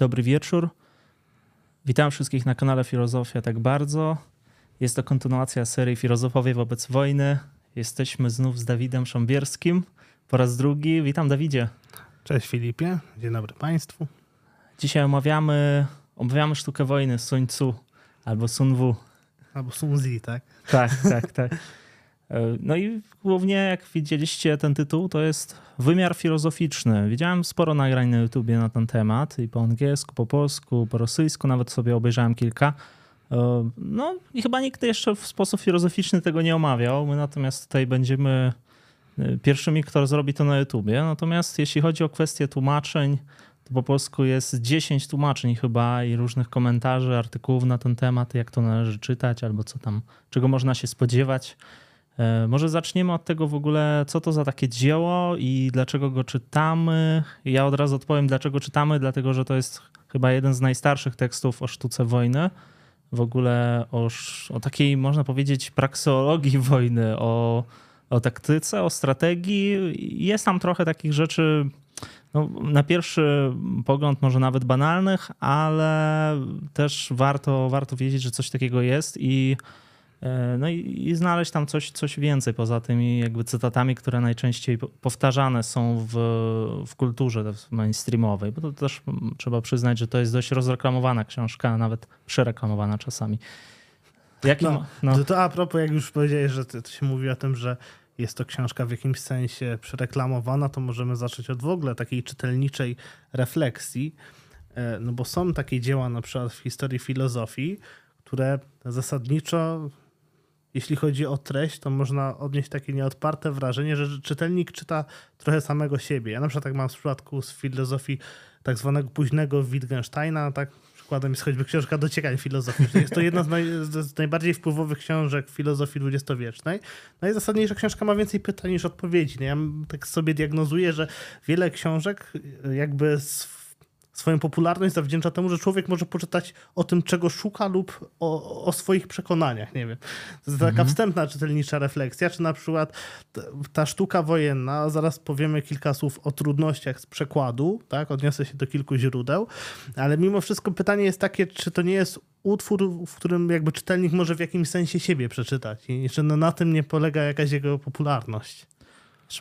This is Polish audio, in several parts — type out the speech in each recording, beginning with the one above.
dobry wieczór. Witam wszystkich na kanale Filozofia tak bardzo. Jest to kontynuacja serii Filozofowie wobec wojny. Jesteśmy znów z Dawidem Szambierskim po raz drugi. Witam Dawidzie. Cześć Filipie, dzień dobry Państwu. Dzisiaj omawiamy, omawiamy sztukę wojny Sun Tzu albo Sun Wu. Albo Sun Tzu, tak? Tak, tak, tak. No i głównie, jak widzieliście ten tytuł, to jest wymiar filozoficzny. Widziałem sporo nagrań na YouTubie na ten temat i po angielsku, po polsku, po rosyjsku, nawet sobie obejrzałem kilka. No i chyba nikt jeszcze w sposób filozoficzny tego nie omawiał. My natomiast tutaj będziemy y, pierwszymi, kto zrobi to na YouTubie. Natomiast jeśli chodzi o kwestię tłumaczeń, to po polsku jest 10 tłumaczeń chyba i różnych komentarzy, artykułów na ten temat, jak to należy czytać albo co tam, czego można się spodziewać. E, może zaczniemy od tego w ogóle, co to za takie dzieło i dlaczego go czytamy. Ja od razu odpowiem, dlaczego czytamy, dlatego że to jest chyba jeden z najstarszych tekstów o sztuce wojny. W ogóle o, o takiej, można powiedzieć, prakseologii wojny, o, o taktyce, o strategii. Jest tam trochę takich rzeczy, no, na pierwszy pogląd może nawet banalnych, ale też warto, warto wiedzieć, że coś takiego jest i no i, i, znaleźć tam coś, coś więcej poza tymi jakby cytatami, które najczęściej powtarzane są w, w kulturze mainstreamowej, bo to też trzeba przyznać, że to jest dość rozreklamowana książka, nawet przereklamowana czasami. Jakim, no, no. To, to a propos, jak już powiedziałeś, że to się mówi o tym, że jest to książka w jakimś sensie przereklamowana, to możemy zacząć od w ogóle takiej czytelniczej refleksji, e, no bo są takie dzieła na przykład w historii filozofii, które zasadniczo jeśli chodzi o treść, to można odnieść takie nieodparte wrażenie, że czytelnik czyta trochę samego siebie. Ja na przykład tak mam w przypadku z filozofii tak zwanego późnego Wittgensteina, tak przykładem jest choćby książka Dociekań filozoficznych. Jest to jedna z, naj, z najbardziej wpływowych książek filozofii dwudziestowiecznej. Najzasadniejsza książka ma więcej pytań niż odpowiedzi. No ja tak sobie diagnozuję, że wiele książek jakby z swoją popularność zawdzięcza temu, że człowiek może poczytać o tym, czego szuka lub o, o swoich przekonaniach. Nie wiem. To jest taka mhm. wstępna czytelnicza refleksja, czy na przykład ta sztuka wojenna, zaraz powiemy kilka słów o trudnościach z przekładu, tak? odniosę się do kilku źródeł, ale mimo wszystko pytanie jest takie, czy to nie jest utwór, w którym jakby czytelnik może w jakimś sensie siebie przeczytać i czy na tym nie polega jakaś jego popularność.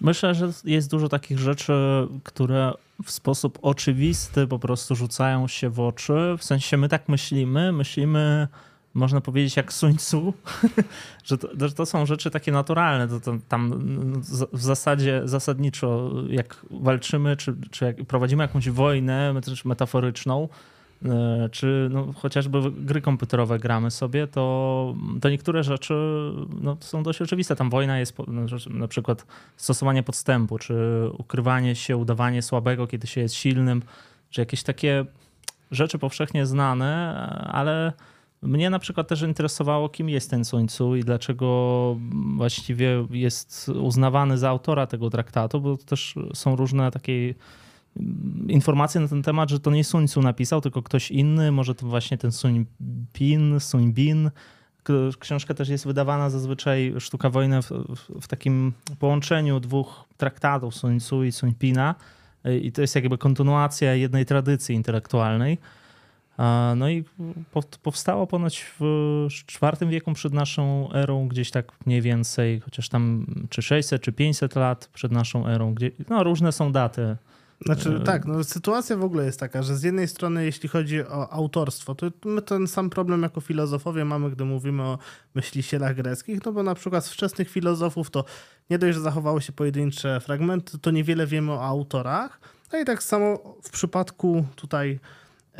Myślę, że jest dużo takich rzeczy, które w sposób oczywisty po prostu rzucają się w oczy. W sensie my tak myślimy, myślimy, można powiedzieć, jak Sun Tzu, że, to, że to są rzeczy takie naturalne. To, to tam w zasadzie zasadniczo, jak walczymy, czy, czy jak prowadzimy jakąś wojnę, metaforyczną, czy no, chociażby gry komputerowe gramy sobie, to, to niektóre rzeczy no, są dość oczywiste. Tam wojna jest no, na przykład stosowanie podstępu, czy ukrywanie się, udawanie słabego, kiedy się jest silnym, czy jakieś takie rzeczy powszechnie znane, ale mnie na przykład też interesowało, kim jest ten Sun Tzu i dlaczego właściwie jest uznawany za autora tego traktatu, bo też są różne takie informacje na ten temat, że to nie Sun Tzu napisał, tylko ktoś inny, może to właśnie ten Sun Bin, Sun Bin. Książka też jest wydawana zazwyczaj, Sztuka Wojny, w, w, w takim połączeniu dwóch traktatów, Sun Tzu i Sun Pina. I to jest jakby kontynuacja jednej tradycji intelektualnej. No i powstało ponoć w IV wieku przed naszą erą, gdzieś tak mniej więcej, chociaż tam czy 600 czy 500 lat przed naszą erą. Gdzie, no różne są daty znaczy e, tak, no sytuacja w ogóle jest taka, że z jednej strony jeśli chodzi o autorstwo, to my ten sam problem jako filozofowie mamy, gdy mówimy o myślicielach greckich, no bo na przykład z wczesnych filozofów to nie dość, że zachowały się pojedyncze fragmenty, to niewiele wiemy o autorach. No i tak samo w przypadku tutaj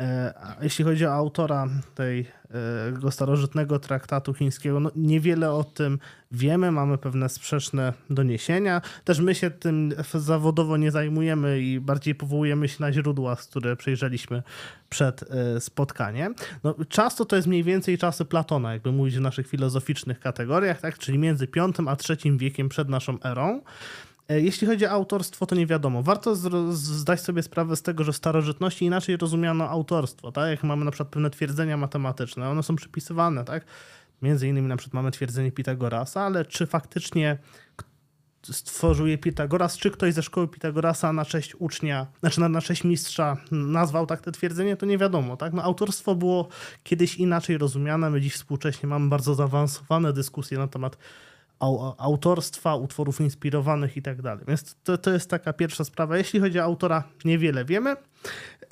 E, jeśli chodzi o autora tego e, starożytnego traktatu chińskiego, no niewiele o tym wiemy, mamy pewne sprzeczne doniesienia. Też my się tym zawodowo nie zajmujemy i bardziej powołujemy się na źródła, które przejrzeliśmy przed e, spotkaniem. No, to jest mniej więcej czasy Platona, jakby mówić w naszych filozoficznych kategoriach, tak? czyli między V a III wiekiem przed naszą erą. E, jeśli chodzi o autorstwo, to nie wiadomo. Warto zdać sobie sprawę z tego, że w starożytności inaczej rozumiano autorstwo. Tak? Jak mamy na przykład pewne twierdzenia matematyczne, one są przypisywane, tak? Między innymi na przykład mamy twierdzenie Pitagorasa, ale czy faktycznie stworzył je Pitagoras, czy ktoś ze szkoły Pitagorasa na cześć ucznia, znaczy na, na cześć mistrza nazwał tak te twierdzenie, to nie wiadomo. Tak? No, autorstwo było kiedyś inaczej rozumiane, my dziś współcześnie mamy bardzo zaawansowane dyskusje na temat autorstwa, utworów inspirowanych i tak dalej. Więc to, to jest taka pierwsza sprawa. Jeśli chodzi o autora, niewiele wiemy.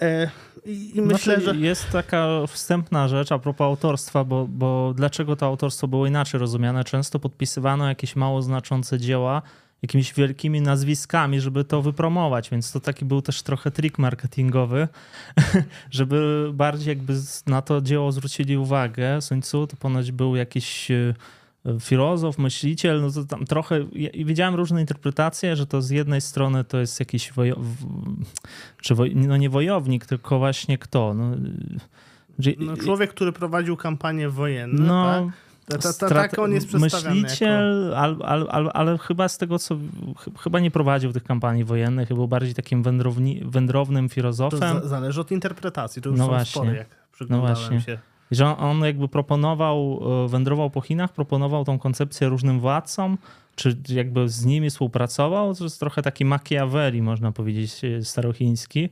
E, I myślę, znaczy, że. Jest taka wstępna rzecz a propos autorstwa, bo, bo dlaczego to autorstwo było inaczej rozumiane? Często podpisywano jakieś mało znaczące dzieła jakimiś wielkimi nazwiskami, żeby to wypromować, więc to taki był też trochę trik marketingowy, żeby bardziej jakby na to dzieło zwrócili uwagę. Sun Tzu to ponoć był jakiś e, filozof, myśliciel, no to tam trochę, i widziałem różne interpretacje, że to z jednej strony to jest jakiś wojo, czy woj, no nie wojownik, tylko właśnie kto? No, no człowiek, który prowadził kampanię wojenną, no, tak? Ta, ta, ta, tak on jest Myśliciel, jako... ale, ale, ale, ale, chyba z tego co. Chyba nie prowadził tych kampanii wojennych, był bardziej takim wędrowni, wędrownym filozofem. To zależy od interpretacji. To już no są właśnie. spory, jak no właśnie. się. Że on, jakby proponował, e, wędrował po Chinach, proponował tą koncepcję różnym władcom, czy jakby z nimi współpracował. To jest trochę taki Machiavelli, można powiedzieć, e, starochiński.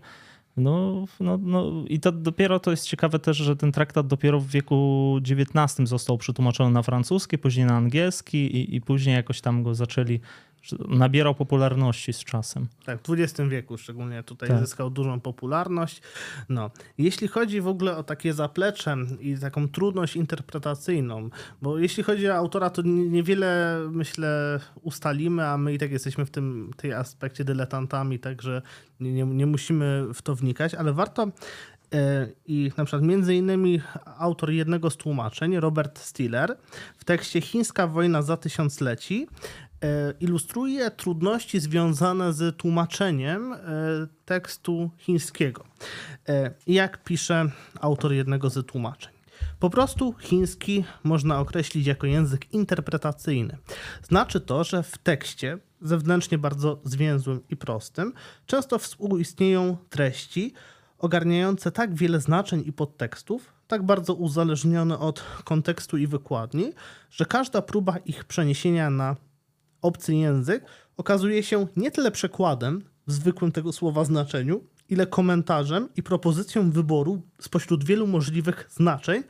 No, no, no i to dopiero to jest ciekawe też, że ten traktat dopiero w wieku XIX został przetłumaczony na francuski, później na angielski i, i później jakoś tam go zaczęli nabierał popularności z czasem. Tak, w XX wieku szczególnie tutaj tak. zyskał dużą popularność. No. Jeśli chodzi w ogóle o takie zaplecze i taką trudność interpretacyjną, bo jeśli chodzi o autora, to niewiele myślę ustalimy, a my i tak jesteśmy w tym tej aspekcie dyletantami, także nie, nie, nie musimy w to wnikać, ale warto e, i na przykład między innymi autor jednego z tłumaczeń, Robert Stiller, w tekście Chińska wojna za tysiącleci ilustruje trudności związane z tłumaczeniem e, tekstu chińskiego. E, jak pisze autor jednego z tłumaczeń. Po prostu chiński można określić jako język interpretacyjny. Znaczy to, że w tekście, zewnętrznie bardzo zwięzłym i prostym, często współistnieją treści ogarniające tak wiele znaczeń i podtekstów, tak bardzo uzależnione od kontekstu i wykładni, że każda próba ich przeniesienia na obcy język okazuje się nie tyle przekładem w zwykłym tego słowa znaczeniu, ile komentarzem i propozycją wyboru spośród wielu możliwych znaczeń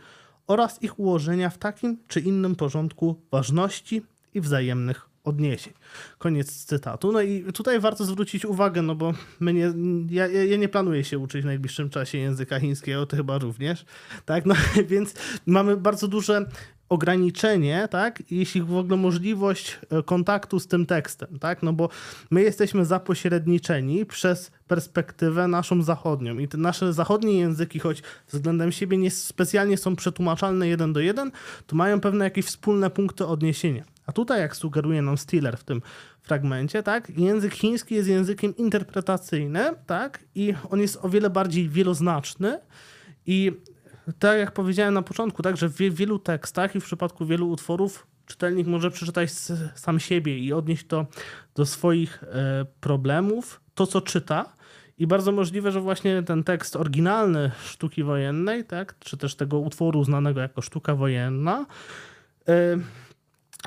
oraz ich ułożenia w takim czy innym porządku ważności i wzajemnych odniesień. Koniec cytatu. No i tutaj warto zwrócić uwagę, no bo my nie, ja, ja nie planuję się uczyć w najbliższym czasie języka chińskiego, ty chyba również, tak? No więc mamy bardzo duże ograniczenie, tak, jeśli w ogóle możliwość e, kontaktu z tym tekstem, tak, no bo my jesteśmy zapośredniczeni przez perspektywę naszą zachodnią. I te nasze zachodnie języki, choć względem siebie nie specjalnie są przetłumaczalne jeden do jeden, to mają pewne jakieś wspólne punkty odniesienia. A tutaj, jak sugeruje nam Stiller w tym fragmencie, tak, język chiński jest językiem interpretacyjnym, tak, i on jest o wiele bardziej wieloznaczny i tak jak powiedziałem na początku, tak, że w wielu tekstach i w przypadku wielu utworów czytelnik może przeczytać sam siebie i odnieść to do swoich e, problemów, to co czyta. I bardzo możliwe, że właśnie ten tekst oryginalny sztuki wojennej, tak, czy też tego utworu znanego jako sztuka wojenna, e,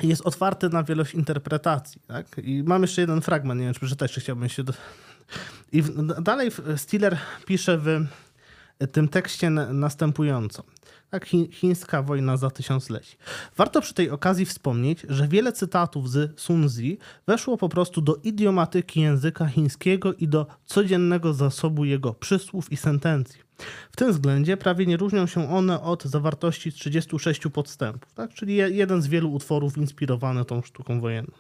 jest otwarty na wielość interpretacji. Tak? I mam jeszcze jeden fragment, nie wiem, czy przeczytać, czy chciałbym się... Do... I dalej Stiller pisze w tym tekście następująco. Tak, chińska wojna za tysiącleci. Warto przy tej okazji wspomnieć, że wiele cytatów z Sun Tzu weszło po prostu do idiomatyki języka chińskiego i do codziennego zasobu jego przysłów i sentencji. W tym względzie prawie nie różnią się one od zawartości 36 podstępów, tak? czyli jeden z wielu utworów inspirowany tą sztuką wojenną.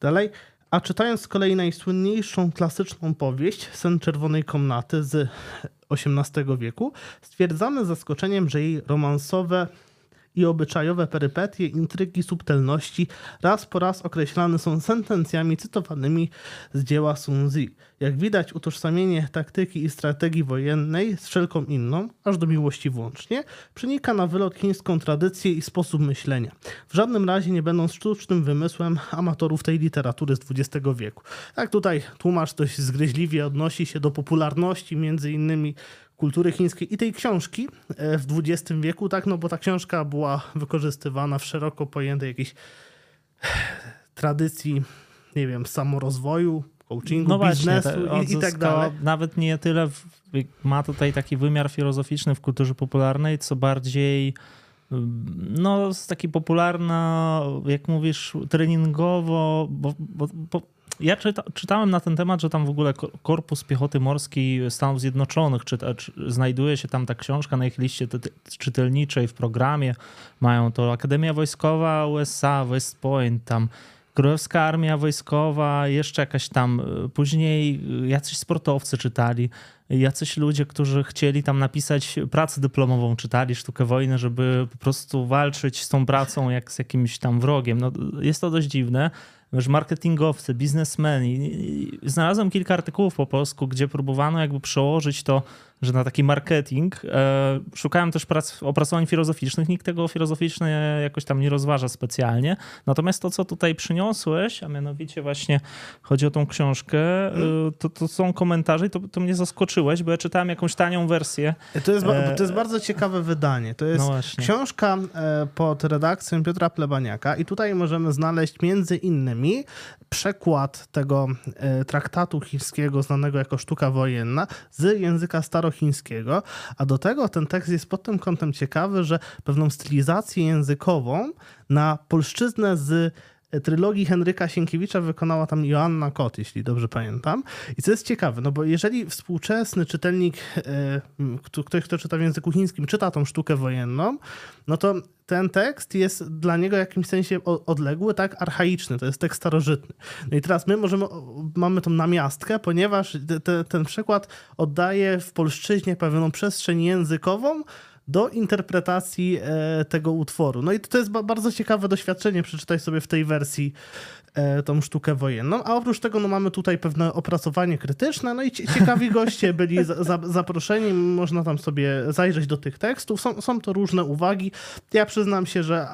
Dalej, a czytając z kolei najsłynniejszą klasyczną powieść Sen Czerwonej Komnaty z XVIII wieku, stwierdzamy z zaskoczeniem, że jej romansowe i obyczajowe perypetie, intrygi, subtelności raz po raz określane są sentencjami cytowanymi z dzieła Sun Tzu. Jak widać, utożsamienie taktyki i strategii wojennej z wszelką inną, aż do miłości włącznie, przenika na wylot chińską tradycję i sposób myślenia. W żadnym razie nie będą sztucznym wymysłem amatorów tej literatury z XX wieku. Tak tutaj tłumacz dość zgryźliwie odnosi się do popularności między innymi kultury chińskiej i tej książki e, w XX wieku, tak, no bo ta książka była wykorzystywana w szeroko pojętej jakiejś tradycji nie wiem, samorozwoju, coachingu, no właśnie, biznesu i, i, tak dalej. Nawet nie tyle w, ma tutaj taki wymiar filozoficzny w kulturze popularnej, co bardziej no, taki popularna, jak mówisz, treningowo, bo, bo, bo ja czyta, czytałem na ten temat, że tam w ogóle Korpus Piechoty Morskiej Stanów Zjednoczonych, czyta, czy, znajduje się tam ta książka na ich liście czytelniczej w programie. Mają to Akademia Wojskowa USA, West Point, tam Królewska Armia Wojskowa, jeszcze jakaś tam, y, później jacyś sportowcy czytali, jacyś ludzie, którzy chcieli tam napisać pracę dyplomową, czytali sztukę wojny, żeby po prostu walczyć z tą pracą jak z jakimś tam wrogiem. No, jest to dość dziwne wiesz, marketingowcy, biznesmeni. Znalazłem kilka artykułów po polsku, gdzie próbowano jakby przełożyć to że na taki marketing. E, szukałem też prac, opracowań filozoficznych. Nikt tego filozoficznie jakoś tam nie rozważa specjalnie. Natomiast to, co tutaj przyniosłeś, a mianowicie właśnie chodzi o tą książkę, e, to, to są komentarze i to, to mnie zaskoczyłeś, bo ja czytałem jakąś tanią wersję. To jest, to jest bardzo ciekawe wydanie. To jest no książka e, pod redakcją Piotra Plebaniaka i tutaj możemy znaleźć między innymi przekład tego traktatu chińskiego znanego jako sztuka wojenna z języka staro starochińskiego, a do tego ten tekst jest pod tym kątem ciekawy, że pewną stylizację językową na polszczyznę z trylogii Henryka Sienkiewicza wykonała tam Joanna Kot, jeśli dobrze pamiętam. I co jest ciekawe, no bo jeżeli współczesny czytelnik, e, ktoś, kto czyta w języku chińskim, czyta tą sztukę wojenną, no to ten tekst jest dla niego w jakimś sensie odległy, tak archaiczny, to jest tekst starożytny. No i teraz my możemy, mamy tą namiastkę, ponieważ te, ten przykład oddaje w polszczyźnie pewną przestrzeń językową, do interpretacji e, tego utworu. No i to jest bardzo ciekawe doświadczenie, przeczytaj sobie w tej wersji E, tą sztukę wojenną. A oprócz tego no, mamy tutaj pewne opracowanie krytyczne, no i ciekawi goście byli za, za, zaproszeni, można tam sobie zajrzeć do tych tekstów. Są, są to różne uwagi. Ja przyznam się, że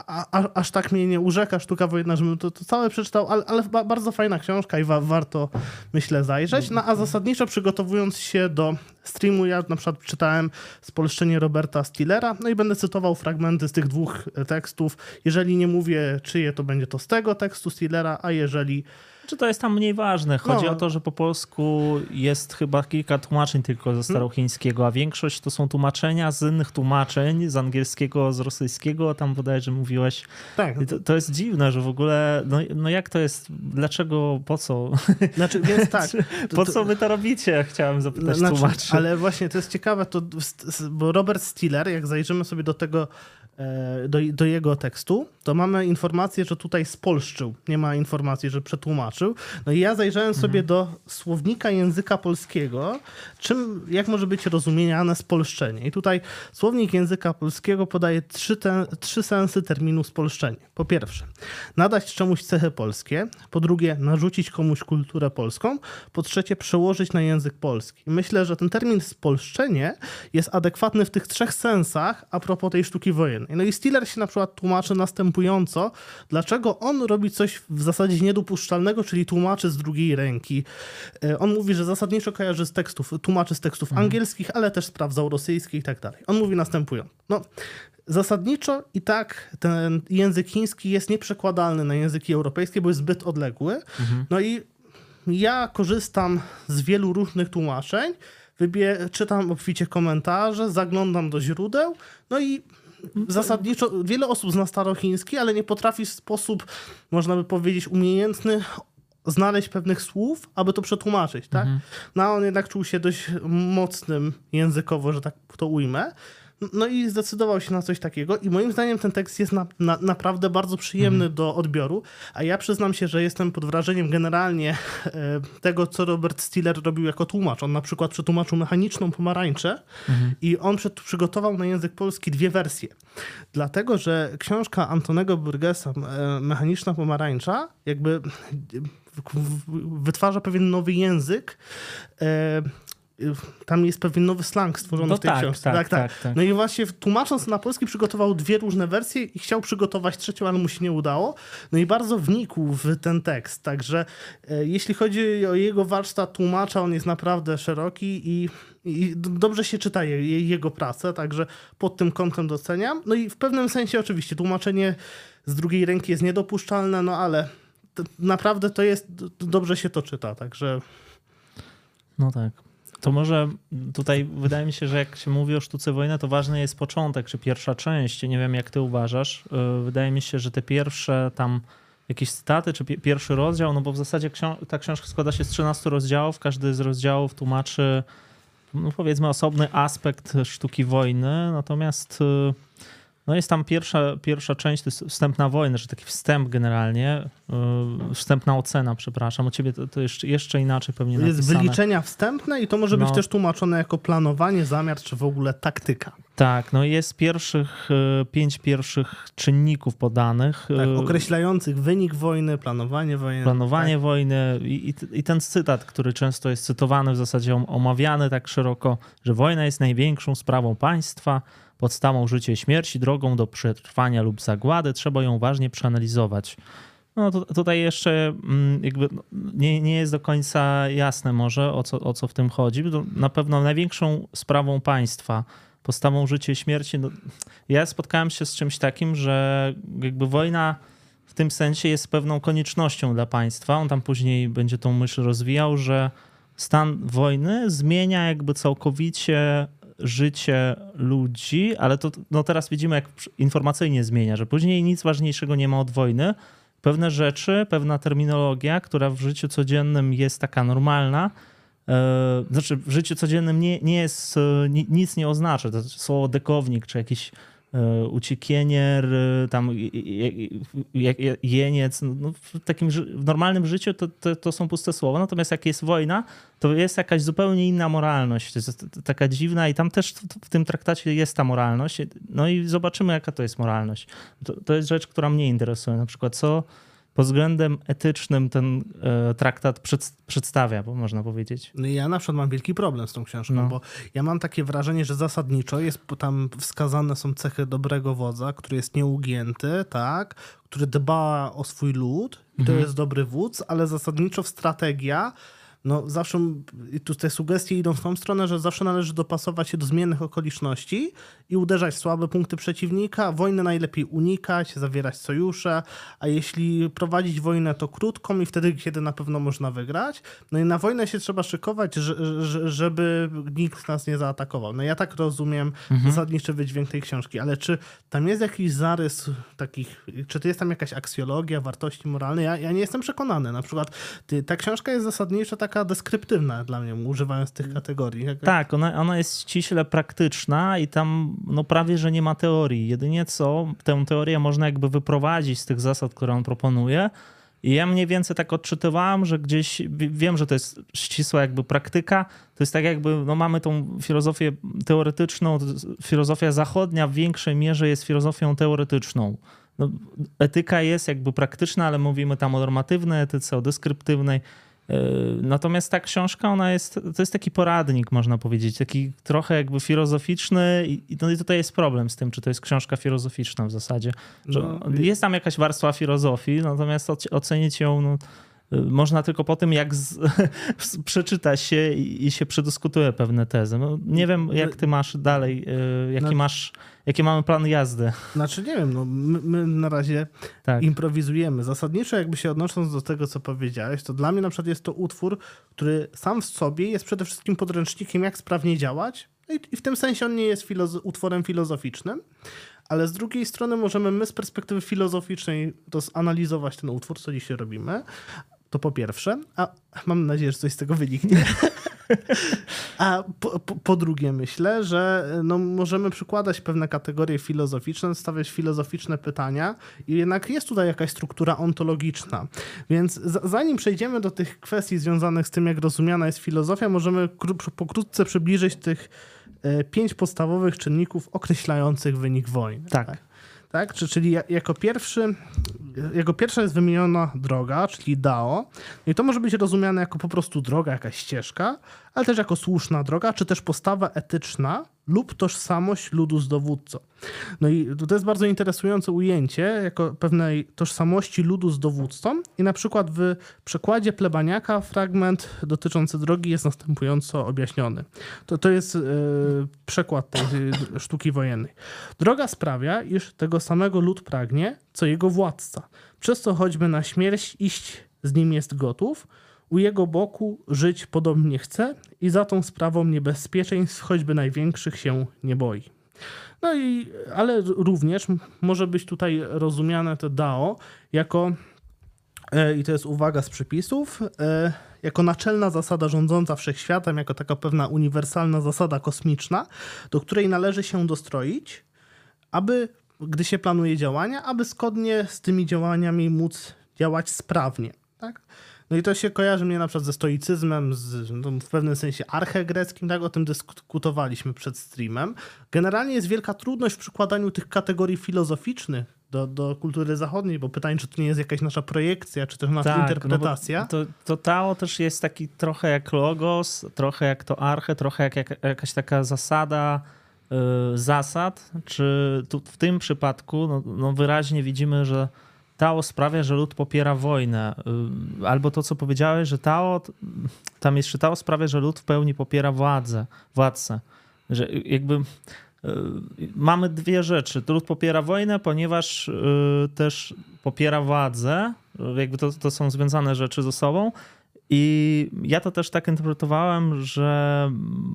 aż tak mnie nie urzeka sztuka wojenna, żebym to, to całe przeczytał, ale, ale bardzo fajna książka i wa, warto, myślę, zajrzeć. No a zasadniczo przygotowując się do streamu, ja na przykład czytałem spolszczenie Roberta Stillera, no i będę cytował fragmenty z tych dwóch tekstów. Jeżeli nie mówię czyje, to będzie to z tego tekstu Stillera, a jeżeli czy to jest tam mniej ważne? Chodzi no. o to, że po polsku jest chyba kilka tłumaczeń tylko ze starochińskiego, a większość to są tłumaczenia z innych tłumaczeń, z angielskiego, z rosyjskiego, tam bodajże mówiłeś. Tak. To, to, jest dziwne, że w ogóle, no, no jak to jest, dlaczego, po co? Znaczy, więc tak. po co wy to robicie? Chciałem zapytać znaczy, tłumaczy. Ale właśnie to jest ciekawe, to, bo Robert Stiller, jak zajrzymy sobie do tego do, do, jego tekstu, to mamy informację, że tutaj spolszczył. Nie ma informacji, że przetłumaczył. No i ja zajrzałem mhm. sobie do słownika języka polskiego, czym, jak może być rozumiane spolszczenie. I tutaj słownik języka polskiego podaje trzy, trzy sensy terminu spolszczenie. Po pierwsze, nadać czemuś cechy polskie. Po drugie, narzucić komuś kulturę polską. Po trzecie, przełożyć na język polski. I myślę, że ten termin spolszczenie jest adekwatny w tych trzech sensach a propos tej sztuki wojennej. No i Stiller się na przykład tłumaczy następująco, dlaczego on robi coś w zasadzie niedopuszczalnego, czyli tłumaczy z drugiej ręki. E, on mówi, że zasadniczo kojarzy z tekstów, tłumaczy z tekstów mhm. angielskich, ale też sprawdzał rosyjskie i tak dalej. On mówi następująco. No, Zasadniczo i tak ten język chiński jest nieprzekładalny na języki europejskie, bo jest zbyt odległy. Mhm. No i ja korzystam z wielu różnych tłumaczeń, wybie- czytam obficie komentarze, zaglądam do źródeł, no i zasadniczo wiele osób zna starochiński, ale nie potrafi w sposób, można by powiedzieć, umiejętny znaleźć pewnych słów, aby to przetłumaczyć, tak? Mhm. No a on jednak czuł się dość mocnym językowo, że tak to ujmę. No i zdecydował się na coś takiego i moim zdaniem ten tekst jest na, na, naprawdę bardzo przyjemny mhm. do odbioru, a ja przyznam się, że jestem pod wrażeniem generalnie e, tego, co Robert Stiller robił jako tłumacz. On na przykład przetłumaczył mechaniczną pomarańczę mhm. i on przed, przygotował na język polski dwie wersje. Dlatego, że książka Antonego Burgesa e, Mechaniczna pomarańcza jakby wytwarza pewien nowy język, e, tam jest pewien nowy slang stworzony no w tej tak, książce. Tak, tak, tak, tak, No i właśnie tłumacząc na polski przygotował dwie różne wersje i chciał przygotować trzecią, ale mu się nie udało. No i bardzo wnikł w ten tekst. Także e, jeśli chodzi o jego warsztat tłumacza, on jest naprawdę szeroki i, i dobrze się czyta je, jego pracę, także pod tym kątem doceniam. No i w pewnym sensie oczywiście tłumaczenie z drugiej ręki jest niedopuszczalne, no ale naprawdę to jest, dobrze się to czyta, także... No tak. To może tutaj wydaje mi się, że jak się mówi o sztuce wojny, to ważny jest początek, czy pierwsza część. Nie wiem, jak ty uważasz. Y, wydaje mi się, że te pierwsze tam jakieś staty, czy pierwszy rozdział, no bo w zasadzie ta książka składa się z 13 rozdziałów. Każdy z rozdziałów tłumaczy, no powiedzmy, osobny aspekt sztuki wojny. Natomiast y, no jest tam pierwsza, pierwsza część, to jest wstęp na wojnę, że taki wstęp generalnie, yy, wstępna ocena, przepraszam. U ciebie to, to jeszcze, jeszcze inaczej pewnie Jest napisane. wyliczenia wstępne i to może no. być też tłumaczone jako planowanie, zamiar, czy w ogóle taktyka. Tak, no jest pierwszych, yy, pięć pierwszych czynników podanych. Tak, yy, określających wynik wojny, planowanie wojny. Planowanie tak. wojny i, i ten cytat, który często jest cytowany, w zasadzie omawiany tak szeroko, że wojna jest największą sprawą państwa, podstawą życia i śmierci, drogą do przetrwania lub zagłady, trzeba ją uważnie przeanalizować. No to, tutaj jeszcze mm, jakby no, nie, nie jest do końca jasne może o co, o co w tym chodzi. Na pewno największą sprawą państwa, podstawą życia i śmierci, no, ja spotkałem się z czymś takim, że jakby wojna w tym sensie jest pewną koniecznością dla państwa. On tam później będzie tą myśl rozwijał, że stan wojny zmienia jakby całkowicie życie ludzi, ale to no teraz widzimy, jak informacyjnie zmienia, że później nic ważniejszego nie ma od wojny. Pewne rzeczy, pewna terminologia, która w życiu codziennym jest taka normalna, e, znaczy w życiu codziennym nie, nie jest, e, nic nie oznacza. To słowo dekownik, czy jakiś uciekienier, e, tam jeniec. No, no w takim w normalnym życiu to, to, to, są puste słowa, natomiast jak jest wojna, to jest jakaś zupełnie inna moralność. To jest taka dziwna i tam też w tym traktacie jest ta moralność. No i zobaczymy, jaka to jest moralność. To, to jest rzecz, która mnie interesuje. Na przykład, co pod względem etycznym ten e, traktat przed, przedstawia, bo można powiedzieć. No ja na przykład mam wielki problem z tą książką, no. bo ja mam takie wrażenie, że zasadniczo jest tam wskazane są cechy dobrego wodza, który jest nieugięty, tak, który dba o swój lud i to mhm. jest dobry wódz, ale zasadniczo strategia no zawsze i tu te sugestie idą w tą stronę, że zawsze należy dopasować się do zmiennych okoliczności i uderzać w słabe punkty przeciwnika. Wojny najlepiej unikać, zawierać sojusze, a jeśli prowadzić wojnę, to krótką i wtedy, kiedy na pewno można wygrać. No i na wojnę się trzeba szykować, żeby nikt nas nie zaatakował. No ja tak rozumiem mhm. zasadniczy wydźwięk tej książki, ale czy tam jest jakiś zarys takich, czy to jest tam jakaś aksjologia, wartości moralne? Ja, ja nie jestem przekonany. Na przykład ty, ta książka jest zasadniczo tak taka deskryptywna dla mnie, używając tych kategorii. Tak, ona, ona jest ściśle praktyczna i tam no prawie, że nie ma teorii. Jedynie co, tę teorię można jakby wyprowadzić z tych zasad, które on proponuje. I ja mniej więcej tak odczytywałem, że gdzieś wiem, że to jest ścisła jakby praktyka. To jest tak jakby, no mamy tą filozofię teoretyczną, filozofia zachodnia w większej mierze jest filozofią teoretyczną. No, etyka jest jakby praktyczna, ale mówimy tam o normatywnej etyce, o deskryptywnej. E, natomiast ta książka, ona jest, to jest taki poradnik, można powiedzieć, taki trochę jakby filozoficzny i, no i tutaj jest problem z tym, czy to jest książka filozoficzna w zasadzie. No, jest tam jakaś warstwa filozofii, natomiast ocenić ją no, można tylko po tym, jak z, przeczyta się i, się przedyskutuje pewne tezy. No, nie wiem, jak ty masz dalej, y, jaki no, masz, jaki mamy plan jazdy. Znaczy nie wiem, no, my, my na razie tak. improwizujemy. Zasadniczo jakby się odnosząc do tego, co powiedziałeś, to dla mnie na przykład jest to utwór, który sam w sobie jest przede wszystkim podręcznikiem, jak sprawnie działać i, i w tym sensie on nie jest filozo utworem filozoficznym, ale z drugiej strony możemy my z perspektywy filozoficznej rozanalizować ten utwór, co dzisiaj robimy, to po pierwsze, a mam nadzieję, że coś z tego wyniknie. A po, po, po, drugie, myślę, że no, możemy przykładać pewne kategorie filozoficzne, stawiać filozoficzne pytania i jednak jest tutaj jakaś struktura ontologiczna. Więc zanim przejdziemy do tych kwestii związanych z tym, jak rozumiana jest filozofia, możemy pokrótce przybliżyć tych e, pięć podstawowych czynników określających wynik wojny. Tak. tak? Tak? Czyli jako pierwszy, jako pierwsza jest wymieniona droga, czyli DAO. I to może być rozumiane jako po prostu droga, jakaś ścieżka, ale też jako słuszna droga, czy też postawa etyczna lub tożsamość ludu z dowódcą. No i to jest bardzo interesujące ujęcie jako pewnej tożsamości ludu z dowódcą i na przykład w przekładzie plebaniaka fragment dotyczący drogi jest następująco objaśniony. To, to jest yy, przekład tej sztuki wojennej. Droga sprawia, iż tego samego lud pragnie, co jego władca, przez co choćby na śmierć iść z nim jest gotów, u jego boku żyć podobnie chce i za tą sprawą niebezpieczeństw choćby największych się nie boi. No i, ale również może być tutaj rozumiane to DAO jako, e, i to jest uwaga z przepisów, e, jako naczelna zasada rządząca wszechświatem, jako taka pewna uniwersalna zasada kosmiczna, do której należy się dostroić, aby, gdy się planuje działania, aby zgodnie z tymi działaniami móc działać sprawnie. Tak? No i to się kojarzy mnie na przykład ze stoicyzmem, z, no, w pewnym sensie archegreckim, tak? O tym dyskutowaliśmy przed streamem. Generalnie jest wielka trudność w przykładaniu tych kategorii filozoficznych do, do kultury zachodniej, bo pytanie, czy to nie jest jakaś nasza projekcja, czy też nasza tak, interpretacja. No to, to Tao też jest taki trochę jak logos, trochę jak to arche, trochę jak, jak jakaś taka zasada yy, zasad, czy tu w tym przypadku no, no wyraźnie widzimy, że Tao sprawia, że lud popiera wojnę. Y, albo to, co powiedziałeś, że Tao, tam jeszcze Tao sprawia, że lud w pełni popiera władzę, władcę. Że jakby y, mamy dwie rzeczy. Lud popiera wojnę, ponieważ y, też popiera władzę. Jakby to, to są związane rzeczy ze sobą. I ja to też tak interpretowałem, że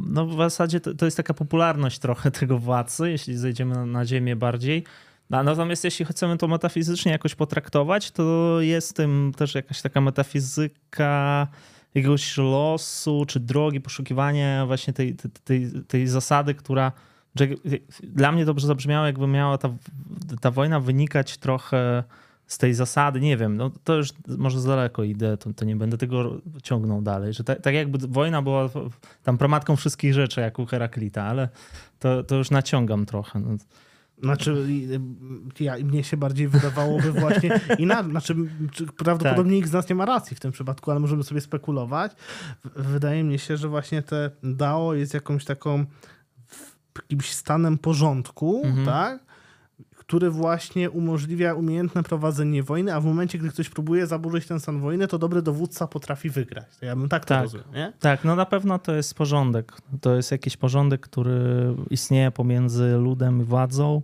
no w zasadzie to, to jest taka popularność trochę tego władcy, jeśli zejdziemy na ziemię bardziej Natomiast jeśli chcemy to metafizycznie jakoś potraktować, to jest tym też jakaś taka metafizyka jakiegoś losu czy drogi, poszukiwania właśnie tej, tej, tej zasady, która dla mnie dobrze zabrzmiało, jakby miała ta, ta wojna wynikać trochę z tej zasady, nie wiem, no to już może za daleko idę, to, to nie będę tego ciągnął dalej, że tak, tak jakby wojna była tam promatką wszystkich rzeczy, jak u Heraklita, ale to, to już naciągam trochę. No. Znaczy, ja, mnie się bardziej wydawałoby właśnie inaczej. Znaczy, prawdopodobnie tak. nikt z nas nie ma racji w tym przypadku, ale możemy sobie spekulować. Wydaje mi się, że właśnie te DAO jest jakąś taką jakimś stanem porządku, mhm. tak? Który właśnie umożliwia umiejętne prowadzenie wojny, a w momencie, gdy ktoś próbuje zaburzyć ten stan wojny, to dobry dowódca potrafi wygrać. To ja bym tak to tak, rozumiał, nie? Tak, no na pewno to jest porządek. To jest jakiś porządek, który istnieje pomiędzy ludem i władzą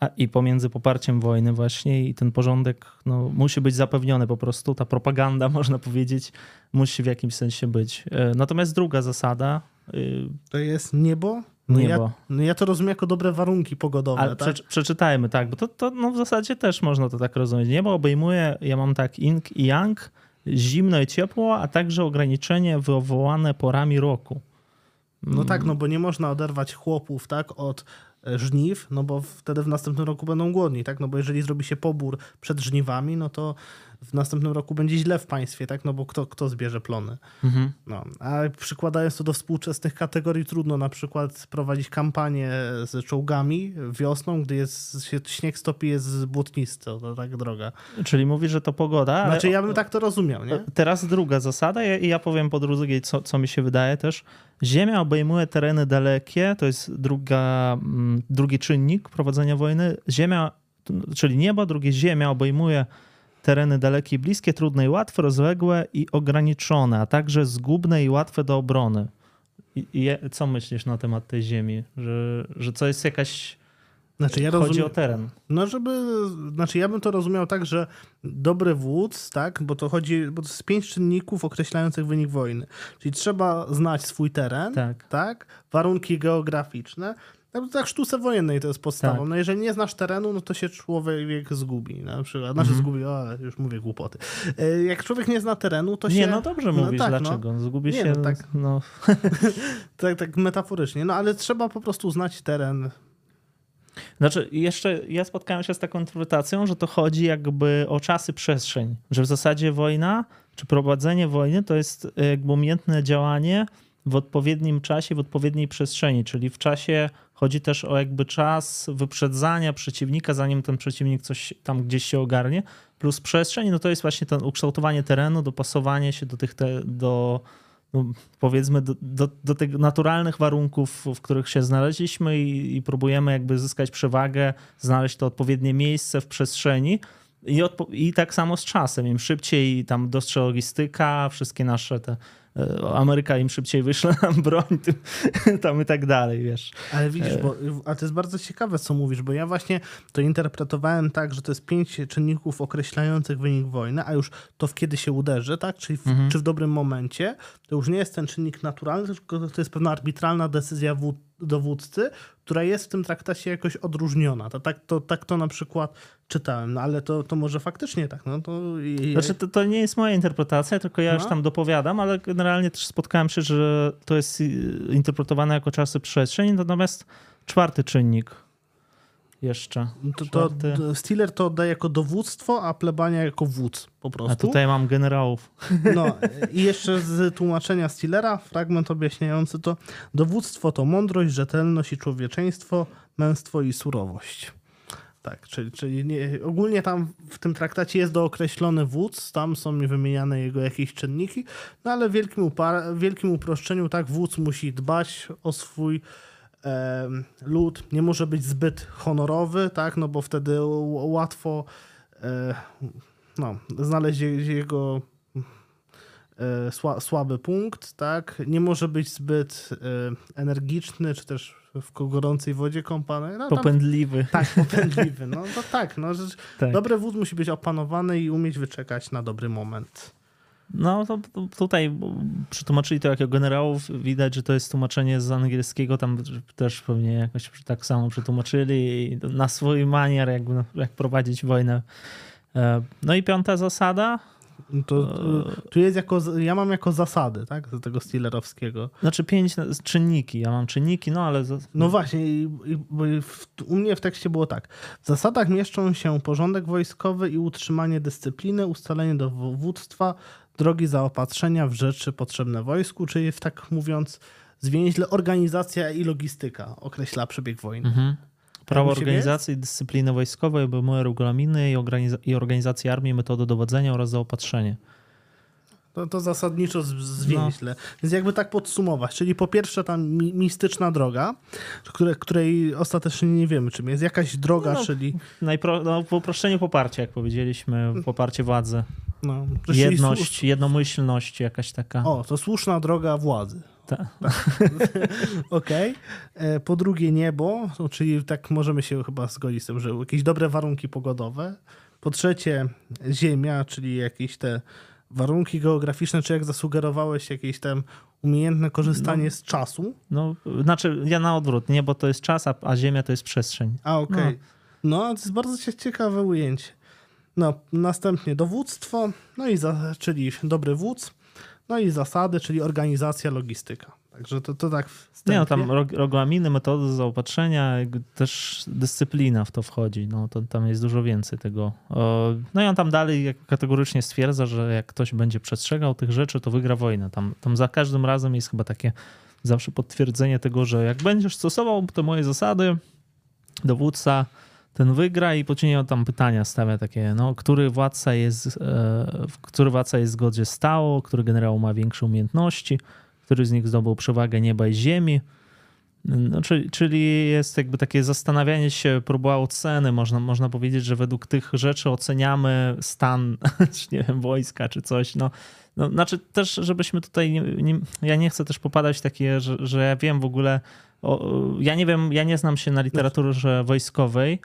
a, i pomiędzy poparciem wojny właśnie i ten porządek no, musi być zapewniony po prostu. Ta propaganda, można powiedzieć, musi w jakimś sensie być. E, natomiast druga zasada... Y, to jest niebo, no niebo. Ja, no ja to rozumiem jako dobre warunki pogodowe. Ale tak? prze, przeczytajmy, tak, bo to, to no w zasadzie też można to tak rozumieć. Niebo obejmuje, ja mam tak, ink i yang, zimno i ciepło, a także ograniczenie wywołane porami roku. No tak, no bo nie można oderwać chłopów tak, od e, żniw, no bo wtedy w następnym roku będą głodni, tak? No bo jeżeli zrobi się pobór przed żniwami, no to w następnym roku będzie źle w państwie, tak? No bo kto, kto zbierze plony? Mhm. No, a przykładając to do współczesnych kategorii, trudno na przykład prowadzić kampanię z czołgami wiosną, gdy jest, się śnieg stopi, jest błotnisty, to tak droga. Czyli mówisz, że to pogoda? Znaczy ja bym tak to rozumiał, nie? Teraz druga zasada i ja powiem po drugiej, co, co mi się wydaje też. Ziemia obejmuje tereny dalekie, to jest druga, mm, drugi czynnik prowadzenia wojny. Ziemia, czyli niebo, drugie ziemia obejmuje tereny dalekie i bliskie, trudne i łatwe, rozległe i ograniczone, a także zgubne i łatwe do obrony. I, i co myślisz na temat tej ziemi? Że, że to jest jakaś. Znaczy ja Chodzi rozumiem, o teren. No, żeby. Znaczy, ja bym to rozumiał tak, że dobry wódz, tak, bo to chodzi. Bo to jest pięć czynników określających wynik wojny. Czyli trzeba znać swój teren, tak, tak warunki geograficzne, tak, tak sztuce wojennej to jest podstawą. Tak. No jeżeli nie znasz terenu, no to się człowiek zgubi na przykład. Znaczy mhm. zgubi, o, już mówię głupoty. E, jak człowiek nie zna terenu, to się... Nie, no dobrze no, mówisz, tak, no. dlaczego? No. Zgubi nie, się... No, tak, no. tak, tak metaforycznie. No ale trzeba po prostu znać teren. Znaczy, jeszcze ja spotkałem się z taką interpretacją, że to chodzi jakby o czasy, przestrzeń. Że w zasadzie wojna, czy prowadzenie wojny to jest jakby umiejętne działanie w odpowiednim czasie, w odpowiedniej przestrzeni, czyli w czasie chodzi też o jakby czas wyprzedzania przeciwnika, zanim ten przeciwnik coś tam gdzieś się ogarnie, plus przestrzeń, no to jest właśnie to ukształtowanie terenu, dopasowanie się do tych, te, do no, powiedzmy do, do, do tych naturalnych warunków, w których się znaleźliśmy i, i próbujemy jakby zyskać przewagę, znaleźć to odpowiednie miejsce w przestrzeni. I, I tak samo z czasem. Im szybciej tam dostrze logistyka, wszystkie nasze te Ameryka im szybciej wyśle nam broń, tym, tam i tak dalej, wiesz. Ale widzisz, bo, a to jest bardzo ciekawe, co mówisz, bo ja właśnie to interpretowałem tak, że to jest pięć czynników określających wynik wojny, a już to w kiedy się uderzy, tak, czyli w, mhm. czy w dobrym momencie, to już nie jest ten czynnik naturalny, tylko to jest pewna arbitralna decyzja dowódcy, która jest w tym traktacie jakoś odróżniona. To, tak, to, tak to na przykład czytałem, no ale to, to może faktycznie tak. No, to... Znaczy, to, to nie jest moja interpretacja, tylko ja no. już tam dopowiadam, ale generalnie też spotkałem się, że to jest interpretowane jako czasy przestrzeń, natomiast czwarty czynnik jeszcze. To, to Steeler to oddaje jako dowództwo, a plebania jako wódz po prostu. A tutaj mam generałów. No i jeszcze z tłumaczenia Steelera fragment objaśniający to dowództwo to mądrość, rzetelność i człowieczeństwo, męstwo i surowość. Tak, czyli, czyli nie, ogólnie tam w tym traktacie jest dookreślony wódz, tam są wymieniane jego jakieś czynniki, no ale w wielkim, upar- wielkim uproszczeniu tak wódz musi dbać o swój lud nie może być zbyt honorowy, tak, no bo wtedy łatwo e, no, znaleźć jego e, słaby punkt, tak, nie może być zbyt e, energiczny, czy też w gorącej wodzie kąpany. No, popędliwy. Tam, tak, popędliwy. No to tak, no, tak. dobry wód musi być opanowany i umieć wyczekać na dobry moment. No to, to tutaj przetłumaczyli to jako generałów. Widać, że to jest tłumaczenie z angielskiego. Tam też pewnie jakoś tak samo przetłumaczyli na swój manier, jak, jak prowadzić wojnę. E, no i piąta zasada. To, tu jest jako, ja mam jako zasady, tak, z tego Steelerowskiego. Znaczy pięć czynniki, ja mam czynniki, no ale... No właśnie, u mnie w tekście było tak. W zasadach mieszczą się porządek wojskowy i utrzymanie dyscypliny, ustalenie dowództwa, drogi zaopatrzenia w rzeczy potrzebne wojsku, czyli w tak mówiąc zwięźle organizacja i logistyka określa przebieg wojny. Mhm. Prawo organizacji i dyscypliny wojskowej obejmuje regulaminy i, organiz i organizację armii, metody dowodzenia oraz zaopatrzenie. To, to zasadniczo zwięźle. No. Więc jakby tak podsumować, czyli po pierwsze ta mi mistyczna droga, które, której ostatecznie nie wiemy czym jest. Jakaś droga, no, czyli... Najpro, no, uproszczeniu poparcie, jak powiedzieliśmy, poparcie władzy. No, Jedność, jednomyślność jakaś taka. O, to słuszna droga władzy. Tak. Okej. Okay. E, po drugie niebo, czyli tak możemy się chyba zgodzić z tym, że jakieś dobre warunki pogodowe. Po trzecie ziemia, czyli jakieś te warunki geograficzne, czy jak zasugerowałeś, jakieś tam umiejętne korzystanie no, z czasu? No, znaczy ja na odwrót, niebo to jest czas, a, a ziemia to jest przestrzeń. A, okej. Okay. No. no, to jest bardzo ciekawe ujęcie. No, następnie dowództwo, no i za, czyli dobry wódz, no i zasady, czyli organizacja, logistyka. Także to, to tak wstępnie. Nie, no tam regulaminy, metody zaopatrzenia, też dyscyplina w to wchodzi. No to tam jest dużo więcej tego. No i on tam dalej kategorycznie stwierdza, że jak ktoś będzie przestrzegał tych rzeczy, to wygra wojnę. Tam, tam za każdym razem jest chyba takie zawsze potwierdzenie tego, że jak będziesz stosował te moje zasady, dowódca ten wygra i później tam pytania stawia takie, no, który władca jest, e, który władca jest w zgodzie stało, który generał ma większe umiejętności, który z nich zdobył przewagę nieba i ziemi. No, czyli, czyli jest jakby takie zastanawianie się, próba oceny. Można, można powiedzieć, że według tych rzeczy oceniamy stan, czy nie wiem, wojska, czy coś. No, no, znaczy też, żebyśmy tutaj, nie, nie, ja nie chcę też popadać w takie, że, że ja wiem w ogóle, o, ja nie wiem, ja nie znam się na literaturze wojskowej,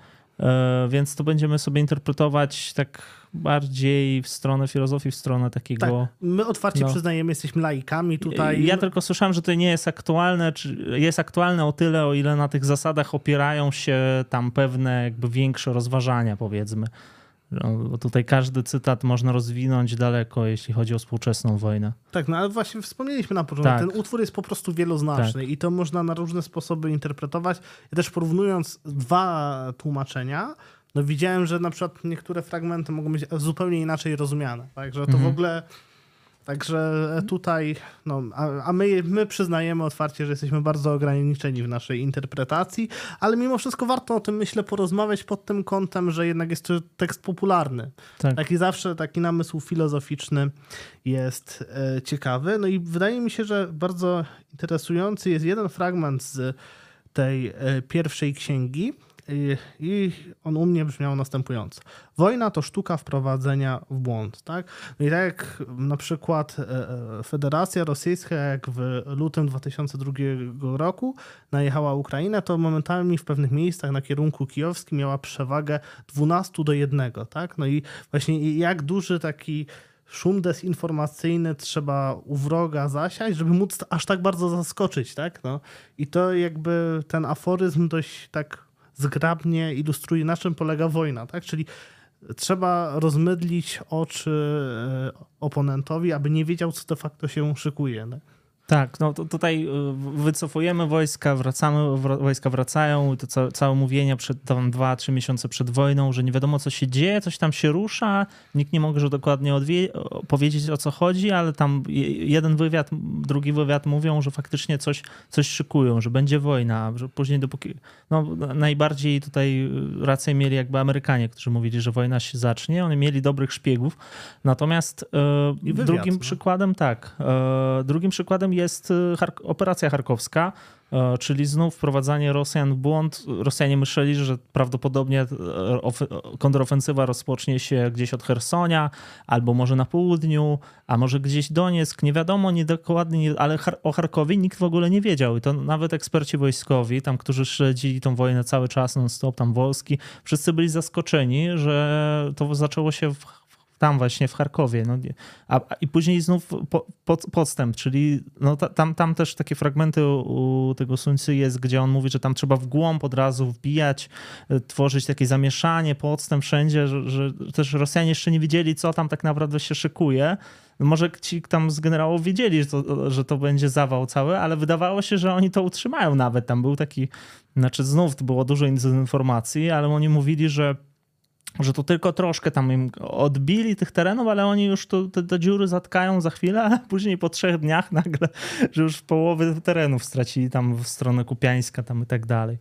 więc to będziemy sobie interpretować tak bardziej w stronę filozofii, w stronę takiego. Tak, my otwarcie no. przyznajemy, jesteśmy laikami tutaj. Ja tylko słyszałem, że to nie jest aktualne, czy jest aktualne o tyle, o ile na tych zasadach opierają się tam pewne jakby większe rozważania, powiedzmy. No, bo tutaj każdy cytat można rozwinąć daleko, jeśli chodzi o współczesną wojnę. Tak, no ale właśnie wspomnieliśmy na początku, tak. ten utwór jest po prostu wieloznaczny tak. i to można na różne sposoby interpretować. Ja też porównując dwa tłumaczenia, no widziałem, że na przykład niektóre fragmenty mogą być zupełnie inaczej rozumiane. Tak, że to mhm. w ogóle Także tutaj, no, a, a, my, my przyznajemy otwarcie, że jesteśmy bardzo ograniczeni w naszej interpretacji, ale mimo wszystko warto o tym, myślę, porozmawiać pod tym kątem, że jednak jest to tekst popularny. Tak. Taki zawsze taki namysł filozoficzny jest e, ciekawy. No i wydaje mi się, że bardzo interesujący jest jeden fragment z tej e, pierwszej księgi, i on u mnie brzmiał następująco. Wojna to sztuka wprowadzenia w błąd. Tak? No i tak jak na przykład e, e, Federacja Rosyjska, jak w lutym 2002 roku najechała Ukrainę, to momentami w pewnych miejscach na kierunku kijowskim miała przewagę 12 do 1. Tak? No i właśnie jak duży taki szum dezinformacyjny trzeba u wroga zasiać, żeby móc aż tak bardzo zaskoczyć, tak? No. I to jakby ten aforyzm dość tak zgrabnie ilustruje, na czym polega wojna, tak? Czyli trzeba rozmydlić oczy e, oponentowi, aby nie wiedział, co de facto się szykuje. Tak? Tak, no to tutaj y, wycofujemy wojska, wracamy, wojska wracają, to ca całe mówienia przed tam dwa, trzy miesiące przed wojną, że nie wiadomo co się dzieje, coś tam się rusza, nikt nie może dokładnie powiedzieć o co chodzi, ale tam jeden wywiad, drugi wywiad mówią, że faktycznie coś, coś szykują, że będzie wojna, że później dopóki, no najbardziej tutaj rację mieli jakby Amerykanie, którzy mówili, że wojna się zacznie, oni mieli dobrych szpiegów, natomiast e, wywiad, drugim no? przykładem, tak, e, drugim przykładem jest y, operacja charkowska, e, czyli znów wprowadzanie Rosjan w błąd. Rosjanie myśleli, że prawdopodobnie e, kontrofensywa rozpocznie się gdzieś od Hersonia, albo może na południu, a może gdzieś Donieck, nie wiadomo, nie dokładnie, ale o Charkowie nikt w ogóle nie wiedział. I to nawet eksperci wojskowi, tam, którzy śledzili tą wojnę cały czas non-stop, tam Wolski, wszyscy byli zaskoczeni, że to zaczęło się w tam właśnie w Charkowie. No, a, I później znów po, pod, podstęp, czyli no, tam, tam też takie fragmenty u, u tego Suńcy jest, gdzie on mówi, że tam trzeba w głąb od razu wbijać, e, tworzyć takie zamieszanie, podstęp wszędzie, że, że też Rosjanie jeszcze nie wiedzieli, co tam tak naprawdę się szykuje. Może ci tam z generałów wiedzieli, że to, że to będzie zawał cały, ale wydawało się, że oni to utrzymają nawet. Tam był taki, znaczy znów było dużo informacji, ale oni mówili, że że to tylko troszkę tam im odbili tych terenów, ale oni już to, te, te, dziury zatkają za chwilę, a później po trzech dniach nagle, że już połowy terenów stracili tam w stronę Kupiańska tam i tak dalej.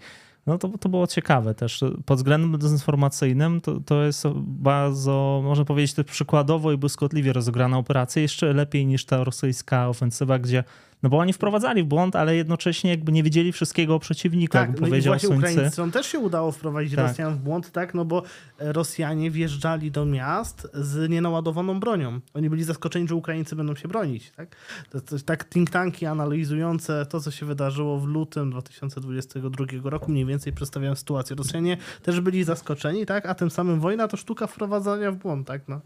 No to, to było ciekawe też. Pod względem dezinformacyjnym to, to jest bardzo, można powiedzieć, przykładowo i błyskotliwie rozegrana operacja, jeszcze lepiej niż ta rosyjska ofensywa, gdzie no bo oni wprowadzali w błąd, ale jednocześnie jakby nie wiedzieli wszystkiego o przeciwniku, tak, jakby no powiedział właśnie Ukraińcom też się udało wprowadzić tak. Rosjan w błąd, tak, no bo Rosjanie wjeżdżali do miast z nienaładowaną bronią. Oni byli zaskoczeni, że Ukraińcy będą się bronić, tak. To, to, tak think tanki analizujące to, co się wydarzyło w lutym 2022 roku, mniej więcej przedstawiają sytuację. Rosjanie też byli zaskoczeni, tak, a tym samym wojna to sztuka wprowadzania w błąd, tak, no.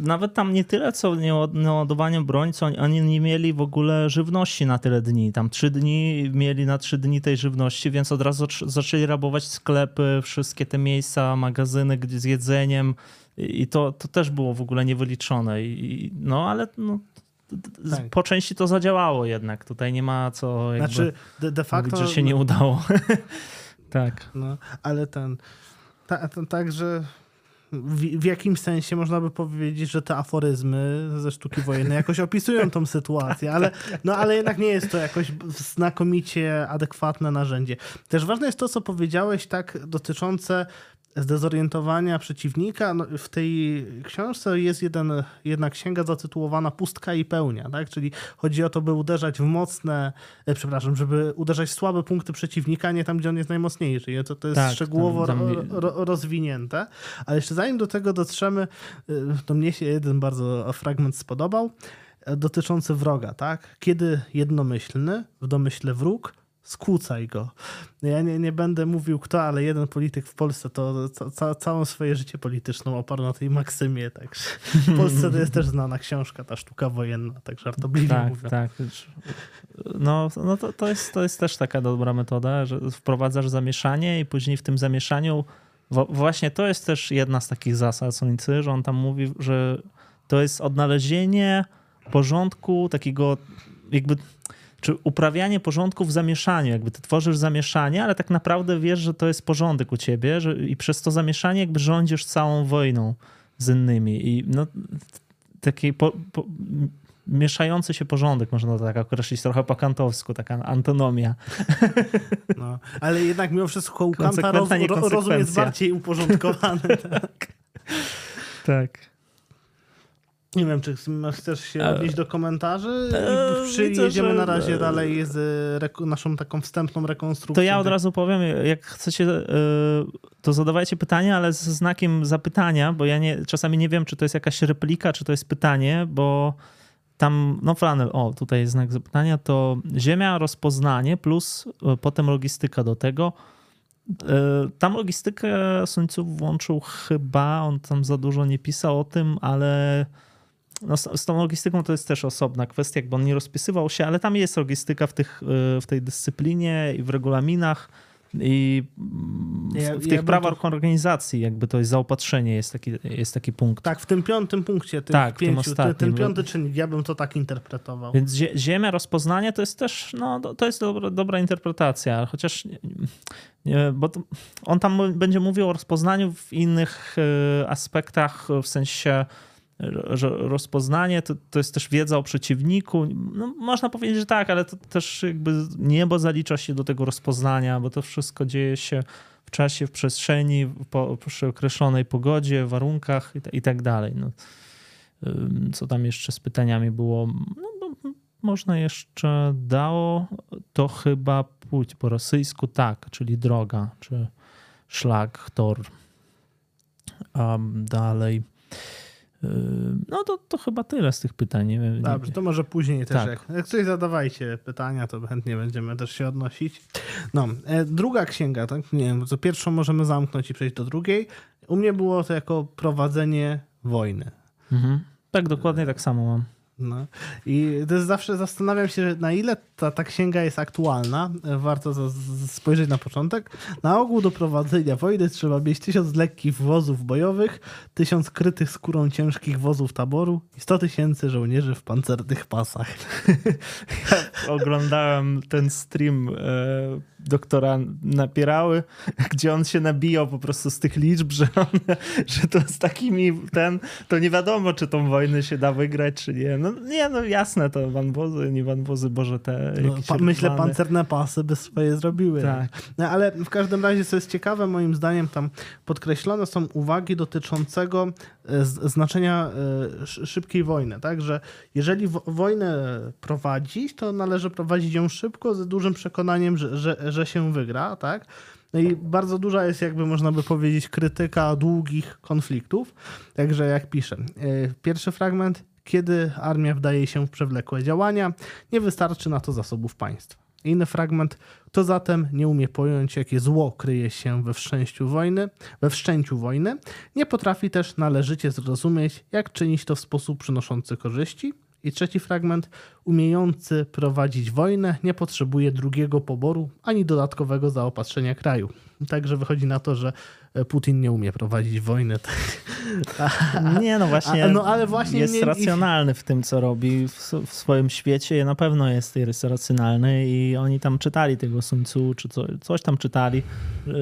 Nawet tam nie tyle, co nieładowanie broni, co oni nie mieli w ogóle żywności żywności na tyle dni. Tam trzy dni mieli na trzy dni tej żywności, więc od razu zaczęli rabować sklepy, wszystkie te miejsca, magazyny z jedzeniem i to, to też było w ogóle niewyliczone. I, no ale no, tak. po części to zadziałało jednak. Tutaj nie ma co jakby znaczy, de, de facto, mówić, że się nie udało. tak. No, ale ten, ta, ten tak, że w, w, jakimś sensie można by powiedzieć, że te aforyzmy ze sztuki wojennej jakoś opisują tą sytuację, ale, no, ale jednak nie jest to jakoś znakomicie adekwatne narzędzie. Też ważne jest to, co powiedziałeś, tak dotyczące zdezorientowania przeciwnika. No, w tej książce jest jeden, jedna księga zatytułowana Pustka i pełnia, tak? czyli chodzi o to, by uderzać w mocne, e, przepraszam, żeby uderzać w słabe punkty przeciwnika, nie tam, gdzie on jest najmocniejszy. To, to jest tak, szczegółowo tam, tam... Ro, rozwinięte. Ale jeszcze zanim do tego dotrzemy, e, to mnie się jeden bardzo fragment spodobał e, dotyczący wroga, tak? Kiedy jednomyślny, w domyśle wróg, skłócaj go. Ja nie, nie będę mówił kto, ale jeden polityk w Polsce to ca, całą swoje życie polityczną oparł na tej maksymie, także w Polsce to jest też znana książka, ta sztuka wojenna, tak żartobliwie tak, mówię. Tak, no, no to, to, jest, to jest też taka dobra metoda, że wprowadzasz zamieszanie i później w tym zamieszaniu właśnie to jest też jedna z takich zasad Sonicy, że on tam mówi, że to jest odnalezienie porządku takiego jakby czy uprawianie porządku w zamieszaniu, jakby ty tworzysz zamieszanie, ale tak naprawdę wiesz, że to jest porządek u ciebie że, i przez to zamieszanie jakby rządzisz całą wojną z innymi. I no, taki po, po, mieszający się porządek, można to tak określić trochę po kantowsku, taka antonomia. No, ale jednak mimo wszystko u Kanta roz, rozum jest bardziej uporządkowany. Tak. tak. Nie wiem, czy chcesz się e, odnieść do komentarzy? E, czy jedziemy na razie e, dalej z naszą taką wstępną rekonstrukcją? To ja od razu powiem, jak chcecie, to zadawajcie pytania, ale z znakiem zapytania, bo ja nie, czasami nie wiem, czy to jest jakaś replika, czy to jest pytanie, bo tam, no Flanel, o, tutaj jest znak zapytania, to ziemia, rozpoznanie plus potem logistyka do tego. Tam logistykę Suńców włączył chyba, on tam za dużo nie pisał o tym, ale no, z, tą logistyką to jest też osobna kwestia, bo on nie rozpisywał się, ale tam jest logistyka w, tych, y, w tej dyscyplinie i w regulaminach i w, ja, w tych ja prawach to... organizacji jakby to jest zaopatrzenie, jest taki, jest taki punkt. Tak, w tym piątym punkcie, tych tak, pięciu, ten, ten piąty czynnik, ja bym to tak interpretował. Więc ziemia, rozpoznanie to jest też, no to jest dobra, dobra interpretacja, chociaż nie, bo to, on tam będzie mówił o rozpoznaniu w innych y, aspektach, w sensie rozpoznanie to, to jest też wiedza o przeciwniku. No, można powiedzieć, że tak, ale to też jakby niebo zalicza się do tego rozpoznania, bo to wszystko dzieje się w czasie, w przestrzeni, po, przy określonej pogodzie, warunkach i, tak dalej. No, co tam jeszcze z pytaniami było? No, można jeszcze dało to chyba płeć po rosyjsku, tak, czyli droga, czy szlak, tor. Um, dalej. No to, to chyba tyle z tych pytań. Nie wiem, Dobrze, to może później też. Tak. Jak, jak coś zadawajcie pytania, to chętnie będziemy też się odnosić. No, e, druga księga, tak? Nie wiem, co pierwszą możemy zamknąć i przejść do drugiej. U mnie było to jako prowadzenie wojny. Mhm. Tak, dokładnie tak samo mam. No. I to jest zawsze zastanawiam się, na ile ta, ta księga jest aktualna. Warto z, z, spojrzeć na początek. Na ogół do prowadzenia wojny trzeba mieć tysiąc lekkich wozów bojowych, tysiąc krytych skórą ciężkich wozów taboru i sto tysięcy żołnierzy w pancernych pasach. Ja oglądałem ten stream e, doktora Napierały, gdzie on się nabijał po prostu z tych liczb, że, on, że to z takimi ten, to nie wiadomo, czy tą wojnę się da wygrać, czy nie. No nie, no jasne, to wanwozy, nie wanwozy, boże, te no, pa, Myślę, pancerne pasy by swoje zrobiły. Tak. No, ale w każdym razie, co jest ciekawe, moim zdaniem tam podkreślone są uwagi dotyczącego e, znaczenia e, szybkiej wojny, tak, że jeżeli wojnę prowadzić, to należy prowadzić ją szybko, z dużym przekonaniem, że, że, że się wygra, tak, no i bardzo duża jest, jakby można by powiedzieć, krytyka długich konfliktów. Także jak piszę, e, pierwszy fragment kiedy armia wdaje się w przewlekłe działania, nie wystarczy na to zasobów państwa. Inny fragment to zatem nie umie pojąć, jakie zło kryje się we wszczęciu wojny, we wszczęciu wojny, nie potrafi też należycie zrozumieć, jak czynić to w sposób przynoszący korzyści. I trzeci fragment, umiejący prowadzić wojnę, nie potrzebuje drugiego poboru ani dodatkowego zaopatrzenia kraju. Także wychodzi na to, że Putin nie umie prowadzić wojny. Nie, no właśnie, A, no, ale właśnie jest nie... racjonalny w tym, co robi w, w, swoim świecie. Na pewno jest, jest racjonalny i oni tam czytali tego Sun Tzu, czy co, coś tam czytali. Yy,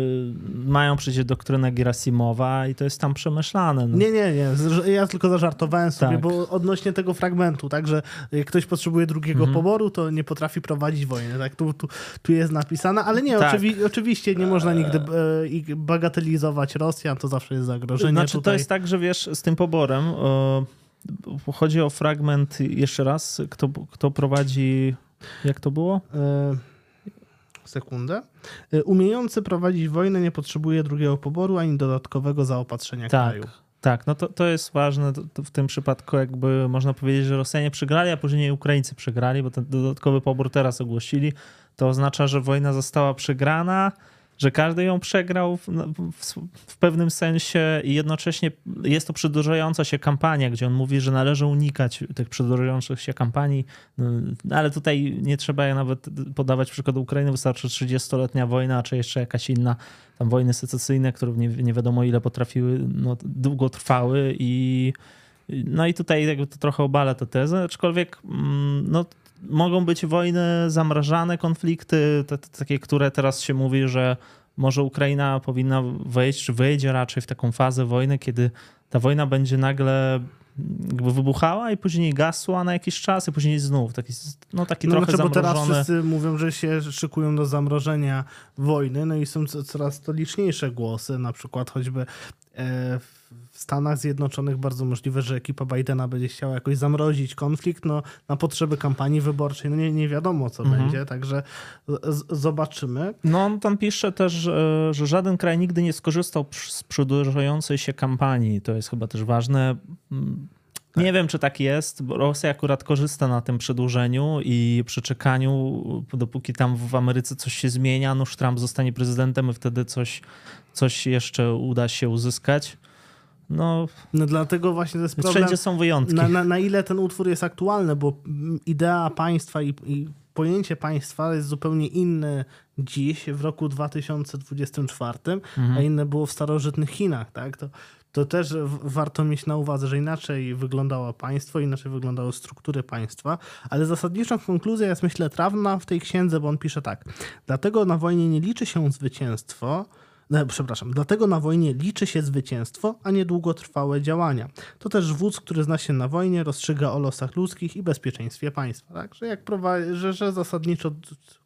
mają przecież doktrynę Gerasimowa i to jest tam przemyślane. No. Nie, nie, nie. Ja tylko zażartowałem sobie, tak. bo odnośnie tego fragmentu, tak, że jak ktoś potrzebuje drugiego mhm. poboru, to nie potrafi prowadzić wojny. Tak, tu, tu, tu jest napisane, ale nie, tak. oczywi oczywiście nie można nigdy e, bagatelizować mobilizować Rosjan, to zawsze jest zagrożenie. Znaczy, tutaj. to jest tak, że wiesz, z tym poborem chodzi o fragment jeszcze raz, kto, kto prowadzi, jak to było? E, sekundę. E, umiejący prowadzić wojnę nie potrzebuje drugiego poboru ani dodatkowego zaopatrzenia tak. kraju. Tak, no to, to jest ważne. To, to w tym przypadku jakby można powiedzieć, że Rosjanie przegrali, a później Ukraińcy przegrali, bo ten dodatkowy pobór teraz ogłosili. To oznacza, że wojna została przegrana, że każdy ją przegrał w, w, w, pewnym sensie i jednocześnie jest to przedłużająca się kampania, gdzie on mówi, że należy unikać tych przedłużających się kampanii, no, ale tutaj nie trzeba nawet podawać przykładu Ukrainy, wystarczy 30-letnia wojna, czy jeszcze jakaś inna, tam wojny secesyjne, które nie, nie wiadomo ile potrafiły, no, długo trwały i no i tutaj jakby to trochę obala tę tezę, aczkolwiek mm, no, mogą być wojny, zamrażane konflikty, te, te, takie, które teraz się mówi, że może Ukraina powinna wejść, czy wejdzie raczej w taką fazę wojny, kiedy ta wojna będzie nagle jakby wybuchała i później gasła na jakiś czas i później znów. Taki, no taki no trochę znaczy, bo zamrożony. teraz wszyscy mówią, że się szykują do zamrożenia wojny, no i są coraz to liczniejsze głosy, na przykład choćby e, w Stanach Zjednoczonych bardzo możliwe, że ekipa Bidena będzie chciała jakoś zamrozić konflikt no, na potrzeby kampanii wyborczej. No nie, nie wiadomo, co mhm. będzie, także zobaczymy. No on tam pisze też, że, żaden kraj nigdy nie skorzystał z przedłużającej się kampanii. To jest chyba też ważne. Tak. Nie wiem, czy tak jest, bo Rosja akurat korzysta na tym przedłużeniu i przeczekaniu, dopóki tam w Ameryce coś się zmienia, nóż Trump zostanie prezydentem i wtedy coś, coś jeszcze uda się uzyskać. No, no dlatego właśnie to jest problem. Wszędzie są wyjątki. Na, na, na ile ten utwór jest aktualny, bo idea państwa i, i pojęcie państwa jest zupełnie inne dziś, w roku 2024, mhm. a inne było w starożytnych Chinach. Tak? To, to też warto mieć na uwadze, że inaczej wyglądało państwo, inaczej wyglądały struktury państwa, ale zasadniczą konkluzja jest myślę trawna w tej księdze, bo on pisze tak. Dlatego na wojnie nie liczy się zwycięstwo, no, przepraszam, dlatego na wojnie liczy się zwycięstwo, a nie długotrwałe działania. To też wódz, który zna się na wojnie, rozstrzyga o losach ludzkich i bezpieczeństwie państwa. Tak? Że, jak że, że zasadniczo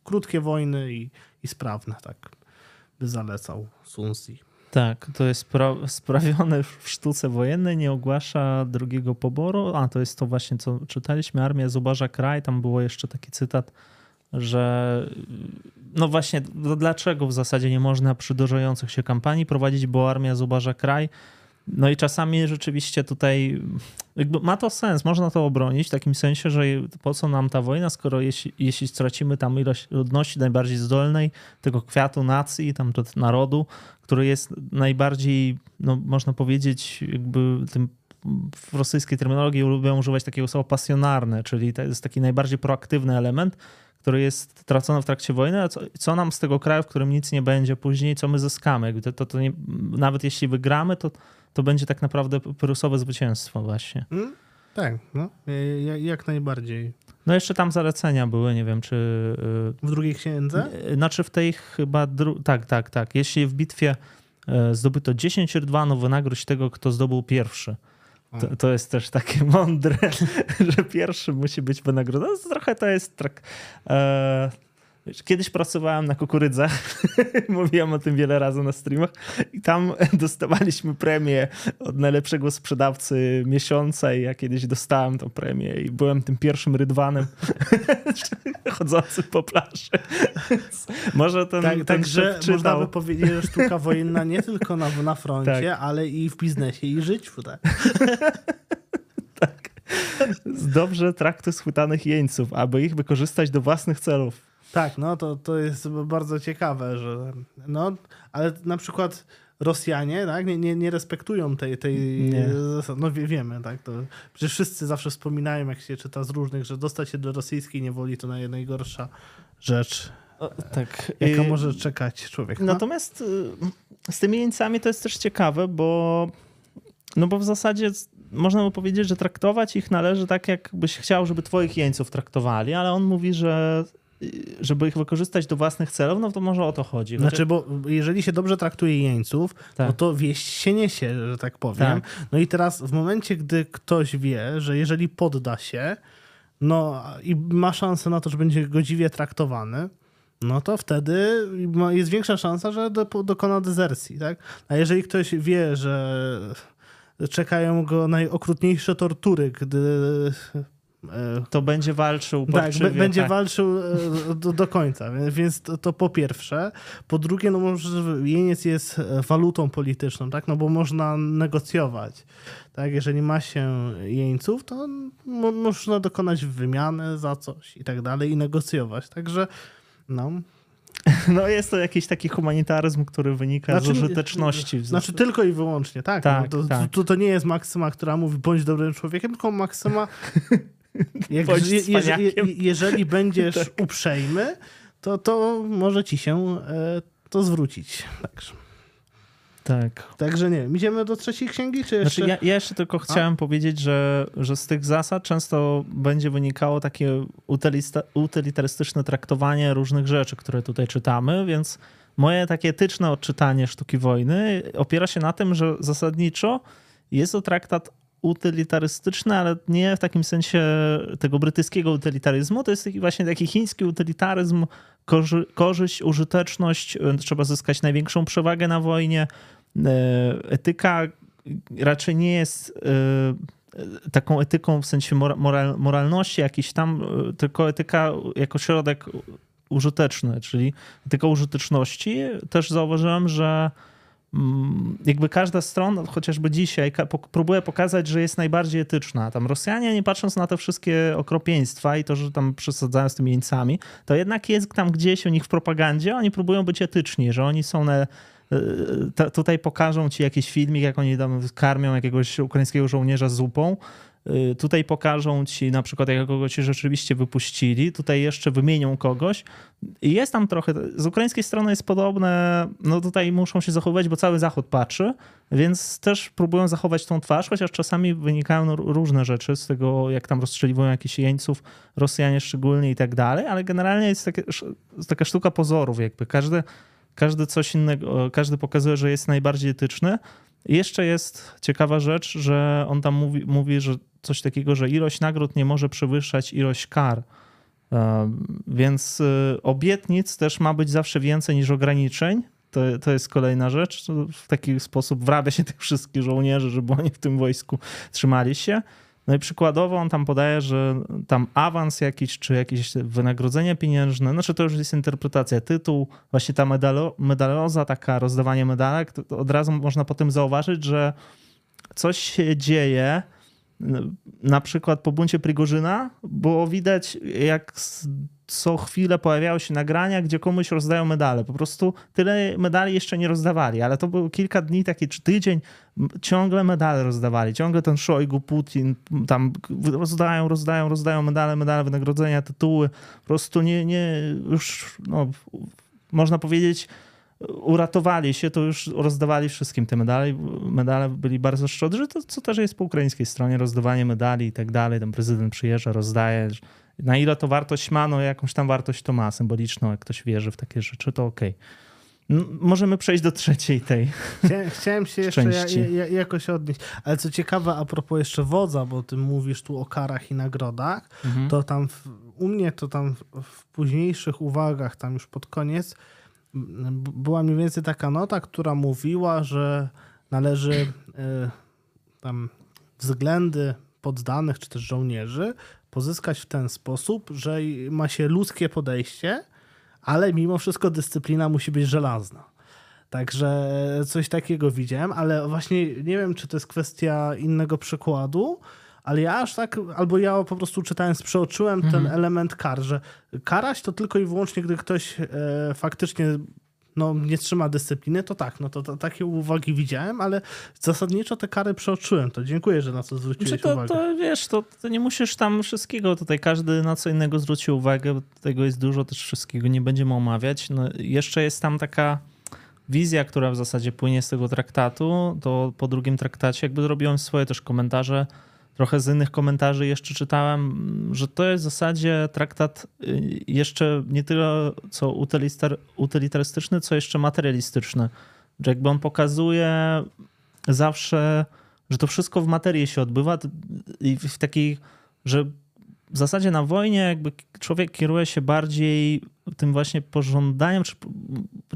krótkie wojny i, i sprawne, tak by zalecał Sun Tzu. Tak, to jest spra- sprawione w sztuce wojennej, nie ogłasza drugiego poboru, a to jest to właśnie, co czytaliśmy, Armia zubaża kraj, tam było jeszcze taki cytat, że no właśnie, no dlaczego w zasadzie nie można przy dużających się kampanii prowadzić, bo armia zubaża kraj. No i czasami rzeczywiście tutaj ma to sens, można to obronić w takim sensie, że po co nam ta wojna, skoro jeśli, jeśli stracimy tam ilość ludności najbardziej zdolnej, tego kwiatu nacji, tam narodu, który jest najbardziej, no można powiedzieć, jakby tym w rosyjskiej terminologii lubią używać takiego słowa pasjonarne, czyli to jest taki najbardziej proaktywny element, który jest tracony w trakcie wojny, a co, co, nam z tego kraju, w którym nic nie będzie później, co my zyskamy? To, to, to nie, nawet jeśli wygramy, to, to będzie tak naprawdę prusowe zwycięstwo właśnie. Mm, tak, no, jak najbardziej. No jeszcze tam zalecenia były, nie wiem czy... Y, w drugiej księdze? Znaczy w tej chyba... Dru... Tak, tak, tak. Jeśli w bitwie e, zdobyto 10 rydwanów, wynagrodź tego, kto zdobył pierwszy. To, to, jest też takie mądre, że pierwszy musi być wynagrodzony. No, trochę to jest tak. E, Kiedyś pracowałem na kukurydzach, mówiłem o tym wiele razy na streamach i tam dostawaliśmy premię od najlepszego sprzedawcy miesiąca i ja kiedyś dostałem tę premię i byłem tym pierwszym rydwanem chodzącym po plaży. Może ten, tak, ten Także można by powiedzieć, że sztuka wojenna nie tylko na, na froncie, tak. ale i w biznesie i życiu. Tak. tak. Dobrze traktuj schwytanych jeńców, aby ich wykorzystać do własnych celów. Tak, no to, to jest bardzo ciekawe, że no, ale na przykład Rosjanie tak, nie, nie, nie respektują tej, tej zasady. No wie, wiemy, tak, to przecież wszyscy zawsze wspominają, jak się czyta z różnych, że dostać się do rosyjskiej niewoli to najgorsza rzecz. O, tak. Jaka I... może czekać człowiek. No? Natomiast y, z tymi jeńcami to jest też ciekawe, bo no bo w zasadzie można by powiedzieć, że traktować ich należy tak, jakbyś chciał, żeby twoich jeńców traktowali, ale on mówi, że żeby ich wykorzystać do własnych celów, no to może o to chodzi. Znaczy, bo jeżeli się dobrze traktuje jeńców, tak. no to wieść się niesie, że tak powiem. Tak. No i teraz w momencie, gdy ktoś wie, że jeżeli podda się, no i ma szansę na to, że będzie godziwie traktowany, no to wtedy jest większa szansa, że do, dokona dezercji, tak? A jeżeli ktoś wie, że czekają go najokrutniejsze tortury, gdy to będzie walczył Tak, będzie tak. walczył e, do, do końca, więc to, to, po pierwsze. Po drugie, no może jeniec jest walutą polityczną, tak? No bo można negocjować. Tak, jeżeli ma się jeńców, to można dokonać wymiany za coś i tak dalej i negocjować. Także no, no jest to jakiś taki humanitaryzm, który wynika znaczy, z użyteczności. Znaczy tylko i wyłącznie, tak. tak, no, to, tak. To, to, nie jest maksyma, która mówi bądź dobrym człowiekiem, tylko maksyma Jak, je, jeżeli będziesz tak. uprzejmy, to, to może ci się e, to zwrócić. Także. Tak. Także nie wiem, idziemy do trzeciej księgi, czy jeszcze? Znaczy ja, ja jeszcze tylko chciałem A? powiedzieć, że, że z tych zasad często będzie wynikało takie utylitarystyczne traktowanie różnych rzeczy, które tutaj czytamy, więc moje takie etyczne odczytanie sztuki wojny opiera się na tym, że zasadniczo jest to traktat utylitarystyczne, ale nie w takim sensie tego brytyjskiego utylitaryzmu. To jest taki właśnie taki chiński utylitaryzm, korzy korzyść, użyteczność, trzeba zyskać największą przewagę na wojnie. Etyka raczej nie jest taką etyką w sensie moral, moralności jakiś tam, tylko etyka jako środek użyteczny, czyli etyka użyteczności. Też zauważyłem, że jakby każda strona, chociażby dzisiaj, próbuje pokazać, że jest najbardziej etyczna. Tam Rosjanie, nie patrząc na te wszystkie okropieństwa i to, że tam przesadzają z tymi jeńcami, to jednak jest tam gdzieś u nich w propagandzie, oni próbują być etyczni, że oni są na tutaj pokażą ci jakiś filmik, jak oni tam karmią jakiegoś ukraińskiego żołnierza zupą. Y, tutaj pokażą ci na przykład, jak kogoś rzeczywiście wypuścili. Tutaj jeszcze wymienią kogoś. I jest tam trochę, z ukraińskiej strony jest podobne, no tutaj muszą się zachowywać, bo cały Zachód patrzy, więc też próbują zachować tą twarz, chociaż czasami wynikają różne rzeczy z tego, jak tam rozstrzeliwują jakichś jeńców, Rosjanie szczególnie i tak dalej, ale generalnie jest takie, taka sztuka pozorów jakby. Każdy każdy coś innego, każdy pokazuje, że jest najbardziej etyczny. Jeszcze jest ciekawa rzecz, że on tam mówi, mówi, że coś takiego, że ilość nagród nie może przewyższać ilość kar. E, więc e, obietnic też ma być zawsze więcej niż ograniczeń. To, to jest kolejna rzecz. W taki sposób wrabia się tych wszystkich żołnierzy, żeby oni w tym wojsku trzymali się. No i przykładowo on tam podaje, że tam awans jakiś, czy jakieś wynagrodzenie pieniężne, znaczy to już jest interpretacja, tytuł, właśnie ta medalo, medaloza, taka rozdawanie medalek, to od razu można potem zauważyć, że coś się dzieje, na przykład po buncie Prigorzyna, bo widać jak co chwilę pojawiały się nagrania, gdzie komuś rozdają medale. Po prostu tyle medali jeszcze nie rozdawali, ale to było kilka dni, taki czy tydzień, ciągle medale rozdawali. Ciągle ten Szojgu, Putin tam rozdają, rozdają, rozdają medale, medale, wynagrodzenia, tytuły. Po prostu nie, nie już, no, można powiedzieć, uratowali się, to już rozdawali wszystkim te medale. Medale byli bardzo szczodrzy, to co też jest po ukraińskiej stronie, rozdawanie medali i tak dalej. Ten prezydent przyjeżdża, rozdaje. Na ile to wartość ma, no jakąś tam wartość to ma symboliczną, jak ktoś wierzy w takie rzeczy, to okej. Okay. Możemy przejść do trzeciej tej. Chciałem, chciałem się jeszcze ja, ja, jakoś odnieść. Ale co ciekawe, a propos jeszcze wodza, bo ty mówisz tu o karach i nagrodach, mhm. to tam w, u mnie to tam w, w późniejszych uwagach, tam już pod koniec, była mniej więcej taka nota, która mówiła, że należy y, tam względy poddanych czy też żołnierzy pozyskać w ten sposób, że ma się ludzkie podejście, ale mimo wszystko dyscyplina musi być żelazna. Także coś takiego widziałem, ale właśnie nie wiem, czy to jest kwestia innego przykładu, ale ja aż tak, albo ja po prostu czytając, przeoczyłem mhm. ten element kar, że karać to tylko i wyłącznie, gdy ktoś e, faktycznie no, nie trzyma dyscypliny, to tak, no to, to, takie uwagi widziałem, ale zasadniczo te kary przeoczyłem. To dziękuję, że na to zwróciłeś znaczy to, uwagę. To wiesz, to, to, nie musisz tam wszystkiego, tutaj każdy na co innego zwrócił uwagę, bo tego jest dużo, też wszystkiego nie będziemy omawiać. No, jeszcze jest tam taka wizja, która w zasadzie płynie z tego traktatu, to po drugim traktacie jakby zrobiłem swoje też komentarze, trochę z innych komentarzy jeszcze czytałem, że to jest w zasadzie traktat y, jeszcze nie tyle co utylitarystyczny, co jeszcze materialistyczny. Że jakby on pokazuje zawsze, że to wszystko w materii się odbywa i w takiej, że w zasadzie na wojnie jakby człowiek kieruje się bardziej tym właśnie pożądaniem, czy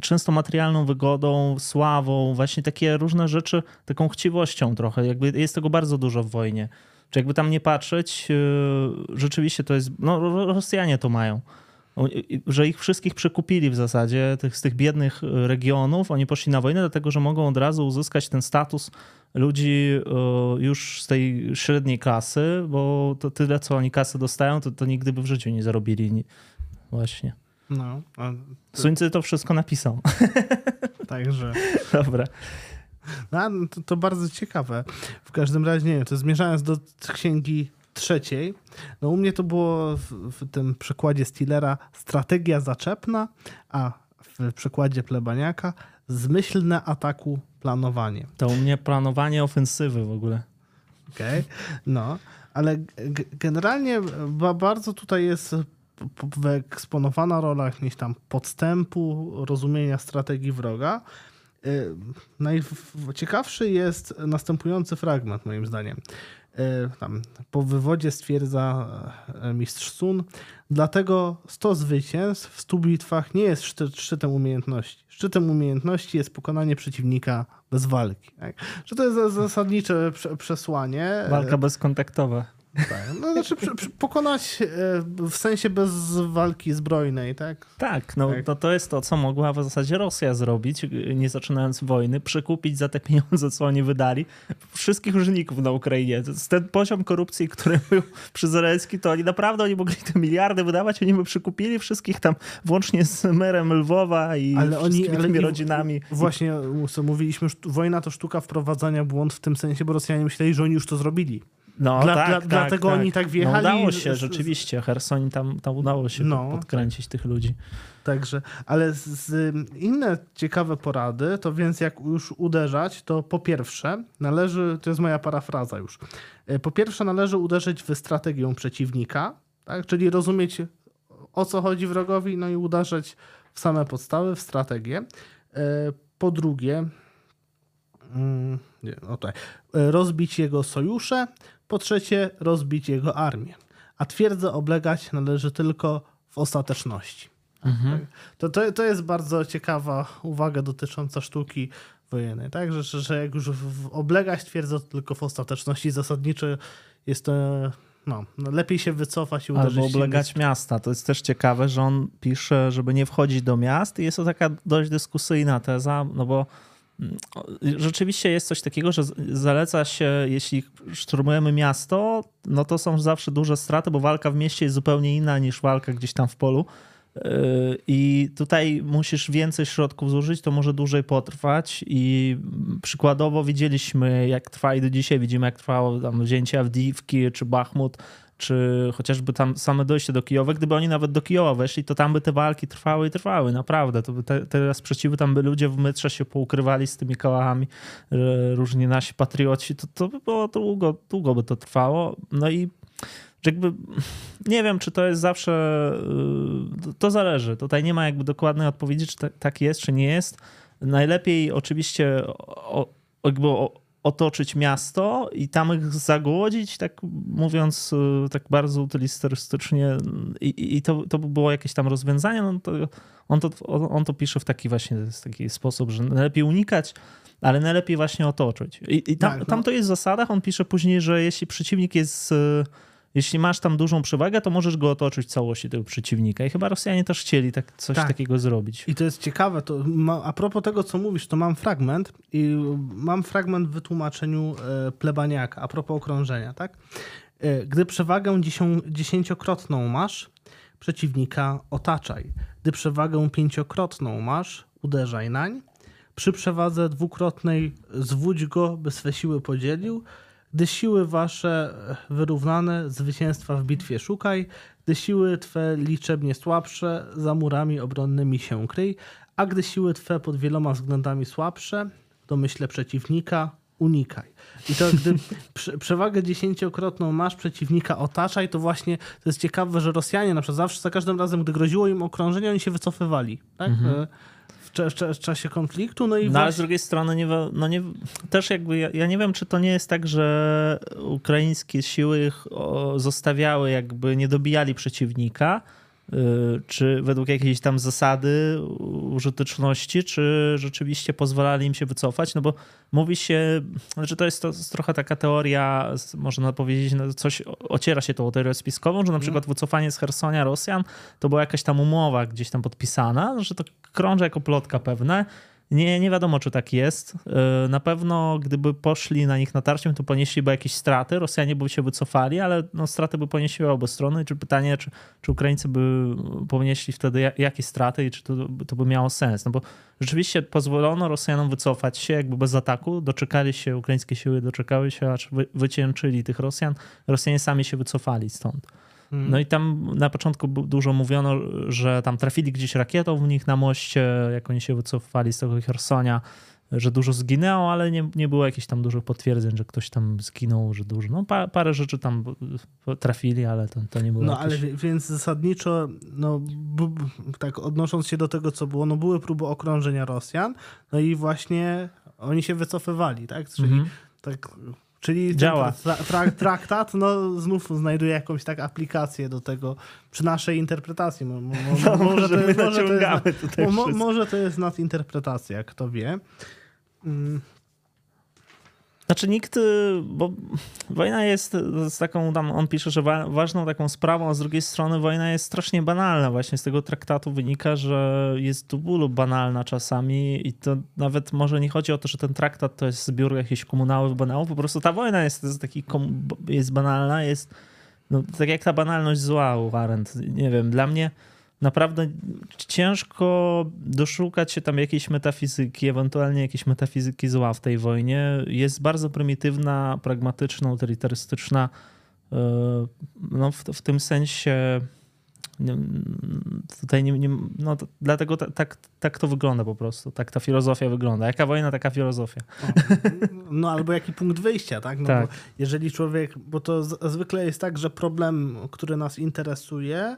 często materialną wygodą, sławą, właśnie takie różne rzeczy, taką chciwością trochę. Jakby jest tego bardzo dużo w wojnie. Czy jakby tam nie patrzeć, yy, rzeczywiście to jest, no Rosjanie to mają. Że ich wszystkich przekupili w zasadzie tych, z tych biednych yy, regionów. Oni poszli na wojnę, dlatego że mogą od razu uzyskać ten status ludzi yy, już z tej średniej klasy, bo to tyle, co oni kasy dostają, to, to nigdy by w życiu nie zarobili. Właśnie. No. Suńcy to wszystko napisał. Także. Dobra. No, to, to, bardzo ciekawe. W każdym razie, nie wiem, to zmierzając do księgi trzeciej, no u mnie to było w, w tym przekładzie Stillera strategia zaczepna, a w przekładzie plebaniaka zmyślne ataku planowanie. To u mnie planowanie ofensywy w ogóle. Okej, okay. no, ale generalnie bardzo tutaj jest wyeksponowana rola jakiegoś tam podstępu, rozumienia strategii wroga, Najciekawszy jest następujący fragment, moim zdaniem. Tam, po wywodzie stwierdza mistrz Sun, dlatego 100 zwycięstw w 100 bitwach nie jest szczytem umiejętności. Szczytem umiejętności jest pokonanie przeciwnika bez walki. Tak? Że to jest zasadnicze przesłanie. Walka bezkontaktowa. Tak, no znaczy pokonać e, w sensie bez walki zbrojnej, tak? Tak, no tak. To, to jest to, co mogła w zasadzie Rosja zrobić, nie zaczynając wojny, przekupić za te pieniądze, co oni wydali, wszystkich urzędników na Ukrainie. Ten poziom korupcji, który był przy Zelenski, to oni naprawdę oni mogli te miliardy wydawać, oni by przekupili wszystkich tam, włącznie z merem Lwowa i ale wszystkimi oni, ale tymi rodzinami. Właśnie, co mówiliśmy, wojna to sztuka wprowadzania błąd w tym sensie, bo Rosjanie myśleli, że oni już to zrobili. No, dla, tak, dla, tak, dlatego tak. oni tak wjechali. No, udało się, rzeczywiście. Hersoń tam, tam udało się no, podkręcić tych ludzi. Także, ale z, z, inne ciekawe porady, to więc jak już uderzać, to po pierwsze należy, to jest moja parafraza już, e, po pierwsze należy uderzyć w strategię przeciwnika, tak? czyli rozumieć o co chodzi wrogowi, no i uderzać w same podstawy, w strategię. E, po drugie, mm, nie, no tutaj, e, rozbić jego sojusze, po trzecie, rozbić jego armię. A twierdzę oblegać należy tylko w ostateczności. Mhm. To, to, to jest bardzo ciekawa uwaga dotycząca sztuki wojennej, tak? Że, że jak już oblegać twierdzę tylko w ostateczności zasadniczo jest to no, no, lepiej się wycofać i uderzyć. Albo oblegać miasta. To jest też ciekawe, że on pisze, żeby nie wchodzić do miast i jest to taka dość dyskusyjna teza, no bo rzeczywiście jest coś takiego, że zaleca się, jeśli szturmujemy miasto, no to są zawsze duże straty, bo walka w mieście jest zupełnie inna niż walka gdzieś tam w polu. Yy, I tutaj musisz więcej środków zużyć, to może dłużej potrwać. I przykładowo widzieliśmy, jak trwa i do dzisiaj widzimy, jak trwało tam wzięcie Awdiwki czy Bachmut czy chociażby tam same dojście do Kijowa, gdyby oni nawet do Kijowa weszli, to tam by te walki trwały i trwały, naprawdę. To by te, te sprzeciwy, tam by ludzie w metrze się poukrywali z tymi kałachami, różni nasi patrioci, to, to by było długo, długo by to trwało. No i jakby nie wiem, czy to jest zawsze, y, to zależy. Tutaj nie ma jakby dokładnej odpowiedzi, czy tak jest, czy nie jest. Najlepiej oczywiście jakby otoczyć miasto i tam ich zagłodzić, tak mówiąc y, tak bardzo utylistycznie i, i to, to by było jakieś tam rozwiązanie, no to on, to on to pisze w taki właśnie w taki sposób, że najlepiej unikać, ale najlepiej właśnie otoczyć. I, i tam, tak, no. tam to jest w zasadach, on pisze później, że jeśli przeciwnik jest y, jeśli masz tam dużą przewagę, to możesz go otoczyć całości tego przeciwnika. I chyba Rosjanie też chcieli tak, coś tak. takiego zrobić. I to jest ciekawe. To ma, a propos tego, co mówisz, to mam fragment i mam fragment w wytłumaczeniu e, plebaniaka a propos okrążenia. Tak? E, gdy przewagę dziesięciokrotną masz, przeciwnika otaczaj. Gdy przewagę pięciokrotną masz, uderzaj nań. Przy przewadze dwukrotnej zwódź go, by swe siły podzielił. Gdy siły wasze wyrównane, zwycięstwa w bitwie szukaj, gdy siły twe liczebnie słabsze, za murami obronnymi się kryj, a gdy siły twe pod wieloma względami słabsze, to myślę przeciwnika unikaj. I to gdy przewagę dziesięciokrotną masz, przeciwnika otaczaj, to właśnie to jest ciekawe, że Rosjanie na przykład zawsze, za każdym razem, gdy groziło im okrążenie, oni się wycofywali. Tak? Mhm. W, czasie konfliktu. No, i no właśnie... ale z drugiej strony nie, no nie, też jakby ja, ja, nie wiem, czy to nie jest tak, że ukraińskie siły zostawiały, jakby nie dobijali przeciwnika, czy według jakiejś tam zasady użyteczności, czy rzeczywiście pozwalali im się wycofać, no bo mówi się, znaczy to jest, to trochę taka teoria, można powiedzieć, no coś ociera się tą teorią spiskową, że na mhm. przykład wycofanie z Hersonia Rosjan to była jakaś tam umowa gdzieś tam podpisana, że to krąży jako plotka pewne, nie, nie wiadomo, czy tak jest. E, na pewno, gdyby poszli na nich natarciem, to ponieśliby jakieś straty. Rosjanie by się wycofali, ale no, straty by ponieśli obie strony. Czy pytanie, czy, czy Ukraińcy by ponieśli wtedy jakie straty i czy to, to by miało sens? No bo rzeczywiście pozwolono Rosjanom wycofać się jakby bez ataku. Doczekali się, ukraińskie siły doczekały się, aż wy, wycięczyli tych Rosjan. Rosjanie sami się wycofali stąd. Mhm. No i tam na początku dużo mówiono, że tam trafili gdzieś rakietą w nich na moście, jak oni się wycofali z tego Hersonia. że dużo zginęło, ale nie, nie było jakichś tam dużych potwierdzeń, że ktoś tam zginął, że dużo. No pa, parę rzeczy tam trafili, ale to, to nie było No jakieś... ale więc zasadniczo, no tak odnosząc się do tego, co było, no były próby okrążenia Rosjan, no i właśnie oni się wycofywali, tak? Czyli mhm. tak Czyli Działa. Tra traktat no, znów znajduje jakąś tak aplikację do tego przy naszej interpretacji. Mo mo no, może, to, może, to jest, mo może to jest nadinterpretacja, kto wie. Znaczy nikt, y, bo wojna jest z taką tam, on pisze, że wa ważną taką sprawą, a z drugiej strony wojna jest strasznie banalna. Właśnie z tego traktatu wynika, że jest do bólu banalna czasami i to nawet może nie chodzi o to, że ten traktat to jest zbiór jakichś komunałów, banałów, po prostu ta wojna jest, jest, taki, jest banalna, jest no, tak jak ta banalność zła u Arendt. Nie wiem, dla mnie naprawdę ciężko doszukać się tam jakiejś metafizyki, ewentualnie jakiejś metafizyki zła w tej wojnie. Jest bardzo prymitywna, pragmatyczna, utylitarystyczna. E, no, w, w tym sensie tutaj nie, nie no dlatego tak, tak to wygląda po prostu, tak ta filozofia wygląda. Jaka wojna, taka filozofia. No albo jaki punkt wyjścia, tak? No tak. Jeżeli człowiek, bo to zwykle jest tak, że problem, który nas interesuje,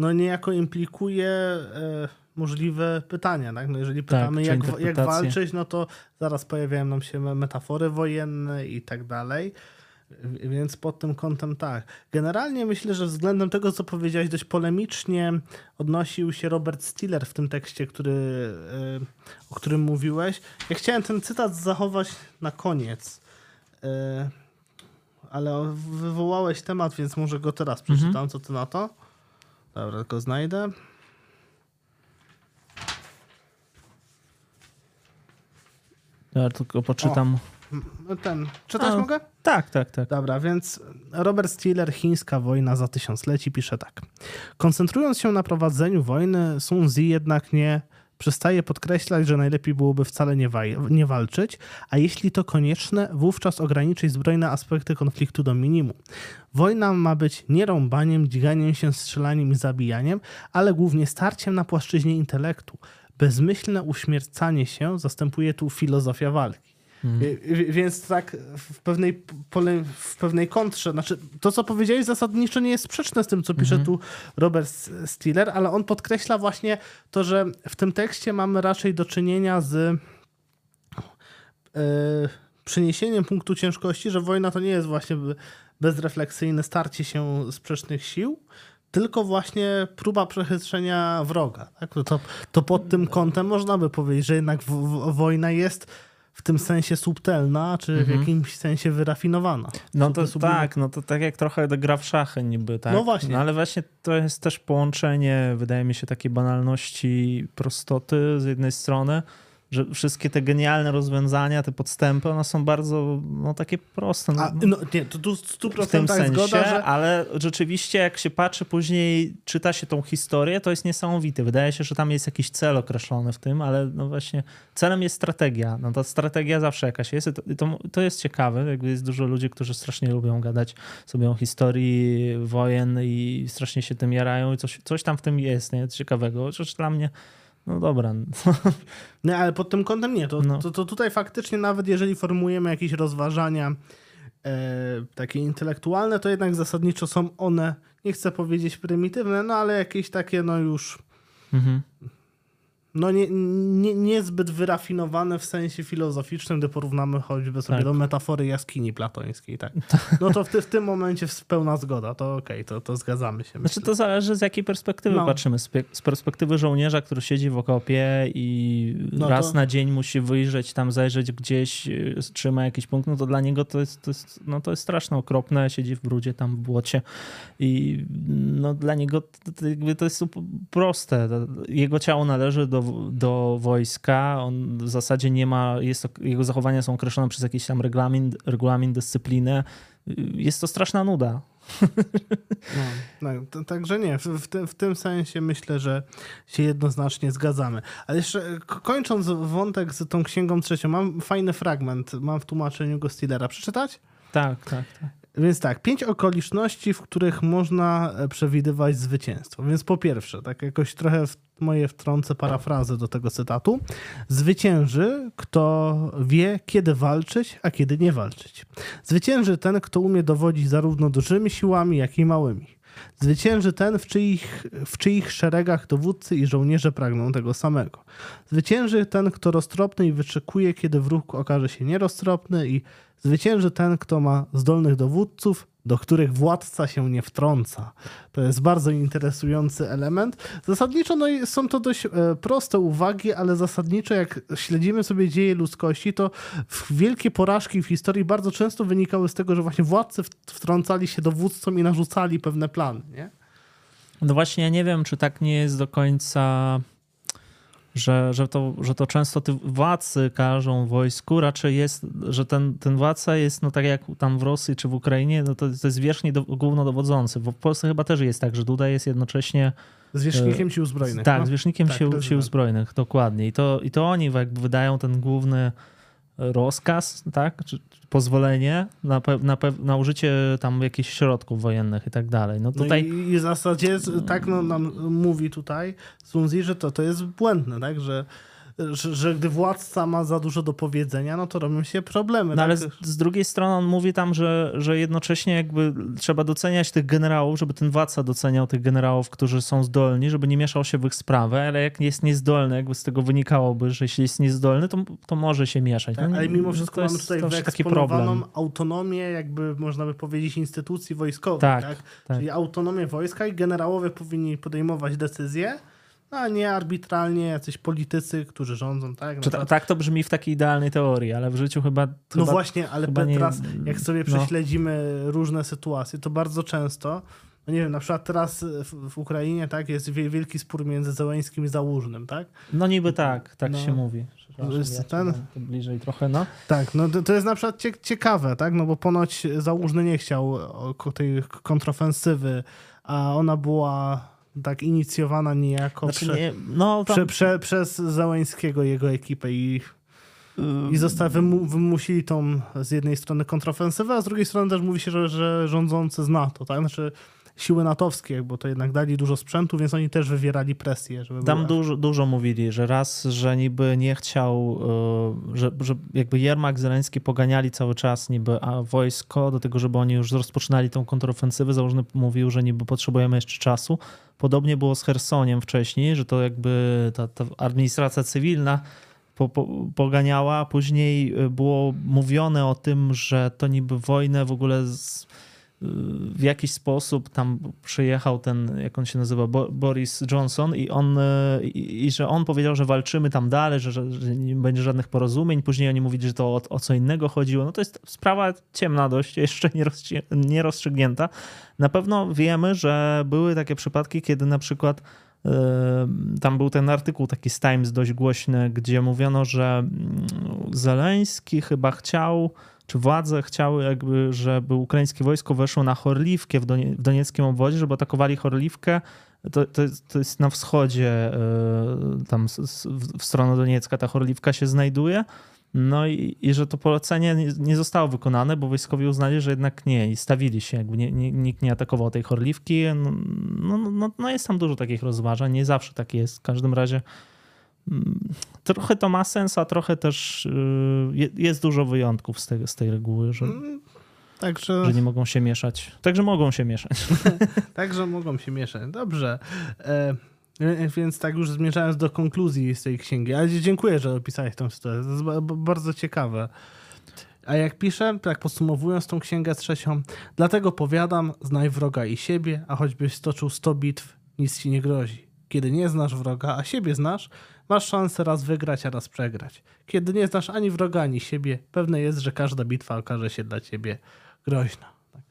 no niejako implikuje e, możliwe pytania. Tak? No jeżeli tak, pytamy, tak, jak, jak walczyć, no to zaraz pojawiają nam się metafory wojenne i tak dalej. Więc pod tym kątem tak. Generalnie myślę, że względem tego, co powiedziałeś, dość polemicznie odnosił się Robert Stiller w tym tekście, który, e, o którym mówiłeś. Ja chciałem ten cytat zachować na koniec, e, ale wywołałeś temat, więc może go teraz przeczytam. Mhm. Co ty na to? Dobra, tylko znajdę. Ja tylko poczytam. O, ten. Czytać A, mogę? Tak, tak, tak. Dobra, więc Robert Stiller, Chińska wojna za tysiącleci, pisze tak. Koncentrując się na prowadzeniu wojny, Sun Tzu jednak nie przestaje podkreślać, że najlepiej byłoby wcale nie, nie, walczyć, a jeśli to konieczne, wówczas ograniczyć zbrojne aspekty konfliktu do minimum. Wojna ma być nie rąbaniem, dźganiem się, strzelaniem i zabijaniem, ale głównie starciem na płaszczyźnie intelektu. Bezmyślne uśmiercanie się zastępuje tu filozofia walki. Mhm. Więc tak w pewnej, pole, w pewnej kontrze, znaczy to, co powiedziałeś zasadniczo nie jest sprzeczne z tym, co pisze mhm. tu Robert Stiller, ale on podkreśla właśnie to, że w tym tekście mamy raczej do czynienia z yy, przeniesieniem punktu ciężkości, że wojna to nie jest właśnie bezrefleksyjne starcie się sprzecznych sił, tylko właśnie próba przechytrzenia wroga. Tak? To, to pod tym kątem można by powiedzieć, że jednak w, w, wojna jest w tym sensie subtelna, czy mhm. w jakimś sensie wyrafinowana. No to tak, no to tak jak trochę gra w szachy niby, tak? No właśnie. No ale właśnie to jest też połączenie, wydaje mi się, takiej banalności, prostoty z jednej strony, że wszystkie te genialne rozwiązania, te podstępy, one są bardzo no, takie proste. No, A, no nie, to tu 100% w tym tak sensie, zgoda, że... ale rzeczywiście jak się patrzy później, czyta się tą historię, to jest niesamowite. Wydaje się, że tam jest jakiś cel określony w tym, ale no właśnie celem jest strategia. No ta strategia zawsze jakaś jest. To, to, to jest ciekawe, jakby jest dużo ludzi, którzy strasznie lubią gadać sobie o historii wojen i strasznie się tym jarają i coś, coś tam w tym jest, nie? Ciekawego. Chociaż dla mnie no dobra. Nie, ale pod tym kątem nie. To, no. to, to tutaj faktycznie nawet jeżeli formujemy jakieś rozważania e, takie intelektualne, to jednak zasadniczo są one, nie chcę powiedzieć prymitywne, no ale jakieś takie no już mhm no nie, nie, niezbyt wyrafinowane w sensie filozoficznym, gdy porównamy choćby sobie tak. do metafory jaskini platońskiej. Tak. No to w, ty, w tym momencie pełna zgoda, to okej, okay, to, to zgadzamy się. Znaczy myślę. to zależy z jakiej perspektywy no. patrzymy. Z, perspektywy żołnierza, który siedzi w okopie i no raz to... na dzień musi wyjrzeć tam, zajrzeć gdzieś, y, trzyma jakiś punkt, no to dla niego to jest, to jest, no to jest straszne, okropne, siedzi w brudzie tam w błocie i no dla niego to, jakby to jest proste. Jego ciało należy do do, wojska. On w zasadzie nie ma, jest, jego zachowania są określone przez jakiś tam regulamin, regulamin dyscyplinę. Jest to straszna nuda. No, no, także nie, w, w, tym, w tym sensie myślę, że się jednoznacznie zgadzamy. Ale jeszcze kończąc wątek z tą księgą trzecią, mam fajny fragment, mam w tłumaczeniu go Stillera. Przeczytać? Tak, tak, tak. Więc tak, pięć okoliczności, w których można e, przewidywać zwycięstwo. Więc po pierwsze, tak jakoś trochę w moje wtrącę parafrazę do tego cytatu. Zwycięży, kto wie, kiedy walczyć, a kiedy nie walczyć. Zwycięży ten, kto umie dowodzić zarówno dużymi siłami, jak i małymi. Zwycięży ten, w czyich, w czyich szeregach dowódcy i żołnierze pragną tego samego. Zwycięży ten, kto roztropny i wyczekuje, kiedy wróg okaże się nieroztropny i Zwycięży ten, kto ma zdolnych dowódców, do których władca się nie wtrąca. To jest bardzo interesujący element. Zasadniczo no, są to dość e, proste uwagi, ale zasadniczo jak śledzimy sobie dzieje ludzkości, to wielkie porażki w historii bardzo często wynikały z tego, że właśnie władcy wtrącali się dowódcom i narzucali pewne plany. Nie? No właśnie, ja nie wiem, czy tak nie jest do końca że, że, to, że to często ty władcy każą wojsku, raczej jest, że ten, ten władca jest, no tak jak tam w Rosji czy w Ukrainie, no to, to jest wierzchni do, głównodowodzący. W Polsce chyba też jest tak, że Duda jest jednocześnie Zwierzchnikiem sił zbrojnych. Tak, no? zwierzchnikiem tak, sił, sił zbrojnych, dokładnie. I to, I to oni jakby wydają ten główny rozkaz, tak? Czy pozwolenie na, na, na użycie tam jakichś środków wojennych i tak dalej. No tutaj... No i, i w zasadzie tak no, nam mówi tutaj Sunzi, że to, to jest błędne, tak? Że że, że, gdy władca ma za dużo do powiedzenia, no to robią się problemy. No tak? ale z, z, drugiej strony on mówi tam, że, że jednocześnie jakby trzeba doceniać tych generałów, żeby ten władca doceniał tych generałów, którzy są zdolni, żeby nie mieszał się w ich sprawę, ale jak jest niezdolny, jakby z tego wynikałoby, że jeśli jest niezdolny, to, to może się mieszać. Tak, no, ale mimo wszystko mamy tutaj wyeksponowaną autonomię, jakby można by powiedzieć, instytucji wojskowych. Tak, tak? tak. Czyli autonomię wojska i generałowie powinni podejmować decyzje, a nie arbitralnie jacyś politycy, którzy rządzą, tak? No tak to brzmi w takiej idealnej teorii, ale w życiu chyba. No chyba, właśnie, ale teraz, jak sobie no. prześledzimy różne sytuacje, to bardzo często. No nie wiem, na przykład teraz w, w Ukrainie tak jest wielki spór między Zełańskim i Załużnym, tak? No niby tak, tak no. się mówi. Ja ten... bliżej trochę, no. Tak, no to, to jest na przykład ciekawe, tak? No bo ponoć Załużny nie chciał tej kontrofensywy, a ona była tak inicjowana niejako znaczy, prze, nie, no, tam... prze, prze, przez Załęskiego jego ekipę i, i został, wymu, wymusili tą z jednej strony kontrofensywę, a z drugiej strony też mówi się, że, że rządzący z NATO, tak? Znaczy siły natowskie, bo to jednak dali dużo sprzętu, więc oni też wywierali presję. Żeby Tam dużo, dużo mówili, że raz, że niby nie chciał, e, że, że jakby Jermak, Zeleński poganiali cały czas niby a wojsko do tego, żeby oni już rozpoczynali tą kontrofensywę. Założony mówił, że niby potrzebujemy jeszcze czasu. Podobnie było z Hersoniem wcześniej, że to jakby ta, ta administracja cywilna po, po, poganiała. Później było mówione o tym, że to niby wojnę w ogóle z, w jakiś sposób tam przyjechał ten, jak on się nazywa, Boris Johnson i on, i, i że on powiedział, że walczymy tam dalej, że, że, nie będzie żadnych porozumień. Później oni mówili, że to o, o, co innego chodziło. No to jest sprawa ciemna dość, jeszcze nierozstrzygnięta. Na pewno wiemy, że były takie przypadki, kiedy na przykład tam był ten artykuł taki z Times dość głośny, gdzie mówiono, że mm, Zeleński chyba chciał czy władze chciały jakby, żeby ukraińskie wojsko weszło na Chorliwkę w, Donie, w donieckim obwodzie, żeby atakowali Chorliwkę. To, to, to jest na wschodzie, e, tam w stronę Doniecka ta Chorliwka się znajduje. No i, i że to polecenie nie, nie, zostało wykonane, bo wojskowi uznali, że jednak nie i stawili się, jakby nie, nie, nikt nie atakował tej Chorliwki. No, no, no, no jest tam dużo takich rozważań, nie zawsze tak jest. W każdym razie trochę to ma sens, a trochę też y, jest dużo wyjątków z tej, z tej reguły, że, mm, Także... że nie mogą się mieszać. Także mogą się mieszać. Także mogą się mieszać. Dobrze. E, więc tak już zmierzając do konkluzji z tej księgi. Ale dziękuję, że opisałeś tą sytuację. To jest bardzo ciekawe. A jak piszę, tak podsumowując tą księgę trzecią, dlatego powiadam, znaj wroga i siebie, a choćbyś stoczył sto bitw, nic ci nie grozi. Kiedy nie znasz wroga, a siebie znasz, Masz szansę raz wygrać, a raz przegrać. Kiedy nie znasz ani wroga, ani siebie, pewne jest, że każda bitwa okaże się dla ciebie groźna.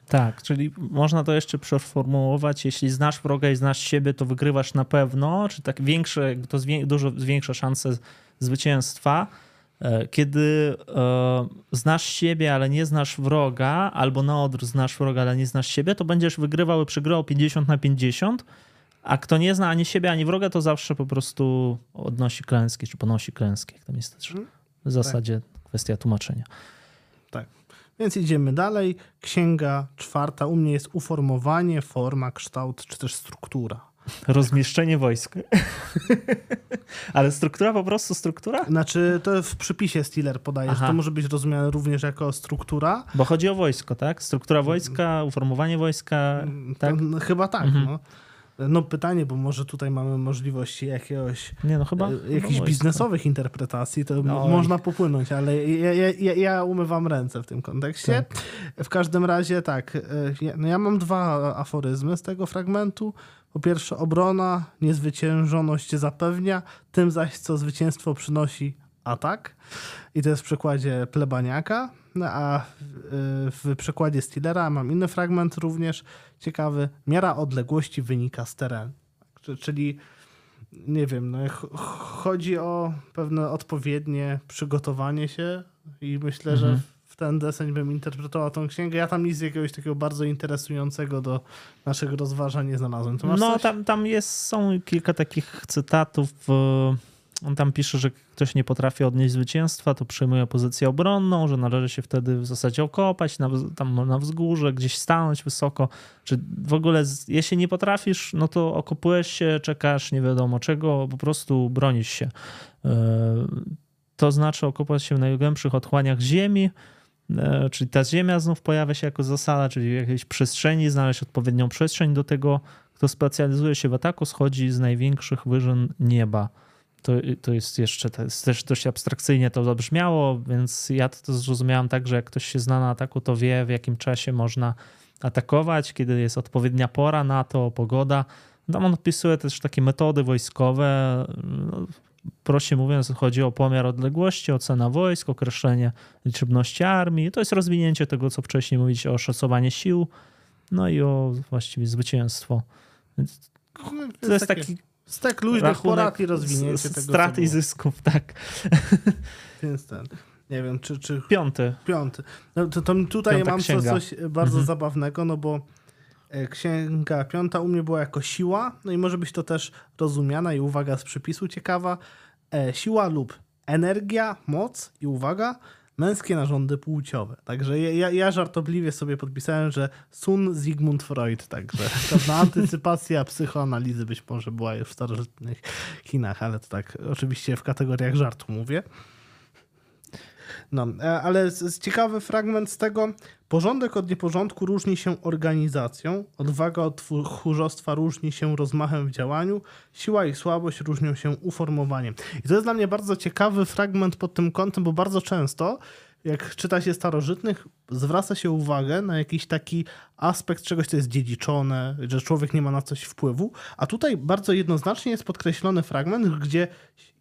Tak, czyli można to jeszcze przeformułować, jeśli znasz wroga i znasz siebie, to wygrywasz na pewno, czy tak większe, to zwię dużo zwiększa szanse zwycięstwa. E, kiedy e, znasz siebie, ale nie znasz wroga, albo na odwrót znasz wroga, ale nie znasz siebie, to będziesz wygrywał i przegrał 50 na 50, a kto nie zna ani siebie, ani wroga, to zawsze po prostu odnosi klęski, czy ponosi klęski. Jak tam jest też w zasadzie tak. kwestia tłumaczenia. Tak. Więc idziemy dalej. Księga czwarta u mnie jest uformowanie, forma, kształt czy też struktura. Rozmieszczenie wojsk. Ale struktura po prostu struktura? Znaczy, to w przypisie Stiller podaje, że to może być rozumiane również jako struktura. Bo chodzi o wojsko, tak? Struktura wojska, uformowanie wojska, mm, tak? To, no, chyba tak, mhm. no. No pytanie, bo może tutaj mamy możliwości jakiegoś, nie, no chyba, e, jakichś biznesowych interpretacji, to no, można popłynąć, ale ja, ja, ja, umywam ręce w tym kontekście. Tak. W każdym razie tak, e, ja, no ja mam dwa aforyzmy z tego fragmentu. Po pierwsze, obrona niezwyciężoność zapewnia, tym zaś, co zwycięstwo przynosi atak. I to jest w przykładzie plebaniaka, no, a w przykładzie Stillera mam inny fragment również ciekawy. Miara odległości wynika z terenu. Czyli nie wiem, no, chodzi o pewne odpowiednie przygotowanie się i myślę, mhm. że w ten deseń bym interpretował tą księgę. Ja tam nic jakiegoś takiego bardzo interesującego do naszych rozważań nie znalazłem. no, tam, tam jest, są kilka takich cytatów. On tam pisze, że ktoś nie potrafi odnieść zwycięstwa, to przyjmuje pozycję obronną, że należy się wtedy w zasadzie okopać na, tam na wzgórze, gdzieś stanąć wysoko. Czy w ogóle, jeśli nie potrafisz, no to okopujesz się, czekasz, nie wiadomo czego, po prostu bronisz się. E, to znaczy okopać się w najgłębszych otchłaniach ziemi, e, czyli ta ziemia znów pojawia się jako zasada, czyli jakiejś przestrzeni, znaleźć odpowiednią przestrzeń do tego, kto specjalizuje się w ataku, schodzi z największych wyżyn nieba to, to jest jeszcze to jest też dość abstrakcyjnie to zabrzmiało, więc ja to, to zrozumiałam tak, że jak ktoś się zna na ataku, to wie w jakim czasie można atakować, kiedy jest odpowiednia pora na to, pogoda. Tam on opisuje też takie metody wojskowe. No, prościej mówiąc, chodzi o pomiar odległości, ocena wojsk, określenie liczebności armii. To jest rozwinięcie tego, co wcześniej mówić o szacowanie sił, no i o właściwie zwycięstwo. No, to jest taki Stek luźnych porad i rozwinięcie tego. Straty i zysków, tak. Więc ten. Nie wiem, czy. czy... Piąty. Piąty. No, to, to tutaj Piąta mam księga. coś bardzo mhm. zabawnego, no bo e, księga piąta u mnie była jako siła, no i może być to też rozumiana i uwaga z przypisu ciekawa. E, siła lub energia, moc i uwaga męskie narządy płciowe. Także ja, ja żartobliwie sobie podpisałem, że Sun Sigmund Freud, także pewna antycypacja psychoanalizy być może była już w starożytnych Chinach, ale to tak oczywiście w kategoriach żartu mówię. No, e, ale ciekawy fragment z tego. Porządek od nieporządku różni się organizacją, odwaga od tchórzostwa różni się rozmachem w działaniu, siła i słabość różnią się uformowaniem. I to jest dla mnie bardzo ciekawy fragment pod tym kątem, bo bardzo często jak czyta się starożytnych, zwraca się uwagę na jakiś taki aspekt czegoś, co jest dziedziczone, że człowiek nie ma na coś wpływu, a tutaj bardzo jednoznacznie jest podkreślony fragment, gdzie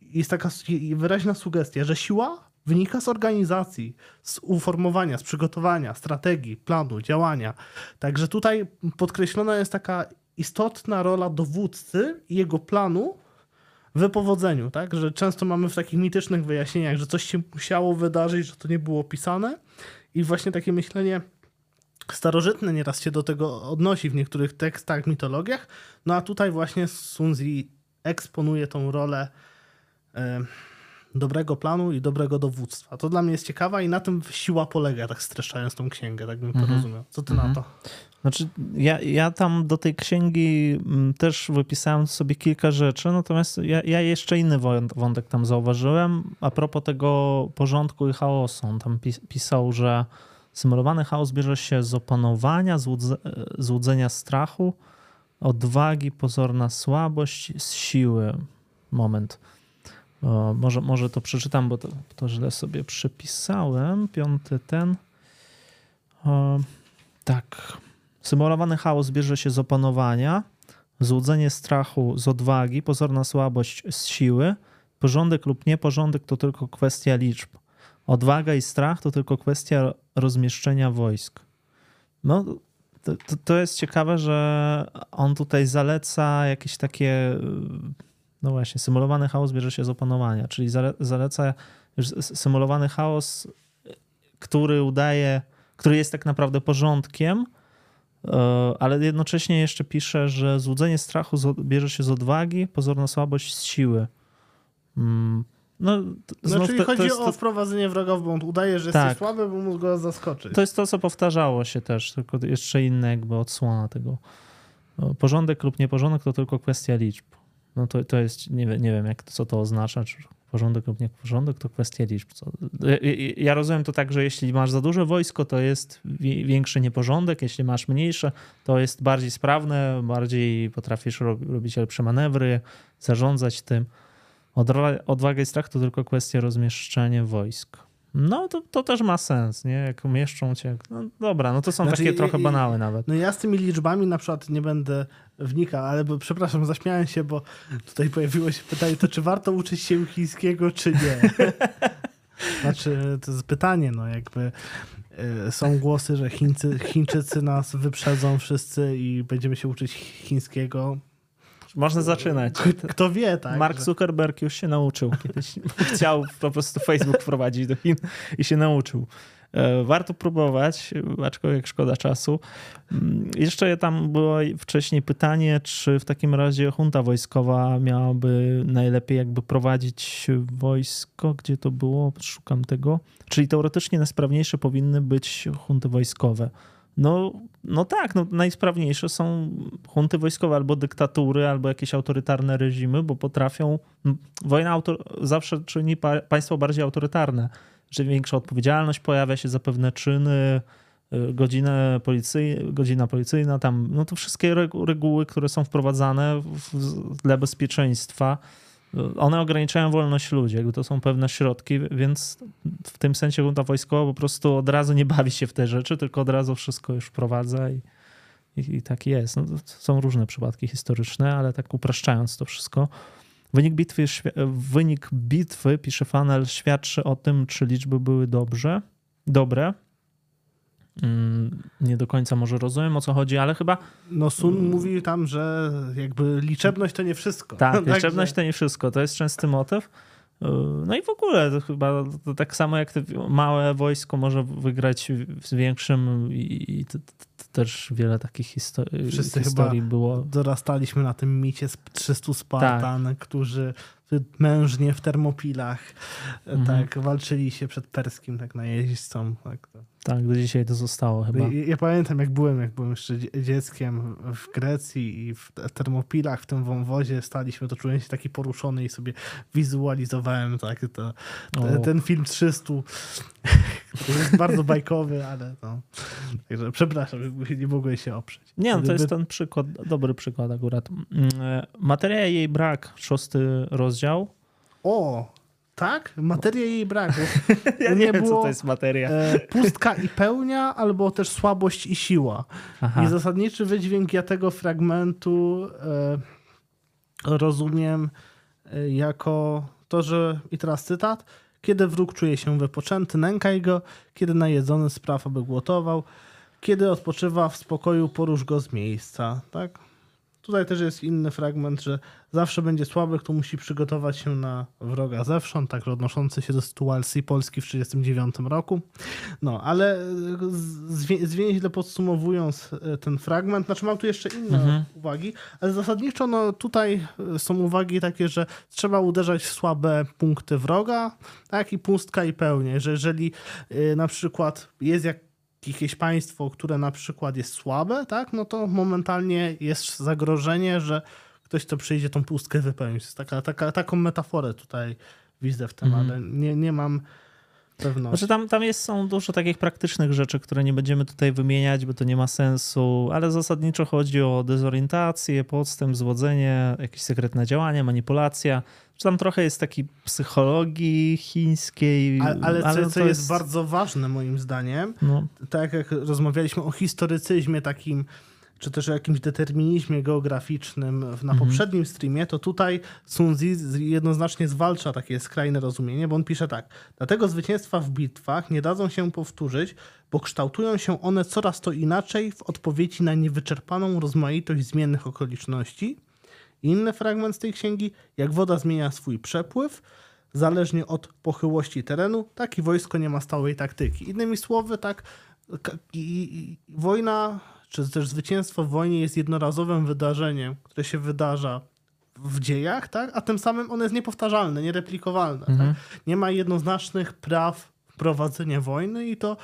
jest taka wyraźna sugestia, że siła wynika z organizacji, z uformowania, z przygotowania, strategii, planu, działania. Także tutaj podkreślona jest taka istotna rola dowódcy i jego planu w wypowodzeniu, tak? Że często mamy w takich mitycznych wyjaśnieniach, że coś się musiało wydarzyć, że to nie było opisane i właśnie takie myślenie starożytne nieraz się do tego odnosi w niektórych tekstach, mitologiach, no a tutaj właśnie Sunzi eksponuje tą rolę dobrego planu i dobrego dowództwa. To dla mnie jest ciekawe i na tym siła polega, tak streszczając tą księgę, tak bym to mhm. rozumiał. Co ty mhm. na to? Znaczy, ja, ja tam do tej księgi mm, też wypisałem sobie kilka rzeczy, natomiast ja, ja jeszcze inny wątek tam zauważyłem. A propos tego porządku i chaosu. On tam pisał, że symulowany chaos bierze się z opanowania, złudzenia strachu, odwagi, pozorna słabość, z siły. Moment. O, może, może to przeczytam, bo to, to źle sobie przypisałem. Piąty ten. O, tak. Symulowany chaos bierze się z opanowania, złudzenie strachu z odwagi, pozorna słabość z siły, porządek lub nieporządek to tylko kwestia liczb. Odwaga i strach to tylko kwestia rozmieszczenia wojsk. No, to, to jest ciekawe, że on tutaj zaleca jakieś takie no właśnie, symulowany chaos bierze się z opanowania, czyli zaleca symulowany chaos, który udaje, który jest tak naprawdę porządkiem, e, ale jednocześnie jeszcze pisze, że złudzenie strachu bierze się z odwagi, pozorna słabość z siły. Mm, No, no czyli to, chodzi to o to... wprowadzenie wroga w błąd. Udaje, że tak. jesteś słaby, bo mógł go zaskoczyć. To jest to, co powtarzało się też, tylko jeszcze inne jakby odsłona tego. No, porządek lub nieporządek to tylko kwestia liczb. No to, to jest, nie, nie wiem, jak, co to oznacza, czy porządek lub nieporządek, to kwestia liczb. Ja rozumiem to tak, że jeśli masz za duże wojsko, to jest większy nieporządek, jeśli masz mniejsze, to jest bardziej sprawne, bardziej potrafisz robić lepsze manewry, zarządzać tym. Odwaga i strach to tylko kwestia rozmieszczenia wojsk. No to, to też ma sens, nie? Jak mieszczą cię. No dobra, no to są znaczy, takie trochę banały nawet. No ja z tymi liczbami na przykład nie będę wnikał, ale bo, przepraszam, zaśmiałem się, bo tutaj pojawiło się pytanie, to czy warto uczyć się chińskiego, czy nie? znaczy, to jest pytanie, no jakby y, są głosy, że Chińcy, Chińczycy nas wyprzedzą wszyscy i będziemy się uczyć chińskiego. Można zaczynać. Kto wie, tak? Mark Zuckerberg już się nauczył kiedyś. Chciał po prostu Facebook wprowadzić do Chin i się nauczył. E, warto próbować, aczkolwiek szkoda czasu. Mm, jeszcze tam było wcześniej pytanie, czy w takim razie junta wojskowa miałaby najlepiej jakby prowadzić wojsko, gdzie to było, szukam tego. Czyli teoretycznie najsprawniejsze powinny być hunty wojskowe. No, no tak, no najsprawniejsze są hunty wojskowe albo dyktatury, albo jakieś autorytarne reżimy, bo potrafią. Wojna auto, zawsze czyni pa, państwo bardziej autorytarne, że większa odpowiedzialność pojawia się za pewne czyny, y, godzinę policyj, godzina policyjna, tam, no to wszystkie reguły, które są wprowadzane w, dla bezpieczeństwa one ograniczają wolność ludzi, jakby to są pewne środki, więc w tym sensie junta wojskowa po prostu od razu nie bawi się w te rzeczy, tylko od razu wszystko już wprowadza i, i, i tak jest. No, są różne przypadki historyczne, ale tak upraszczając to wszystko. Wynik bitwy, wynik bitwy, pisze Fanel, świadczy o tym, czy liczby były dobrze, dobre, nie do końca może rozumiem o co chodzi, ale chyba. No Sun mówi tam, że jakby liczebność to nie wszystko. Tak, liczebność to nie wszystko. To jest częsty motyw. Y, no i w ogóle to chyba to tak samo jak małe wojsko może wygrać z większym i, to, to też wiele takich histori Wszyscy historii było. Dorastaliśmy na tym micie z 300 Spartan, tak. którzy mężnie w termopilach mhm. tak walczyli się przed perskim tak najeźdźcą. Tak, to. Tak, do dzisiaj to zostało chyba. Ja, ja, pamiętam, jak byłem, jak byłem jeszcze dzieckiem w Grecji i w termopilach, w tym wąwozie staliśmy, to czułem się taki poruszony i sobie wizualizowałem tak, to, te, ten film 300, który jest bardzo bajkowy, ale no. Także przepraszam, nie mogłem się oprzeć. Nie, no to jest ten przykład, dobry przykład akurat. Mm, e, materia jej brak, szósty rozdział. O, tak? Materia jej braku. ja nie, nie wiem, było, co to jest materia. E, pustka i pełnia, albo też słabość i siła. Aha. I zasadniczy wydźwięk ja tego fragmentu e, rozumiem e, jako to, że i teraz cytat. Kiedy wróg czuje się wypoczęty, nękaj go. Kiedy najedzony, spraw, aby głotował. Kiedy odpoczywa w spokoju, porusz go z miejsca. Tak? Tutaj też jest inny fragment, że zawsze będzie słaby, kto musi przygotować się na wroga zewsząd, także odnoszący się do sytuacji Polski w 1939 roku. No, ale zwię zwięźle podsumowując e, ten fragment, znaczy mam tu jeszcze inne mhm. uwagi, ale zasadniczo no, tutaj e, są uwagi takie, że trzeba uderzać w słabe punkty wroga, tak, i pustka i pełnie, że jeżeli na przykład jest jak jakieś państwo, które na przykład jest słabe, tak, no to momentalnie jest zagrożenie, że ktoś, kto przyjdzie tą pustkę wypełnić. Taka, taka, taką metaforę tutaj widzę w tym, mm. ale nie, nie mam pewności. Znaczy tam, tam jest, są dużo takich praktycznych rzeczy, które nie będziemy tutaj wymieniać, bo to nie ma sensu, ale zasadniczo chodzi o dezorientację, podstęp, złodzenie, jakieś sekretne działanie, manipulacja. Czy tam trochę jest takiej psychologii chińskiej. Ale, ale, ale co, co jest... jest... bardzo ważne moim zdaniem, no. tak jak rozmawialiśmy o historycyzmie takim czy też o jakimś determinizmie geograficznym na mhm. poprzednim streamie, to tutaj Sun Tzu jednoznacznie zwalcza takie skrajne rozumienie, bo on pisze tak. Dlatego zwycięstwa w bitwach nie dadzą się powtórzyć, bo kształtują się one coraz to inaczej w odpowiedzi na niewyczerpaną rozmaitość zmiennych okoliczności. Inny fragment z tej księgi, jak woda zmienia swój przepływ, zależnie od pochyłości terenu, tak i wojsko nie ma stałej taktyki. Innymi słowy, tak, wojna czy też zwycięstwo w wojnie jest jednorazowym wydarzeniem, które się wydarza w dziejach, tak? a tym samym on jest niepowtarzalny, niereplikowalny. Tak? Mhm. Tak? Nie ma jednoznacznych praw prowadzenia wojny i to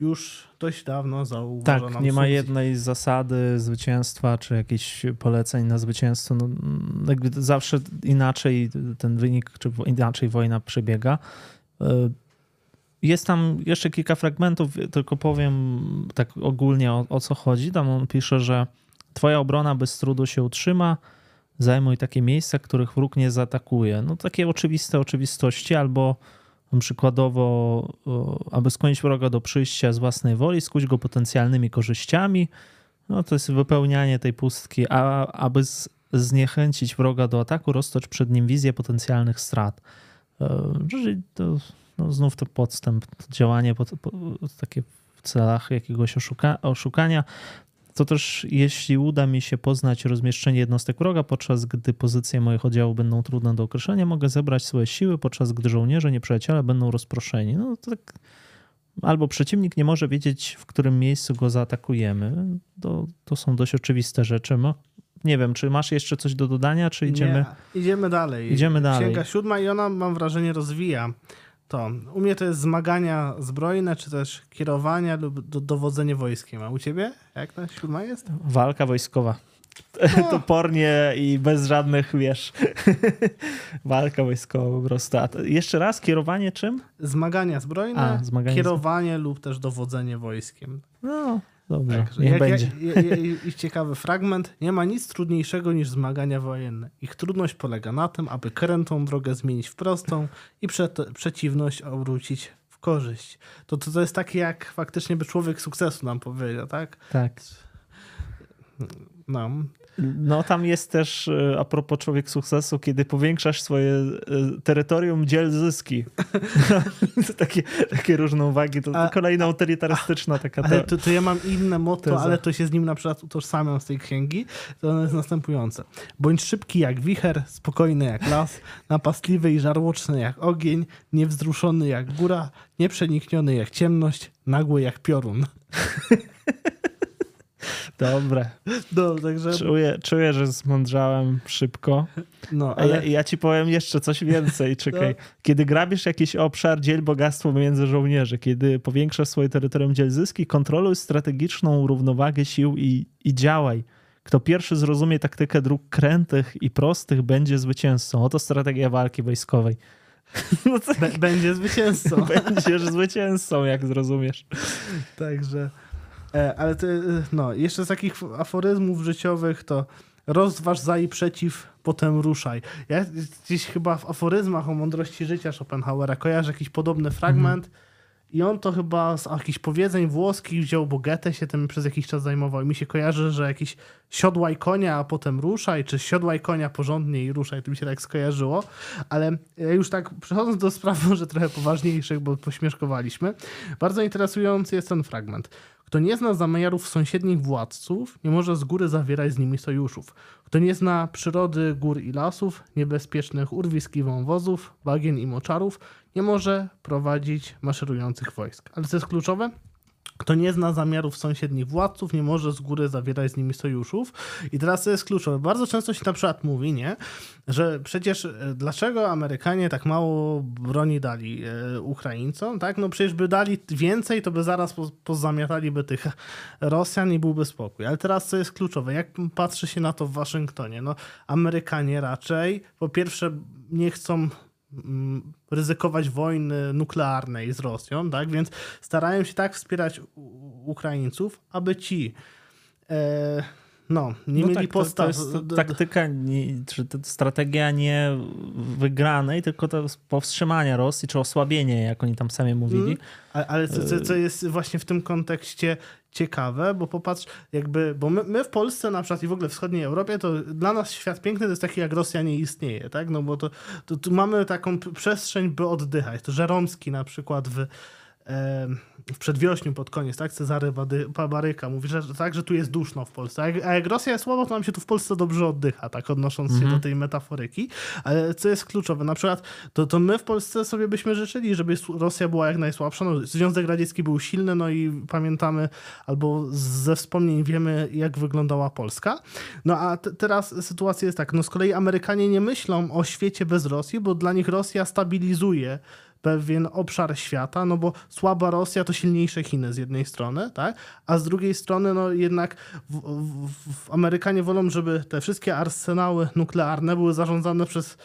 już dość dawno zauważono. Tak, nie ma jednej zasady zwycięstwa, czy jakichś poleceń na zwycięstwo. No, zawsze inaczej ten wynik, czy inaczej wojna przebiega. E, jest tam jeszcze kilka fragmentów, tylko powiem tak ogólnie o, o co chodzi. Tam on pisze, że twoja obrona bez trudu się utrzyma, zajmuj takie miejsca, których wróg nie zaatakuje. No takie oczywiste oczywistości, albo przykładowo, aby skłonić wroga do przyjścia z własnej woli, skuć go potencjalnymi korzyściami, no to jest wypełnianie tej pustki, a aby zniechęcić wroga do ataku, roztocz przed nim wizję potencjalnych strat. E, czyli to no znów to podstęp, to działanie po, po, takie w celach jakiegoś oszuka, oszukania. To też, jeśli uda mi się poznać rozmieszczenie jednostek wroga, podczas gdy pozycje moich oddziałów będą trudne do określenia, mogę zebrać swoje siły, podczas gdy żołnierze, nieprzyjaciele będą rozproszeni. No to tak, albo przeciwnik nie może wiedzieć, w którym miejscu go zaatakujemy. To, to są dość oczywiste rzeczy. No, nie wiem, czy masz jeszcze coś do dodania, czy idziemy... Nie, idziemy dalej. Idziemy dalej. Księga siódma i ona, mam wrażenie, rozwija to. U mnie to jest zmagania zbrojne, czy też kierowania lub do, dowodzenie wojskiem. A u ciebie? Jak ta siódma jest? Walka wojskowa. No. Topornie i bez żadnych, wiesz, walka wojskowa po prostu. A jeszcze raz, kierowanie czym? Zmagania zbrojne, A, zmaganie kierowanie lub też dowodzenie wojskiem. No, Dobrze, tak, niech jak, będzie. I ciekawy fragment. Nie ma nic trudniejszego niż zmagania wojenne. Ich trudność polega na tym, aby krętą drogę zmienić w prostą i prze, przeciwność obrócić w korzyść. To, to, to jest takie, jak faktycznie by człowiek sukcesu nam powiedział, tak? Tak. No. No tam jest też e, a propos człowiek sukcesu, kiedy powiększasz swoje e, terytorium, dziel zyski. takie, takie różne uwagi. To a, kolejna autorytarystyczna taka Ale to, to ja mam inne motto, teza. ale to się z nim na przykład utożsamiam z tej księgi. To ono jest następujące. Bądź szybki jak wicher, spokojny jak las, napastliwy i żarłoczny jak ogień, niewzruszony jak góra, nieprzenikniony jak ciemność, nagły jak piorun. Dobre. No, także... czuję, czuję, że zmądrzałem szybko. No, ale... ja, ja, ci powiem jeszcze coś więcej. Czekaj. No. Kiedy grabisz jakiś obszar, dziel bogactwo między żołnierzy. Kiedy powiększasz swoje terytorium, dziel zyski, kontroluj strategiczną równowagę sił i, i działaj. Kto pierwszy zrozumie taktykę dróg krętych i prostych, będzie zwycięzcą. Oto strategia walki wojskowej. No tak. Będzie zwycięzcą. Będziesz zwycięzcą, jak zrozumiesz. Także... E, ale ty, e, no, jeszcze z takich aforyzmów życiowych to rozważ za i przeciw, potem ruszaj. Ja gdzieś chyba w aforyzmach o mądrości życia Schopenhauera kojarzę jakiś podobny fragment i on to chyba z jakichś powiedzeń włoskich wziął, bo Goethe się tym przez jakiś czas zajmował i mi się kojarzy, że jakiś siodłaj konia, a potem ruszaj, czy siodłaj konia porządnie i ruszaj, to mi się tak skojarzyło, ale już tak przechodząc do spraw może trochę poważniejszych, bo pośmieszkowaliśmy, bardzo interesujący jest ten fragment. Kto nie zna zamiarów sąsiednich władców, nie może z góry zawierać z nimi sojuszów. Kto nie zna przyrody gór i lasów, niebezpiecznych urwisk i wąwozów, bagien i moczarów, nie może prowadzić maszerujących wojsk. Ale co jest kluczowe? Kto nie zna zamiarów sąsiednich władców, nie może z góry zawierać z nimi sojuszów. I teraz to jest kluczowe. Bardzo często się na przykład mówi, nie, że przecież e, dlaczego Amerykanie tak mało broni dali e, Ukraińcom, tak? No przecież by dali więcej, to by zaraz pozamiataliby tych Rosjan i byłby spokój. Ale teraz co jest kluczowe? Jak patrzy się na to w Waszyngtonie? No Amerykanie raczej po pierwsze nie chcą ryzykować wojny nuklearnej z Rosją, tak? Więc starają się tak wspierać Ukraińców, aby ci e, no, nie no mieli tak, postaw. To, to jest taktyka, czy strategia nie wygranej, tylko to powstrzymania Rosji, czy osłabienie, jak oni tam sami mówili. Mm, ale, ale co, co, jest właśnie w tym kontekście ciekawe, bo popatrz, jakby, bo my, my, w Polsce na przykład i w ogóle w wschodniej Europie, to dla nas świat piękny to jest taki, jak Rosja nie istnieje, tak? No bo to, to, to mamy taką przestrzeń, by oddychać. To Żeromski na przykład w w przedwiośniu pod koniec, tak? Cezary Baryka mówi, że tak, że tu jest duszno w Polsce. A jak, a jak Rosja jest słaba, to nam się tu w Polsce dobrze oddycha, tak? Odnosząc się do tej metaforyki. Ale co jest kluczowe? Na przykład to, to my w Polsce sobie byśmy życzyli, żeby Rosja była jak najsłabsza. No, Związek Radziecki był silny, no i pamiętamy, albo ze wspomnień wiemy, jak wyglądała Polska. No a teraz sytuacja jest tak, no z kolei Amerykanie nie myślą o świecie bez Rosji, bo dla nich Rosja stabilizuje pewien obszar świata, no bo słaba Rosja to silniejsze Chiny z jednej strony, tak? a z drugiej strony no jednak w, w, w Amerykanie wolą, żeby te wszystkie arsenały nuklearne były zarządzane przez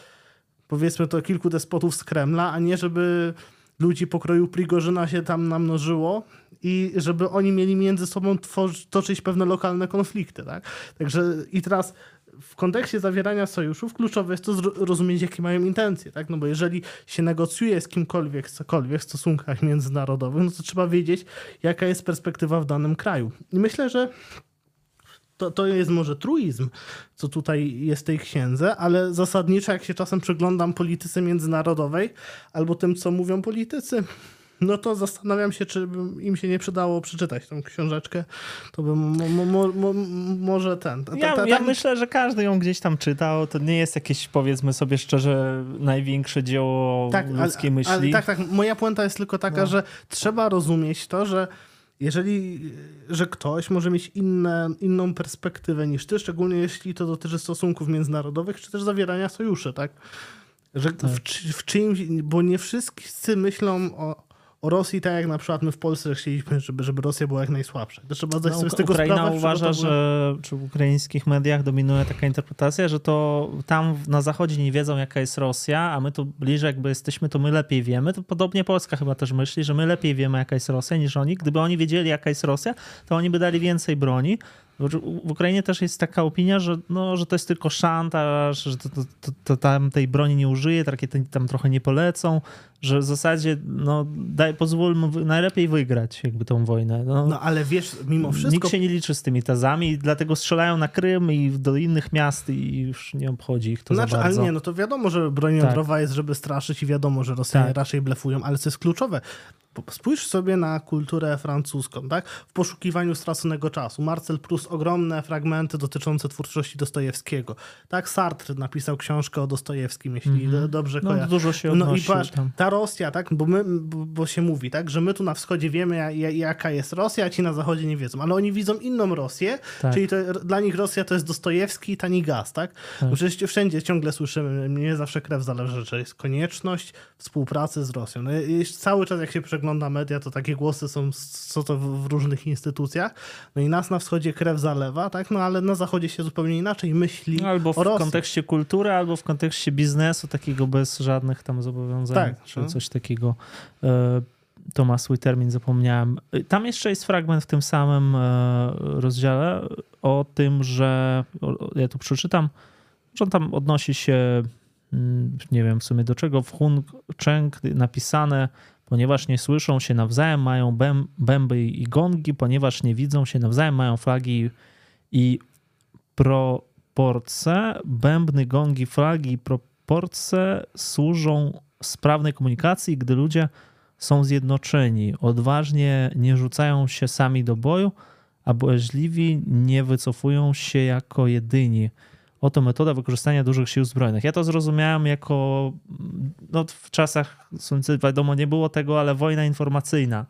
powiedzmy to kilku despotów z Kremla, a nie żeby ludzi pokroju Prigorzyna się tam namnożyło i żeby oni mieli między sobą tworzyć, toczyć pewne lokalne konflikty. Tak? Także i teraz w kontekście zawierania sojuszów kluczowe jest to zrozumieć, jakie mają intencje, tak? No bo jeżeli się negocjuje z kimkolwiek, cokolwiek w stosunkach międzynarodowych, no to trzeba wiedzieć, jaka jest perspektywa w danym kraju. I myślę, że to, to jest może truizm, co tutaj jest w tej księdze, ale zasadniczo, jak się czasem przyglądam polityce międzynarodowej albo tym, co mówią politycy, no to zastanawiam się, czy im się nie przydało przeczytać tą książeczkę. To bym mo, mo, mo, może ten. Ta, ta, ta, ja, ja, myślę, że każdy ją gdzieś tam czytał. To nie jest jakieś, powiedzmy sobie szczerze, największe dzieło tak, ludzkiej ale, myśli. Ale, tak, tak. Moja puenta jest tylko taka, no. że trzeba rozumieć to, że jeżeli, że ktoś może mieć inne, inną perspektywę niż ty, szczególnie jeśli to dotyczy stosunków międzynarodowych, czy też zawierania sojuszy, tak? Że tak. W, w czyimś, bo nie wszyscy myślą o, o Rosji, tak jak na przykład my w Polsce chcieliśmy, żeby, żeby Rosja była jak najsłabsza. To trzeba zdać no, sobie z tego Ukraina sprawę, uważa, że czy w ukraińskich mediach dominuje taka interpretacja, że to tam na zachodzie nie wiedzą jaka jest Rosja, a my tu bliżej jakby jesteśmy, to my lepiej wiemy. To podobnie Polska chyba też myśli, że my lepiej wiemy jaka jest Rosja niż oni. Gdyby oni wiedzieli jaka jest Rosja, to oni by dali więcej broni, w Ukrainie też jest taka opinia, że, no, że to jest tylko szantaż, że to, to, to, to tam tej broni nie użyje, rakiety tam trochę nie polecą, że w zasadzie no, daj, pozwólmy najlepiej wygrać jakby tą wojnę. No, no, ale wiesz, mimo wszystko... Nikt się nie liczy z tymi tezami i dlatego strzelają na Krym i do innych miast i już nie obchodzi ich to znaczy, za bardzo. Ale nie, no to wiadomo, że broń tak. jądrowa jest, żeby straszyć i wiadomo, że Rosjanie tak. raczej blefują, ale co jest kluczowe, Spójrz sobie na kulturę francuską, tak? W poszukiwaniu straconego czasu. Marcel Proust ogromne fragmenty dotyczące twórczości Dostojewskiego. Tak, Sartre napisał książkę o Dostojewskim, jeśli mm -hmm. dobrze no, kojarzę. dużo się No i patrz, ta Rosja, tak? Bo, my, bo, bo, się mówi, tak? Że my tu na wschodzie wiemy, jaka jest Rosja, a ci na zachodzie nie wiedzą. Ale oni widzą inną Rosję, tak. czyli to, dla nich Rosja to jest Dostojewski i tani gaz, tak? tak. Przecież wszędzie ciągle słyszymy, mnie zawsze krew zależy, że jest konieczność współpracy z Rosją. No, cały czas jak się przegląda przegląda media, to takie głosy są co to w różnych instytucjach. No i nas na wschodzie krew zalewa, tak? No ale na zachodzie się zupełnie inaczej myśli no, Albo w kontekście kultury, albo w kontekście biznesu, takiego bez żadnych tam zobowiązań, tak, czy no. coś takiego. E, to ma swój termin, zapomniałem. Tam jeszcze jest fragment w tym samym e, rozdziale o tym, że ja tu przeczytam, że on tam odnosi się mm, nie wiem w sumie do czego, w Hun Cheng napisane ponieważ nie słyszą się nawzajem, mają bęby i gongi, ponieważ nie widzą się nawzajem, mają flagi i proporce. Bębny, gongi, flagi i proporce służą sprawnej komunikacji, gdy ludzie są zjednoczeni, odważnie nie rzucają się sami do boju, a bojaźliwi nie wycofują się jako jedyni oto metoda wykorzystania dużych sił zbrojnych. Ja to zrozumiałem jako, no w czasach, wiadomo, nie było tego, ale wojna informacyjna.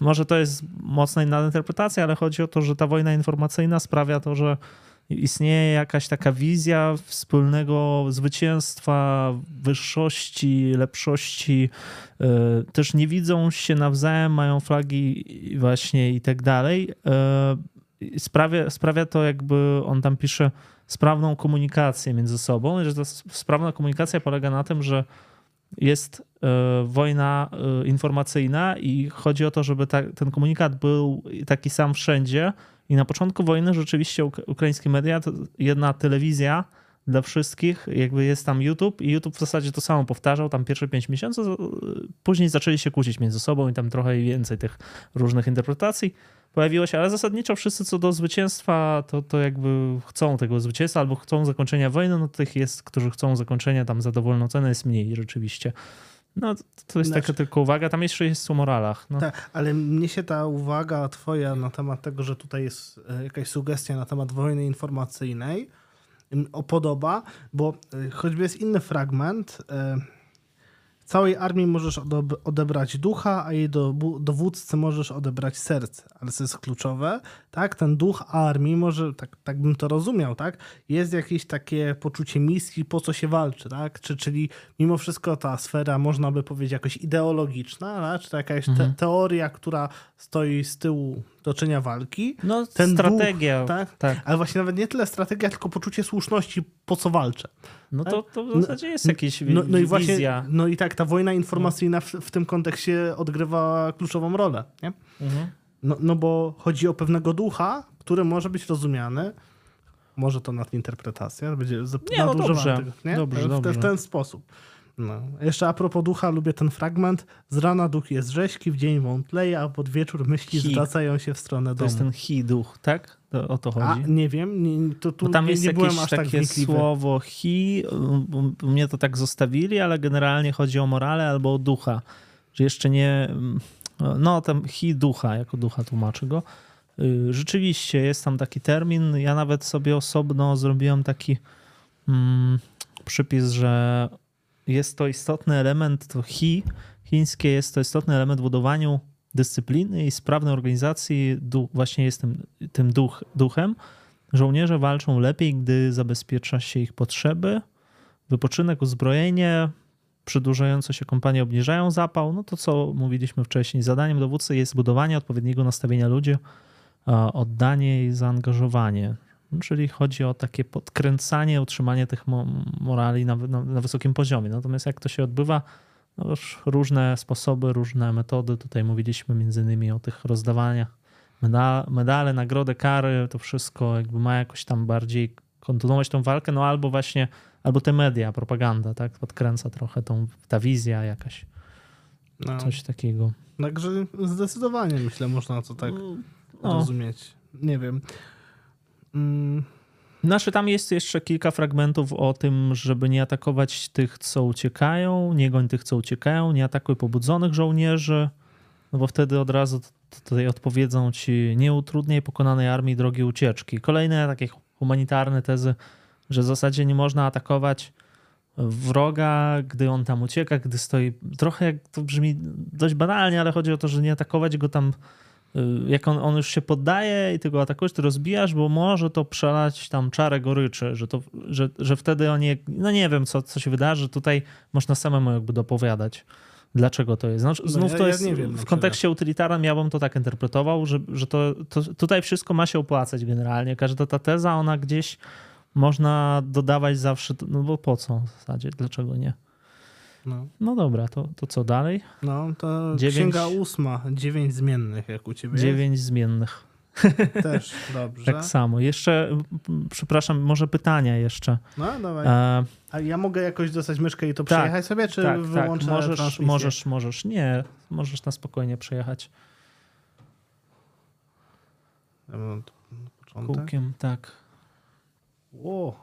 Może to jest mocna inna interpretacja, ale chodzi o to, że ta wojna informacyjna sprawia to, że istnieje jakaś taka wizja wspólnego zwycięstwa, wyższości, lepszości. E, też nie widzą się nawzajem, mają flagi właśnie i tak dalej. Sprawia, sprawia to, jakby on tam pisze, sprawną komunikację między sobą. Że ta sprawna komunikacja polega na tym, że jest e, wojna e, informacyjna i chodzi o to, żeby ta, ten komunikat był taki sam wszędzie. I na początku wojny rzeczywiście ukraińskie media, jedna telewizja dla wszystkich, jakby jest tam YouTube i YouTube w zasadzie to samo powtarzał tam pierwsze pięć miesięcy, później zaczęli się kłócić między sobą i tam trochę więcej tych różnych interpretacji pojawiło się, ale zasadniczo wszyscy co do zwycięstwa, to, to jakby chcą tego zwycięstwa albo chcą zakończenia wojny, no tych jest, którzy chcą zakończenia tam za dowolną cenę jest mniej rzeczywiście. No, to jest znaczy, taka tylko uwaga. Tam jeszcze jest o moralach. No. Tak, ale mnie się ta uwaga twoja na temat tego, że tutaj jest e, jakaś sugestia na temat wojny informacyjnej podoba, bo e, choćby jest inny fragment, Całej armii możesz odebrać ducha, a jej dowódcy możesz odebrać serce. Ale co jest kluczowe, tak? Ten duch armii może, tak, tak bym to rozumiał, tak? Jest jakieś takie poczucie misji, po co się walczy, tak? Czy, czyli mimo wszystko ta sfera, można by powiedzieć, jakoś ideologiczna, tak? czy jakaś te mhm. teoria, która stoi z tyłu toczenia walki. No, ten strategia. Duch, tak? tak? Ale właśnie nawet nie tyle strategia, tylko poczucie słuszności, po co walczę. No to, to w zasadzie jest jakieś no, no i właśnie. No i tak, ta wojna informacyjna w, w tym kontekście odgrywa kluczową rolę. Nie? Mhm. No, no bo chodzi o pewnego ducha, który może być rozumiany, może to nadinterpretacja, będzie nie, no dobrze, tego, nie? Dobrze, w, dobrze. w ten sposób. No. Jeszcze a propos ducha, lubię ten fragment. Z rana duch jest rzeźki, w dzień wątleje, a pod wieczór myśli hi. zwracają się w stronę domu. To jest ten hi duch, tak? To, o to chodzi? A, nie wiem, nie, to tu tam nie, jest nie jakieś tak takie tak słowo hi, mnie to tak zostawili, ale generalnie chodzi o morale albo o ducha. Że jeszcze nie, no tam hi ducha, jako ducha tłumaczy go. Y, rzeczywiście jest tam taki termin, ja nawet sobie osobno zrobiłem taki mm, przypis, że jest to istotny element, to chi chińskie jest to istotny element w budowaniu dyscypliny i sprawnej organizacji. Właśnie jest tym, tym duch, duchem. Żołnierze walczą lepiej, gdy zabezpiecza się ich potrzeby. Wypoczynek, uzbrojenie, przedłużające się kompanie obniżają zapał. No to, co mówiliśmy wcześniej, zadaniem dowódcy jest budowanie odpowiedniego nastawienia ludzi, oddanie i zaangażowanie. Czyli chodzi o takie podkręcanie, utrzymanie tych morali na, na, na wysokim poziomie. Natomiast jak to się odbywa, no już różne sposoby, różne metody. Tutaj mówiliśmy między innymi o tych rozdawaniach medale, medale, nagrody, kary, to wszystko jakby ma jakoś tam bardziej kontynuować tą walkę, no albo właśnie, albo te media, propaganda, tak, podkręca trochę tą, ta wizja jakaś, no. coś takiego. Także zdecydowanie myślę, można to tak no. rozumieć. Nie wiem. Mm. Nasze tam jest jeszcze kilka fragmentów o tym, żeby nie atakować tych, co uciekają, nie goń tych, co uciekają, nie atakuj pobudzonych żołnierzy, no bo wtedy od razu tutaj odpowiedzą ci nie utrudniaj pokonanej armii drogi ucieczki. Kolejne takie humanitarne tezy, że w zasadzie nie można atakować wroga, gdy on tam ucieka, gdy stoi. Trochę jak to brzmi dość banalnie, ale chodzi o to, że nie atakować go tam jak on, on już się poddaje i ty go atakujesz, ty rozbijasz, bo może to przelać tam czarę goryczy, że, to, że, że wtedy oni, no nie wiem, co, co się wydarzy, tutaj można samemu jakby dopowiadać, dlaczego to jest. Znaczy, znów no ja, to jest, ja wiem, w kontekście utylitarnym ja bym to tak interpretował, że, że to, to tutaj wszystko ma się opłacać generalnie. Każda ta teza, ona gdzieś można dodawać zawsze, no bo po co w zasadzie, dlaczego nie? No. no dobra, to, to co dalej? No, to dziewięć... księga ósma, dziewięć zmiennych, jak u ciebie Dziewięć jest? zmiennych. Też, dobrze. Tak samo. Jeszcze, przepraszam, może pytania jeszcze. No, dawaj. A, A ja mogę jakoś dostać myszkę i to tak, przejechać sobie, czy tak, wyłączę tak. Możesz, możesz, możesz. Nie, możesz na spokojnie przejechać. Kółkiem, tak. Ło.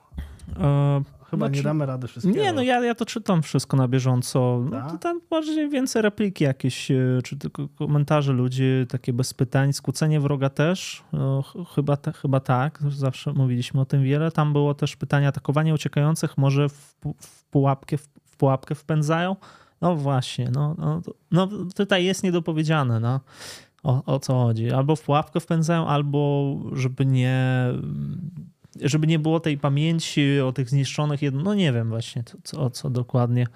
E, Chyba znaczy, nie damy rady wszystkiego. Nie, no ja, ja to czytam wszystko na bieżąco. No, to tam bardziej więcej repliki jakieś, e, czy tylko komentarze ludzi, takie bez pytań. Skłócenie wroga też, no, chyba, te, chyba tak, zawsze mówiliśmy o tym wiele. Tam było też pytanie, atakowanie uciekających może w, w, pułapkę, w, w pułapkę wpędzają? No właśnie, no, no, no tutaj jest niedopowiedziane, no. O, o co chodzi? Albo w pułapkę wpędzają, albo żeby nie żeby nie było tej pamięci o tych zniszczonych, no nie wiem właśnie co, o co dokładnie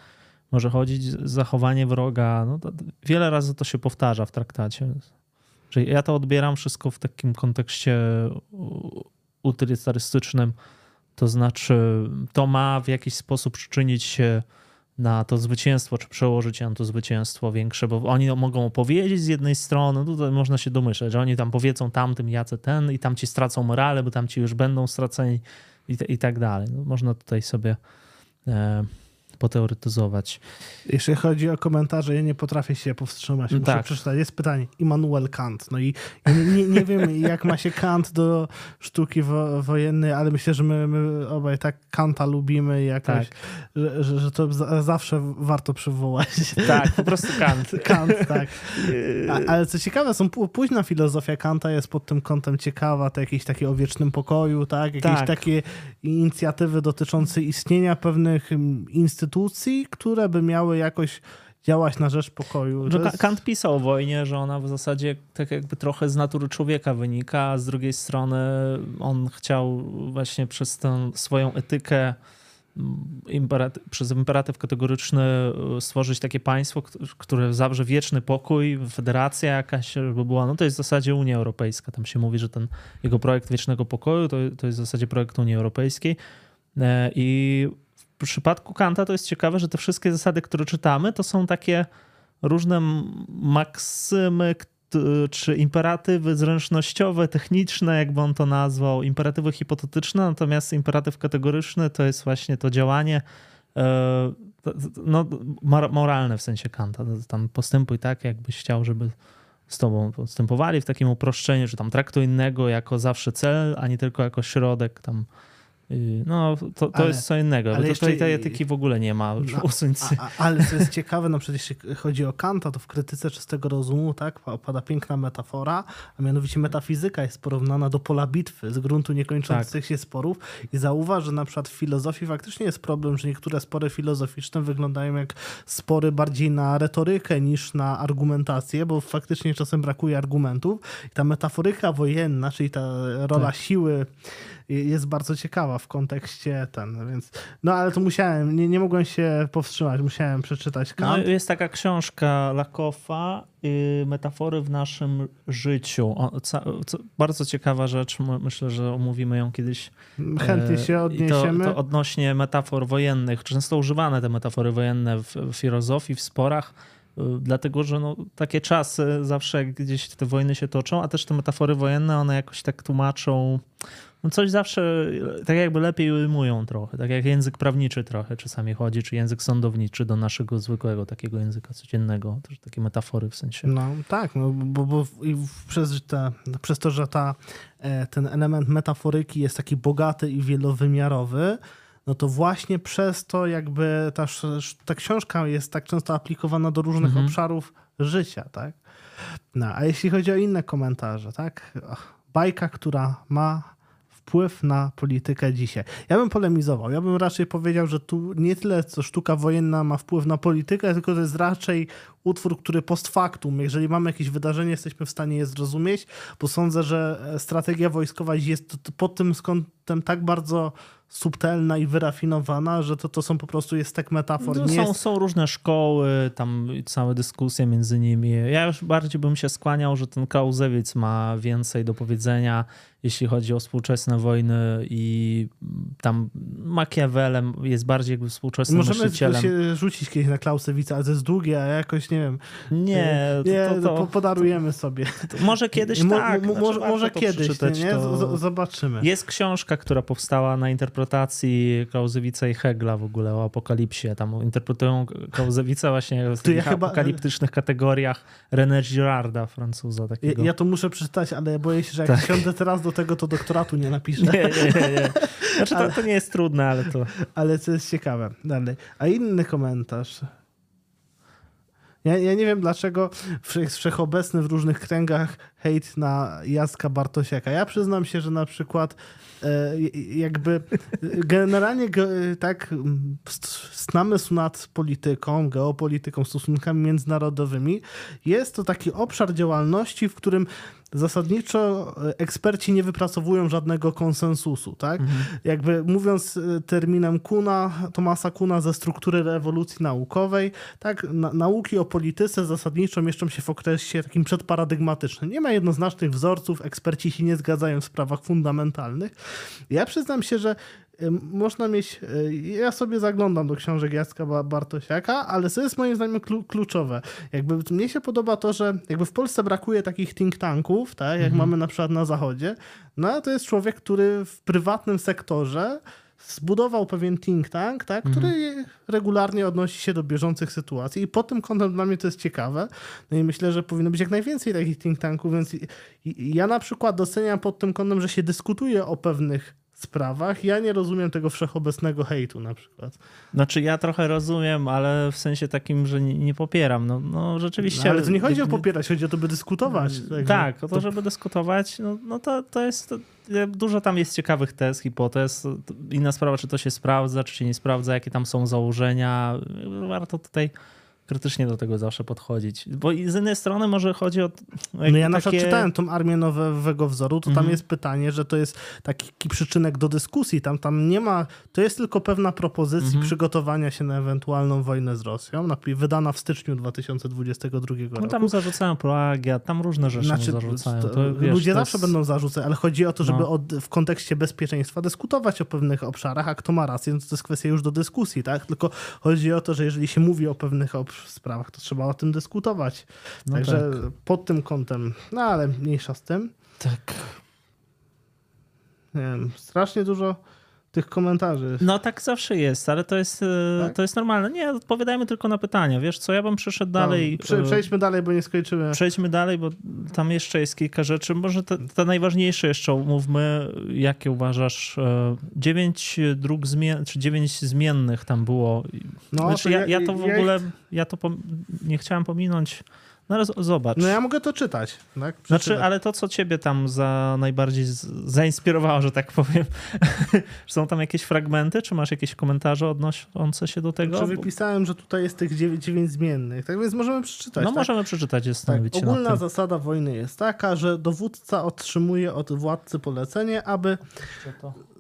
może chodzić, zachowanie wroga, no wiele razy to się powtarza w traktacie. Że ja to odbieram wszystko w takim kontekście utylitarystycznym, to znaczy to ma w jakiś sposób przyczynić się na to zwycięstwo, czy przełożyć na to zwycięstwo większe, bo oni mogą opowiedzieć z jednej strony, tutaj można się domyśleć, że oni tam powiedzą tamtym, jacy ten i tam ci stracą morale, bo tam ci już będą straceni i, i tak dalej. No, można tutaj sobie e, poteoretyzować. Jeśli chodzi o komentarze, ja nie potrafię się powstrzymać. Muszę tak. przeczytać. Jest pytanie. Immanuel Kant. No i nie, nie wiem, jak ma się Kant do sztuki wo wojennej, ale myślę, że my, my obaj tak Kanta lubimy jakoś, tak. że, że, że, to zawsze warto przywołać. Tak, po prostu Kant. Kant, tak. A, ale co ciekawe, są późna filozofia Kanta jest pod tym kątem ciekawa, to jakieś takie o wiecznym pokoju, tak? Jakieś tak. takie inicjatywy dotyczące istnienia pewnych mm, instytucji, które by miały jakoś działać na rzecz pokoju. Że jest... Kant pisał o wojnie, że ona w zasadzie tak jakby trochę z natury człowieka wynika, a z drugiej strony on chciał właśnie przez tę swoją etykę imperaty przez imperatyw kategoryczny e, stworzyć takie państwo, które zawrze wieczny pokój, federacja jakaś, żeby była, no to jest w zasadzie Unia Europejska. Tam się mówi, że ten jego projekt wiecznego pokoju to, to jest w zasadzie projekt Unii Europejskiej. E, I przypadku Kanta to jest ciekawe, że te wszystkie zasady, które czytamy, to są takie różne maksymy, czy imperatywy zręcznościowe, techniczne, jakby on to nazwał, imperatywy hipotetyczne, natomiast imperatyw kategoryczny to jest właśnie to działanie e, no, moralne w sensie Kanta. Tam postępuj tak, jakbyś chciał, żeby z tobą postępowali w takim uproszczeniu, że tam traktuj innego jako zawsze cel, a nie tylko jako środek tam no, to, to ale, jest co innego. Ale tutaj tej etyki w ogóle nie ma. No, a, a, ale co jest ciekawe, no przecież jeśli chodzi o Kanta, to w krytyce czystego rozumu tak, pada piękna metafora, a mianowicie metafizyka jest porównana do pola bitwy, z gruntu niekończących tak. się sporów i zauważ, że na przykład w filozofii faktycznie jest problem, że niektóre spory filozoficzne wyglądają jak spory bardziej na retorykę niż na argumentację, bo faktycznie czasem brakuje argumentów i ta metaforyka wojenna, czyli ta rola tak. siły jest bardzo ciekawa w kontekście ten, więc no ale to musiałem, nie, nie mogłem się powstrzymać, musiałem przeczytać Kant. No, jest taka książka Lakoffa, y, Metafory w naszym życiu. O, co, co, bardzo ciekawa rzecz, myślę, że omówimy ją kiedyś. Chętnie się odniesiemy. To, to odnośnie metafor wojennych, często używane te metafory wojenne w, w filozofii, w sporach, y, dlatego że no, takie czasy zawsze gdzieś te wojny się toczą, a też te metafory wojenne, one jakoś tak tłumaczą no coś zawsze tak jakby lepiej ujmują trochę, tak jak język prawniczy trochę czasami chodzi, czy język sądowniczy do naszego zwykłego takiego języka codziennego, też takie metafory w sensie. No tak, no, bo, bo przez, te, przez to, że ta, e, ten element metaforyki jest taki bogaty i wielowymiarowy, no to właśnie przez to jakby ta, ta książka jest tak często aplikowana do różnych mhm. obszarów życia, tak? No, a jeśli chodzi o inne komentarze, tak? Bajka, która ma wpływ na politykę dzisiaj. Ja bym polemizował. Ja bym raczej powiedział, że tu nie tyle co sztuka wojenna ma wpływ na politykę, tylko to jest raczej utwór, który post factum, jeżeli mamy jakieś wydarzenie, jesteśmy w stanie je zrozumieć, bo sądzę, że strategia wojskowa jest pod tym kątem tak bardzo subtelna i wyrafinowana, że to, to są po prostu jest tak metafor. No, są, jest... są różne szkoły, tam całe dyskusje między nimi. Ja już bardziej bym się skłaniał, że ten Clausewitz ma więcej do powiedzenia, jeśli chodzi o współczesne wojny i tam Machiavellem jest bardziej jakby współczesnym Możemy myślicielem. Możemy się rzucić kiedyś na Clausewitza, ale to jest długie, a jakoś nie wiem. Nie, nie to, to, podarujemy to, sobie. może kiedyś Mo, tak. Mo, znaczy, może kiedyś, nie? nie? Zobaczymy. Jest książka, która powstała na interpretacji Clausewicza i Hegla w ogóle o apokalipsie. Tam interpretują Clausewicza właśnie w tych ja apokaliptycznych chyba... kategoriach René Girarda, Francuza. Takiego. Ja, ja, to muszę przeczytać, ale boję się, że jak tak. siądę teraz do tego, to doktoratu nie napiszę. Nie, nie, nie. Znaczy, ale, to, to, nie jest trudne, ale to... Ale co jest ciekawe. Dalej. A inny komentarz. Ja, ja nie wiem, dlaczego jest wszechobecny w różnych kręgach hejt na Jacka Bartosiaka. Ja przyznam się, że na przykład jakby generalnie tak namysł nad polityką, geopolityką, stosunkami międzynarodowymi jest to taki obszar działalności, w którym zasadniczo e, eksperci nie wypracowują żadnego konsensusu, tak? Mhm. Jakby mówiąc e, terminem Kuna, Tomasa Kuna ze struktury rewolucji naukowej, tak? Na, nauki o polityce zasadniczo mieszczą się w okresie takim przedparadygmatycznym. Nie ma jednoznacznych wzorców, eksperci się nie zgadzają w sprawach fundamentalnych. Ja przyznam się, że można mieć, e, ja sobie zaglądam do książek Jacka Bartosiaka, ale co jest moim zdaniem kluczowe. Jakby mnie się podoba to, że jakby w Polsce brakuje takich think tanków, tak, jak mhm. mamy na przykład na zachodzie, no to jest człowiek, który w prywatnym sektorze zbudował pewien think tank, tak, który mhm. regularnie odnosi się do bieżących sytuacji i pod tym kątem dla mnie to jest ciekawe. No i myślę, że powinno być jak najwięcej takich think tanków, więc ja na przykład doceniam pod tym kątem, że się dyskutuje o pewnych sprawach. Ja nie rozumiem tego wszechobecnego hejtu na przykład. Znaczy ja trochę rozumiem, ale w sensie takim, że nie, nie popieram. No, no rzeczywiście. No, ale to nie chodzi o popierać, chodzi o to, by dyskutować. Tak, tak o to, żeby dyskutować, no, no to, to jest... To, dużo tam jest ciekawych tez, hipotez. Inna sprawa, czy to się sprawdza, czy się nie sprawdza, jakie tam są założenia. Warto tutaj krytycznie do tego zawsze podchodzić. Bo z jednej strony może chodzi o. No ja na przykład czytałem tą armię nowego wzoru, to tam mhm. jest pytanie, że to jest taki przyczynek do dyskusji. Tam, tam nie ma. To jest tylko pewna propozycja mhm. przygotowania się na ewentualną wojnę z Rosją, wydana w styczniu 2022 roku. No tam zarzucają plagiat, tam różne rzeczy znaczy, zarzucają. To, to, wiesz, ludzie zawsze jest... będą zarzucać, ale chodzi o to, żeby no. od, w kontekście bezpieczeństwa dyskutować o pewnych obszarach, a kto ma rację, no to jest kwestia już do dyskusji, tak? Tylko chodzi o to, że jeżeli się mówi o pewnych obszarach, sprawach, to trzeba o tym dyskutować. No Także tak. pod tym kątem, no ale mniejsza z tym. Tak. Nie wiem, strasznie dużo tych komentarzy. No tak zawsze jest, ale to jest, e, tak? to jest normalne. Nie, odpowiadajmy tylko na pytania. Wiesz co, ja bym przeszedł no, dalej. No, przejdźmy dalej, bo nie skończymy. Przejdźmy dalej, bo tam jeszcze jest kilka rzeczy. Może te, te najważniejsze jeszcze omówmy. Jakie uważasz? E, dziewięć dróg zmien, czy dziewięć zmiennych tam było. No, znaczy, ja, ja, to w ogóle, ja to nie chciałem pominąć no ale zobacz. No ja mogę to czytać. Tak? Znaczy, ale to, co ciebie tam za najbardziej zainspirowało, że tak powiem, są tam jakieś fragmenty, czy masz jakieś komentarze odnoszące się do tego? Znaczy wypisałem, że tutaj jest tych dziewięć, dziewięć zmiennych, tak więc możemy przeczytać. No tak? możemy przeczytać, jest tak. Ogólna zasada wojny jest taka, że dowódca otrzymuje od władcy polecenie, aby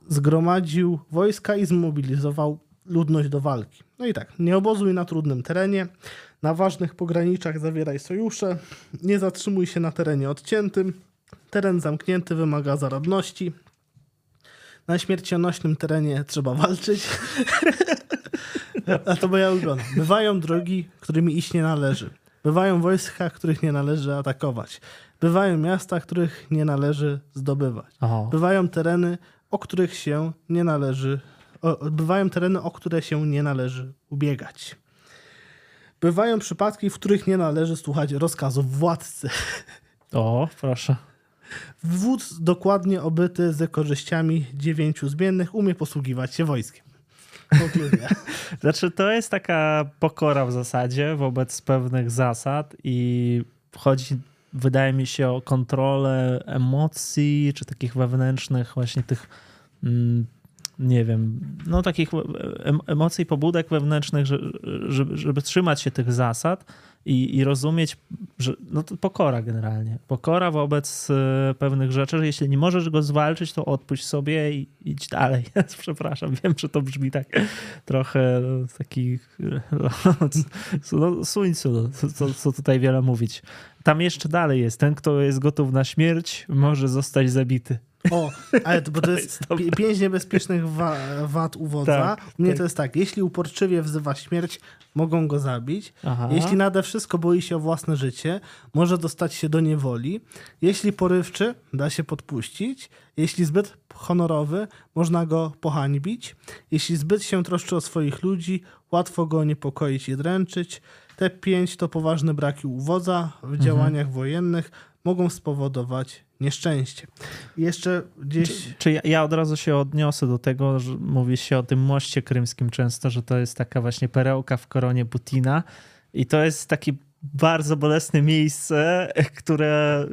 zgromadził wojska i zmobilizował ludność do walki. No i tak, nie obozuj na trudnym terenie, na ważnych pograniczach zawieraj sojusze, nie zatrzymuj się na terenie odciętym, teren zamknięty wymaga zaradności, na śmiercionośnym terenie trzeba walczyć. A to moja ulubiona. Bywają drogi, którymi iść nie należy. Bywają wojska, których nie należy atakować. Bywają miasta, których nie należy zdobywać. Aha. Bywają tereny, o których się nie należy bywają tereny, o które się nie należy ubiegać. Bywają przypadki, w których nie należy słuchać rozkazów władcy. O, proszę. Wódz dokładnie obyty ze korzyściami dziewięciu zmiennych umie posługiwać się wojskiem. Znaczy, to jest taka pokora w zasadzie wobec pewnych zasad i chodzi, wydaje mi się, o kontrolę emocji, czy takich wewnętrznych właśnie tych mm, nie wiem, no takich emocji, pobudek wewnętrznych, żeby, żeby trzymać się tych zasad i, i rozumieć, że no to pokora generalnie. Pokora wobec e, pewnych rzeczy, że jeśli nie możesz go zwalczyć, to odpuść sobie i idź dalej. Przepraszam, wiem, że to brzmi tak trochę no, taki no, no, suńcu, no, co, co tutaj wiele mówić. Tam jeszcze dalej jest, ten, kto jest gotów na śmierć, może zostać zabity. O, ale to, bo to jest pięć niebezpiecznych wa wad u wodza. Tak, Mnie tak. to jest tak, jeśli uporczywie wzywa śmierć, mogą go zabić. Aha. Jeśli nade wszystko boi się o własne życie, może dostać się do niewoli. Jeśli porywczy, da się podpuścić. Jeśli zbyt honorowy, można go pohańbić. Jeśli zbyt się troszczy o swoich ludzi, łatwo go niepokoić i dręczyć. Te pięć to poważne braki u wodza w mhm. działaniach wojennych mogą spowodować nieszczęście. I jeszcze gdzieś... Czy, czy ja, ja, od razu się odniosę do tego, że mówi się o tym moście krymskim często, że to jest taka właśnie perełka w koronie Putina i to jest taki bardzo bolesne miejsce, które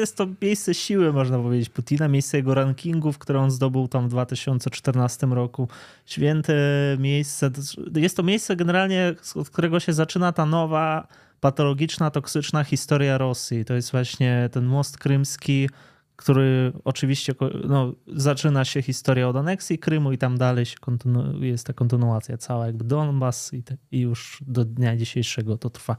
jest to miejsce siły, można powiedzieć, Putina, miejsce jego rankingów, które on zdobył tam w 2014 roku. Święte miejsce. Jest to miejsce generalnie, od którego się zaczyna ta nowa patologiczna, toksyczna historia Rosji. To jest właśnie ten most krymski, który oczywiście no, zaczyna się historia od aneksji Krymu i tam dalej jest ta kontynuacja cała, jakby Donbas i, te, i już do dnia dzisiejszego to trwa.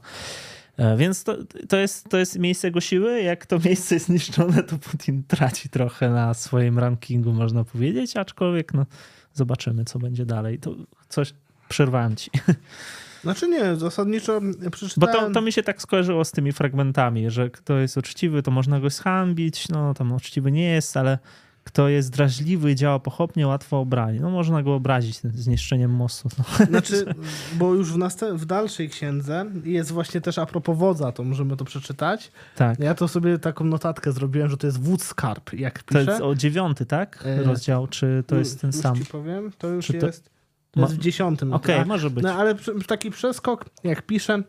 E, więc to, to, jest, to jest miejsce jego siły. Jak to miejsce jest zniszczone, to Putin traci trochę na swoim rankingu, można powiedzieć, aczkolwiek no, zobaczymy, co będzie dalej. To coś przerwałem ci. Znaczy nie, zasadniczo przeczytałem... Bo to, to mi się tak skojarzyło z tymi fragmentami, że kto jest uczciwy, to można go zhańbić, no tam uczciwy nie jest, ale kto jest drażliwy i działa pochopnie, łatwo obrani. No można go obrazić zniszczeniem mostu. No. Znaczy, bo już w, następ- w dalszej księdze jest właśnie też a propos wodza, to możemy to przeczytać. Tak. Ja to sobie taką notatkę zrobiłem, że to jest wódz skarb, jak piszę. To jest o dziewiąty, tak? E, rozdział, czy to jest ten już sam? ci powiem, to już to- jest... To jest w dziesiątym. Okej, A- może być. No ale taki przeskok, jak pisze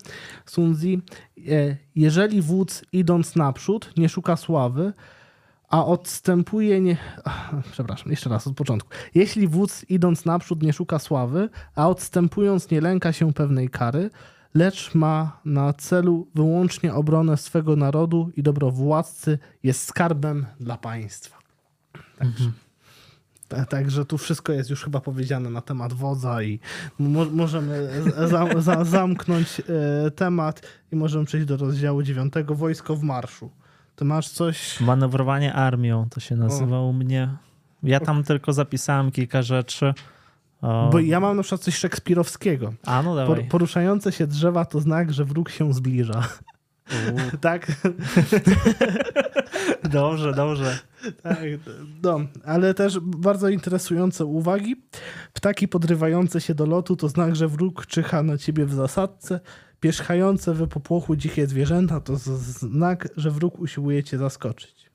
Sunzi, e, jeżeli wódz idąc naprzód nie szuka sławy, a odstępuje nie... Przepraszam, jeszcze raz od początku. Jeśli wódz idąc naprzód nie szuka sławy, a odstępując nie lęka się pewnej kary, lecz ma na celu wyłącznie obronę swego narodu i dobro władcy, jest skarbem dla państwa. Także, ta- także tu wszystko jest już chyba powiedziane na temat wodza i mo możemy za za zamknąć e, temat i możemy przejść do rozdziału dziewiątego Wojsko w marszu. Ty masz coś... Manewrowanie armią to się nazywa u mnie. Ja tam tylko zapisałem kilka rzeczy. O, Bo ja mam na przykład coś szekspirowskiego. A no Por dawaj. poruszające się drzewa to znak, że wróg się zbliża. U, tak? Dobrze, dobrze. Tak, no, ale też bardzo interesujące uwagi. Ptaki podrywające się do lotu to znak, że wróg czyha na ciebie w zasadce. Pierzchające we popłochu dzikie zwierzęta to znak, że wróg usiłuje cię zaskoczyć.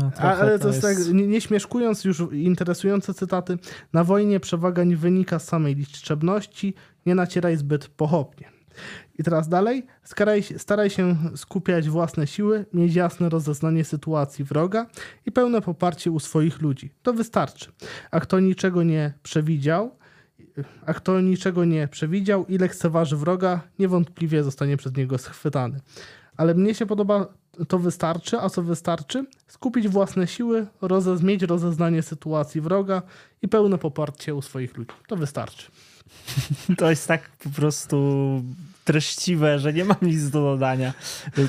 No, ale to jest tak, nie, nie śmieszkując już interesujące cytaty, na wojnie przewaga nie wynika z samej liczebności, nie nacieraj zbyt pochopnie. I teraz dalej, staraj, staraj się skupiać własne siły, mieć jasne rozeznanie sytuacji wroga i pełne poparcie u swoich ludzi. To wystarczy. A kto niczego nie przewidział, a kto niczego nie przewidział i lekceważy wroga, niewątpliwie zostanie przez niego schwytany. Ale mnie się podoba, to wystarczy, a co wystarczy? Skupić własne siły, mieć rozeznanie sytuacji wroga i pełne poparcie u swoich ludzi. To wystarczy. To jest tak po prostu treściwe, że nie mam nic do dodania.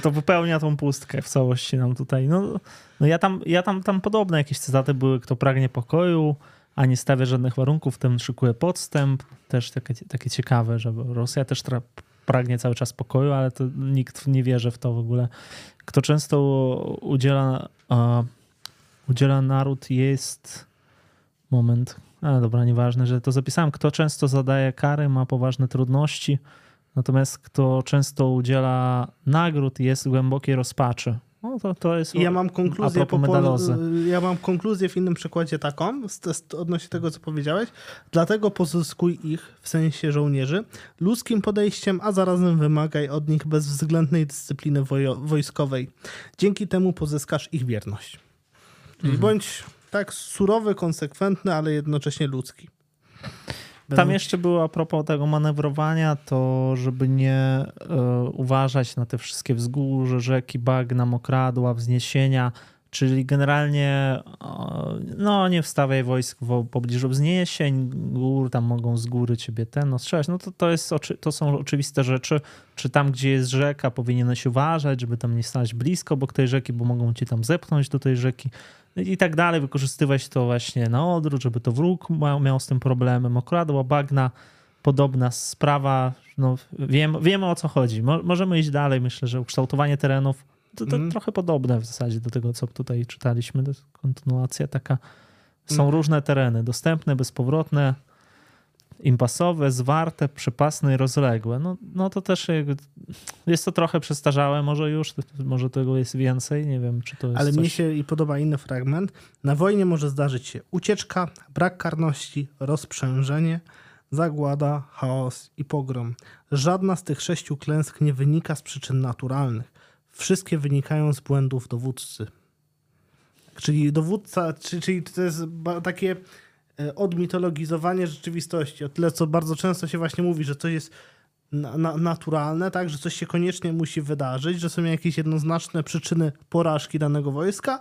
To wypełnia tą pustkę w całości nam tutaj. No, no ja tam, ja tam, tam podobne jakieś cytaty były, kto pragnie pokoju, a nie stawia żadnych warunków, ten szykuje podstęp. Też takie, takie ciekawe, że Rosja też pragnie cały czas pokoju, ale to nikt nie wierzy w to w ogóle. Kto często udziela, a, udziela naród jest... Moment. A dobra, nieważne, że to zapisałem. Kto często zadaje kary, ma poważne trudności, natomiast kto często udziela nagród, jest głębokiej rozpaczy. No to, to jest. Ja mam konkluzję po ja mam konkluzję w innym przykładzie taką, z, z, odnośnie tego, co powiedziałeś. Dlatego pozyskuj ich, w sensie żołnierzy, ludzkim podejściem, a zarazem wymagaj od nich bezwzględnej dyscypliny wojo, wojskowej. Dzięki temu pozyskasz ich wierność. Czyli Mhm. bądź tak surowy, konsekwentny, ale jednocześnie ludzki. Tam jeszcze było a propos tego manewrowania, to żeby nie e, uważać na te wszystkie wzgórze, rzeki, bagna, mokradła, wzniesienia, czyli generalnie e, no nie wstawiaj wojsk w pobliżu wzniesień, gór, tam mogą z góry ciebie ten, no strzelać, no to, to, jest, to są oczywiste rzeczy, czy tam, gdzie jest rzeka, powinieneś uważać, żeby tam nie stać blisko obok tej rzeki, bo mogą cię tam zepchnąć do tej rzeki i tak dalej, wykorzystywać to właśnie na odwrót, żeby to wróg miał, z tym problemem. Okradła, bagna, podobna sprawa. No, wiem, wiemy o co chodzi. Mo, możemy iść dalej. Myślę, że ukształtowanie terenów to, to Mhm. trochę podobne w zasadzie do tego, co tutaj czytaliśmy. To jest kontynuacja taka. Są Mhm. różne tereny, dostępne, bezpowrotne, impasowe, zwarte, przepasne i rozległe. No, no to też jest to trochę przestarzałe, może już, może tego jest więcej, nie wiem, czy to jest Ale coś... mnie się i podoba inny fragment. Na wojnie może zdarzyć się ucieczka, brak karności, rozprzężenie, zagłada, chaos i pogrom. Żadna z tych sześciu klęsk nie wynika z przyczyn naturalnych. Wszystkie wynikają z błędów dowódcy. Czyli dowódca, czy- czyli to jest takie odmitologizowanie rzeczywistości. O tyle, co bardzo często się właśnie mówi, że coś jest na, na, naturalne, tak, że coś się koniecznie musi wydarzyć, że są jakieś jednoznaczne przyczyny porażki danego wojska,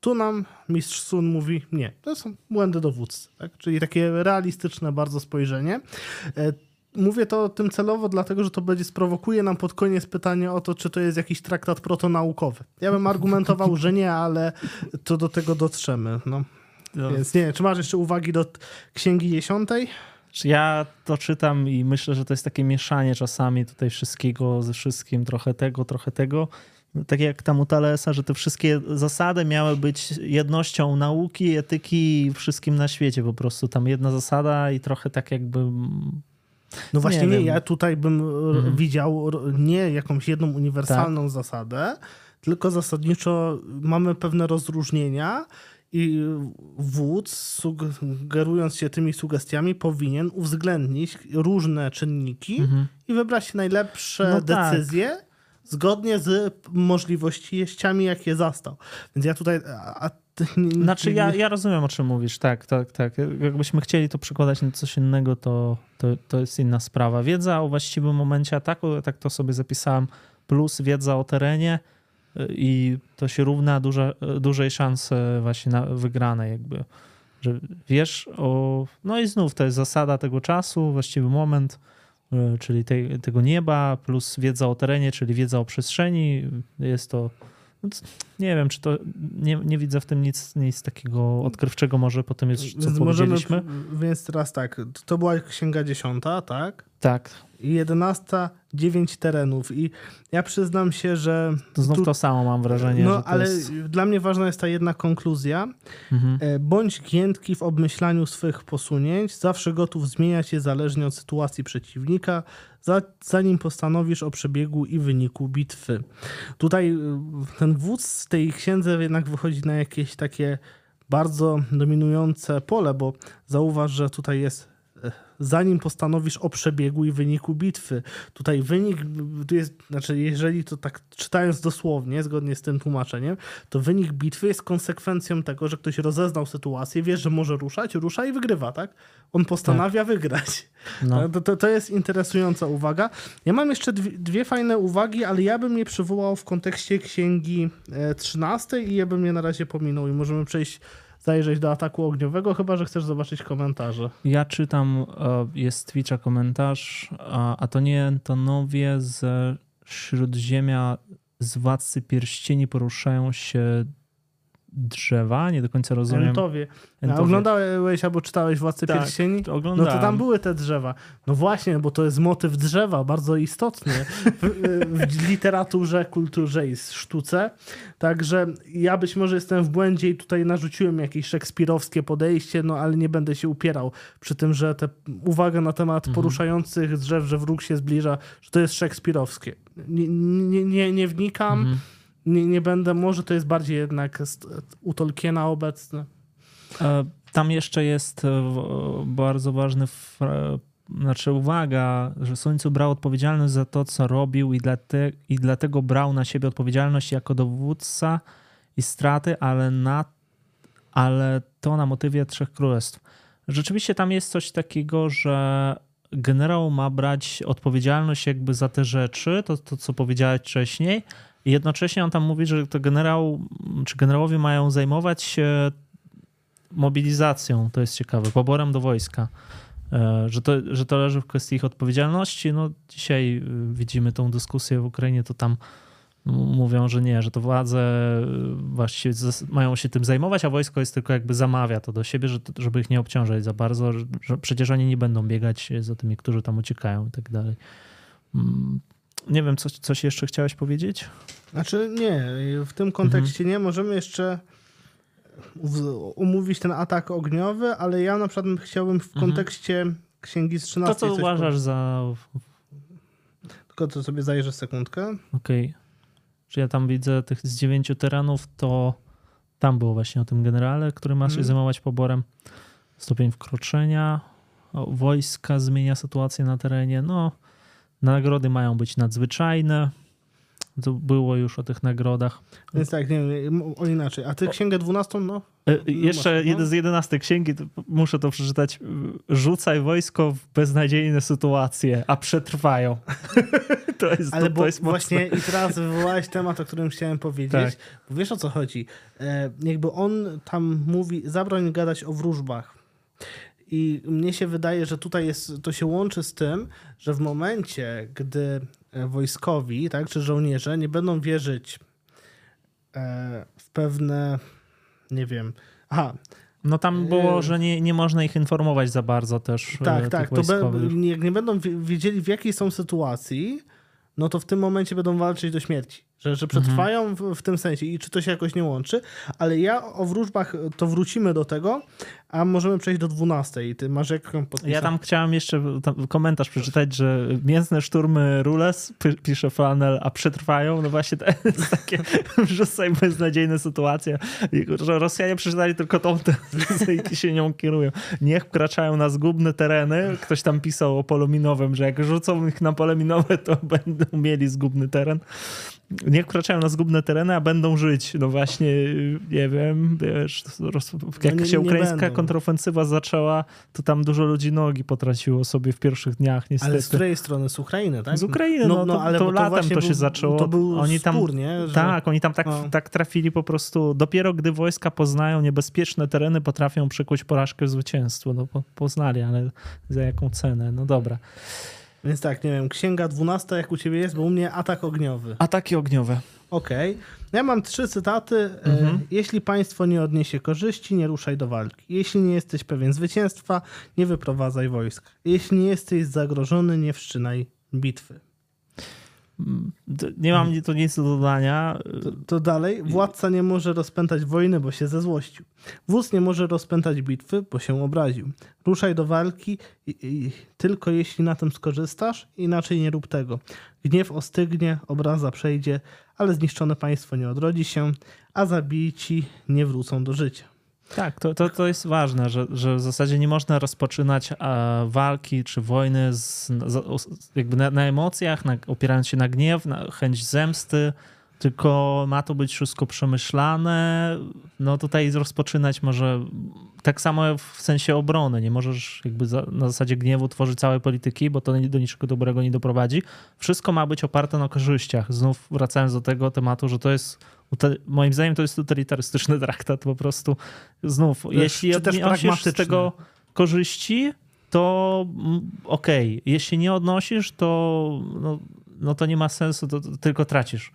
tu nam mistrz Sun mówi, nie, to są błędy dowódcy, tak? czyli takie realistyczne bardzo spojrzenie. E, Mówię to tym celowo, dlatego że to będzie sprowokuje nam pod koniec pytanie o to, czy to jest jakiś traktat protonaukowy. Ja bym argumentował, że nie, ale to do tego dotrzemy. No. No. Więc nie, czy masz jeszcze uwagi do Księgi Dziesiątej? Ja to czytam i myślę, że to jest takie mieszanie czasami tutaj wszystkiego ze wszystkim, trochę tego, trochę tego. tak jak tam u Talesa, że te wszystkie zasady miały być jednością nauki, etyki wszystkim na świecie po prostu. Tam jedna zasada i trochę tak jakby... No właśnie nie, nie ja tutaj bym mhm. widział nie jakąś jedną uniwersalną tak. zasadę, tylko zasadniczo mamy pewne rozróżnienia i wódz, sugerując się tymi sugestiami, powinien uwzględnić różne czynniki mhm. i wybrać najlepsze no tak. decyzje. Tak zgodnie z możliwościami, jakie zastał. Więc ja tutaj. A, znaczy, ja, ja rozumiem, o czym mówisz, tak, tak, tak. Jakbyśmy chcieli to przekładać na coś innego, to, to, to jest inna sprawa. Wiedza o właściwym momencie ataku, tak to sobie zapisałem, plus wiedza o terenie i to się równa duże, dużej szansy właśnie na wygrane jakby, że wiesz o... No i znów to jest zasada tego czasu, właściwy moment, E, czyli tej, tego nieba, plus wiedza o terenie, czyli wiedza o przestrzeni. Jest to. No nie wiem, czy to. Nie, nie widzę w tym nic, nic takiego odkrywczego, może po tym jest, co więc. Możemy, więc teraz tak, to była księga dziesiąta, tak? Tak. I jedenasta, dziewięć terenów. I ja przyznam się, że. To znów tu... to samo mam wrażenie. No, ale jest... dla mnie ważna jest ta jedna konkluzja. Mhm. E, bądź giętki w obmyślaniu swych posunięć, zawsze gotów zmieniać je zależnie od sytuacji przeciwnika, zanim postanowisz o przebiegu i wyniku bitwy. Tutaj e, ten wódz z tej księdze jednak wychodzi na jakieś takie bardzo dominujące pole, bo zauważ, że tutaj jest zanim postanowisz o przebiegu i wyniku bitwy. Tutaj wynik, jest, znaczy jeżeli to tak czytając dosłownie, zgodnie z tym tłumaczeniem, to wynik bitwy jest konsekwencją tego, że ktoś rozeznał sytuację, wie, że może ruszać, rusza i wygrywa, tak? On postanawia tak. wygrać. No. To, to, to, jest interesująca uwaga. Ja mam jeszcze dwie, dwie, fajne uwagi, ale ja bym je przywołał w kontekście księgi 13 e, i ja bym je na razie pominął i możemy przejść zajrzeć do ataku ogniowego, chyba że chcesz zobaczyć komentarze. Ja czytam, e, jest Twitcha komentarz, a to nie Antonowie z Śródziemia z Władcy Pierścieni poruszają się drzewa, nie do końca rozumiem. Entowie. A oglądałeś albo czytałeś Władcę tak, Pierścieni? oglądałem. No to tam były te drzewa. No właśnie, bo to jest motyw drzewa, bardzo istotny w, w literaturze, kulturze i sztuce. Także ja być może jestem w błędzie i tutaj narzuciłem jakieś szekspirowskie podejście, no ale nie będę się upierał przy tym, że te uwaga na temat mhm. poruszających drzew, że wróg się zbliża, że to jest szekspirowskie. Nie, nie, nie, nie wnikam. Mhm nie, nie będę, może to jest bardziej jednak u Tolkiena obecne. Tam jeszcze jest e, bardzo ważny, znaczy uwaga, że Słońcu brał odpowiedzialność za to, co robił i, dlate, i dlatego brał na siebie odpowiedzialność jako dowódca i straty, ale, na, ale to na motywie Trzech Królestw. Rzeczywiście tam jest coś takiego, że generał ma brać odpowiedzialność jakby za te rzeczy, to, to co powiedziałeś wcześniej, i jednocześnie on tam mówi, że to generał, czy generałowie mają zajmować się mobilizacją, to jest ciekawe, poborem do wojska. E, że to, że to leży w kwestii ich odpowiedzialności. No, dzisiaj y, widzimy tą dyskusję w Ukrainie, to tam mówią, że nie, że to władze y, właściwie mają się tym zajmować, a wojsko jest tylko jakby zamawia to do siebie, żeby ich nie obciążać za bardzo, że przecież oni nie będą biegać za tymi, którzy tam uciekają i tak dalej. Nie wiem, coś, coś jeszcze chciałeś powiedzieć? Znaczy nie, w tym kontekście mhm. nie. Możemy jeszcze umówić ten atak ogniowy, ale ja na przykład chciałbym w mhm. kontekście Księgi z 13. To co uważasz za... Tylko to sobie zajrzę sekundkę. Okej. Okay. Czy ja tam widzę tych z dziewięciu terenów, to tam było właśnie o tym generale, który ma się mhm. zajmować poborem. Stopień wkroczenia, wojska zmienia sytuację na terenie. No, Nagrody mają być nadzwyczajne. To było już o tych nagrodach. Więc tak, nie wiem, o inaczej. A ty księgę 12, no? E, jeszcze masz, no? z 11 księgi, to muszę to przeczytać. Rzucaj wojsko w beznadziejne sytuacje, a przetrwają. to jest, Ale to, bo to jest właśnie i teraz wywołałeś temat, o którym chciałem powiedzieć. Tak. Bo wiesz o co chodzi? E, jakby on tam mówi, zabroń gadać o wróżbach. I mnie się wydaje, że tutaj jest, to się łączy z tym, że w momencie, gdy e, wojskowi, tak, czy żołnierze nie będą wierzyć e, w pewne, nie wiem, aha, no tam było, e, że nie, nie można ich informować za bardzo też. Tak, tak. To be, jak nie będą wiedzieli, w jakiej są sytuacji, no to w tym momencie będą walczyć do śmierci że, że przetrwają w, w, tym sensie i czy to się jakoś nie łączy, ale ja o wróżbach to wrócimy do tego, a możemy przejść do 12. Ty masz jaką podpisać? Ja tam chciałem jeszcze komentarz przeczytać, że mięsne szturmy Rules, pisze Flanel, a przetrwają. No właśnie to jest takie wrzucaj beznadziejne sytuacje, że Rosjanie przeczytali tylko tą tezę i się nią kierują. Niech wkraczają na zgubne tereny. Ktoś tam pisał o polu minowym, że jak rzucą ich na pole minowe, to będą mieli zgubny teren niech wkraczają na zgubne tereny, a będą żyć. No właśnie, nie wiem, wiesz, jak no się ukraińska kontrofensywa zaczęła, to tam dużo ludzi nogi potraciło sobie w pierwszych dniach, niestety. Ale z której strony? Z Ukrainy, tak? Z Ukrainy, no, no, no to, ale to, to latem to się był, zaczęło. To był oni tam, spór, nie? Że... Tak, oni tam tak, no. tak trafili po prostu, dopiero gdy wojska poznają niebezpieczne tereny, potrafią przykuć porażkę w zwycięstwo. No poznali, ale za jaką cenę? No dobra. Więc tak, nie wiem, księga 12 jak u ciebie jest, bo u mnie atak ogniowy. Ataki ogniowe. Okej. Okay. Ja mam trzy cytaty. E, mhm. Jeśli państwo nie odniesie korzyści, nie ruszaj do walki. Jeśli nie jesteś pewien zwycięstwa, nie wyprowadzaj wojsk. Jeśli nie jesteś zagrożony, nie wszczynaj bitwy. Nie mam to nic do dodania. To, to, dalej. Władca nie może rozpętać wojny, bo się zezłościł. Wódz nie może rozpętać bitwy, bo się obraził. Ruszaj do walki i, i, tylko jeśli na tym skorzystasz, inaczej nie rób tego. Gniew ostygnie, obraza przejdzie, ale zniszczone państwo nie odrodzi się, a zabici nie wrócą do życia. Tak, to, to, to jest ważne, że, że w zasadzie nie można rozpoczynać walki czy wojny z, jakby na, na emocjach, na, opierając się na gniew, na chęć zemsty, tylko ma to być wszystko przemyślane. No tutaj rozpoczynać może tak samo w sensie obrony. Nie możesz jakby za, na zasadzie gniewu tworzyć całej polityki, bo to do niczego dobrego nie doprowadzi. Wszystko ma być oparte na korzyściach. Znów wracając do tego tematu, że to jest moim zdaniem to jest totalitarystyczny traktat po prostu. Znów, Wiesz, jeśli odnosisz z tego korzyści, to mm, okej. Okay. Jeśli nie odnosisz, to, no, no to nie ma sensu, to, to tylko tracisz.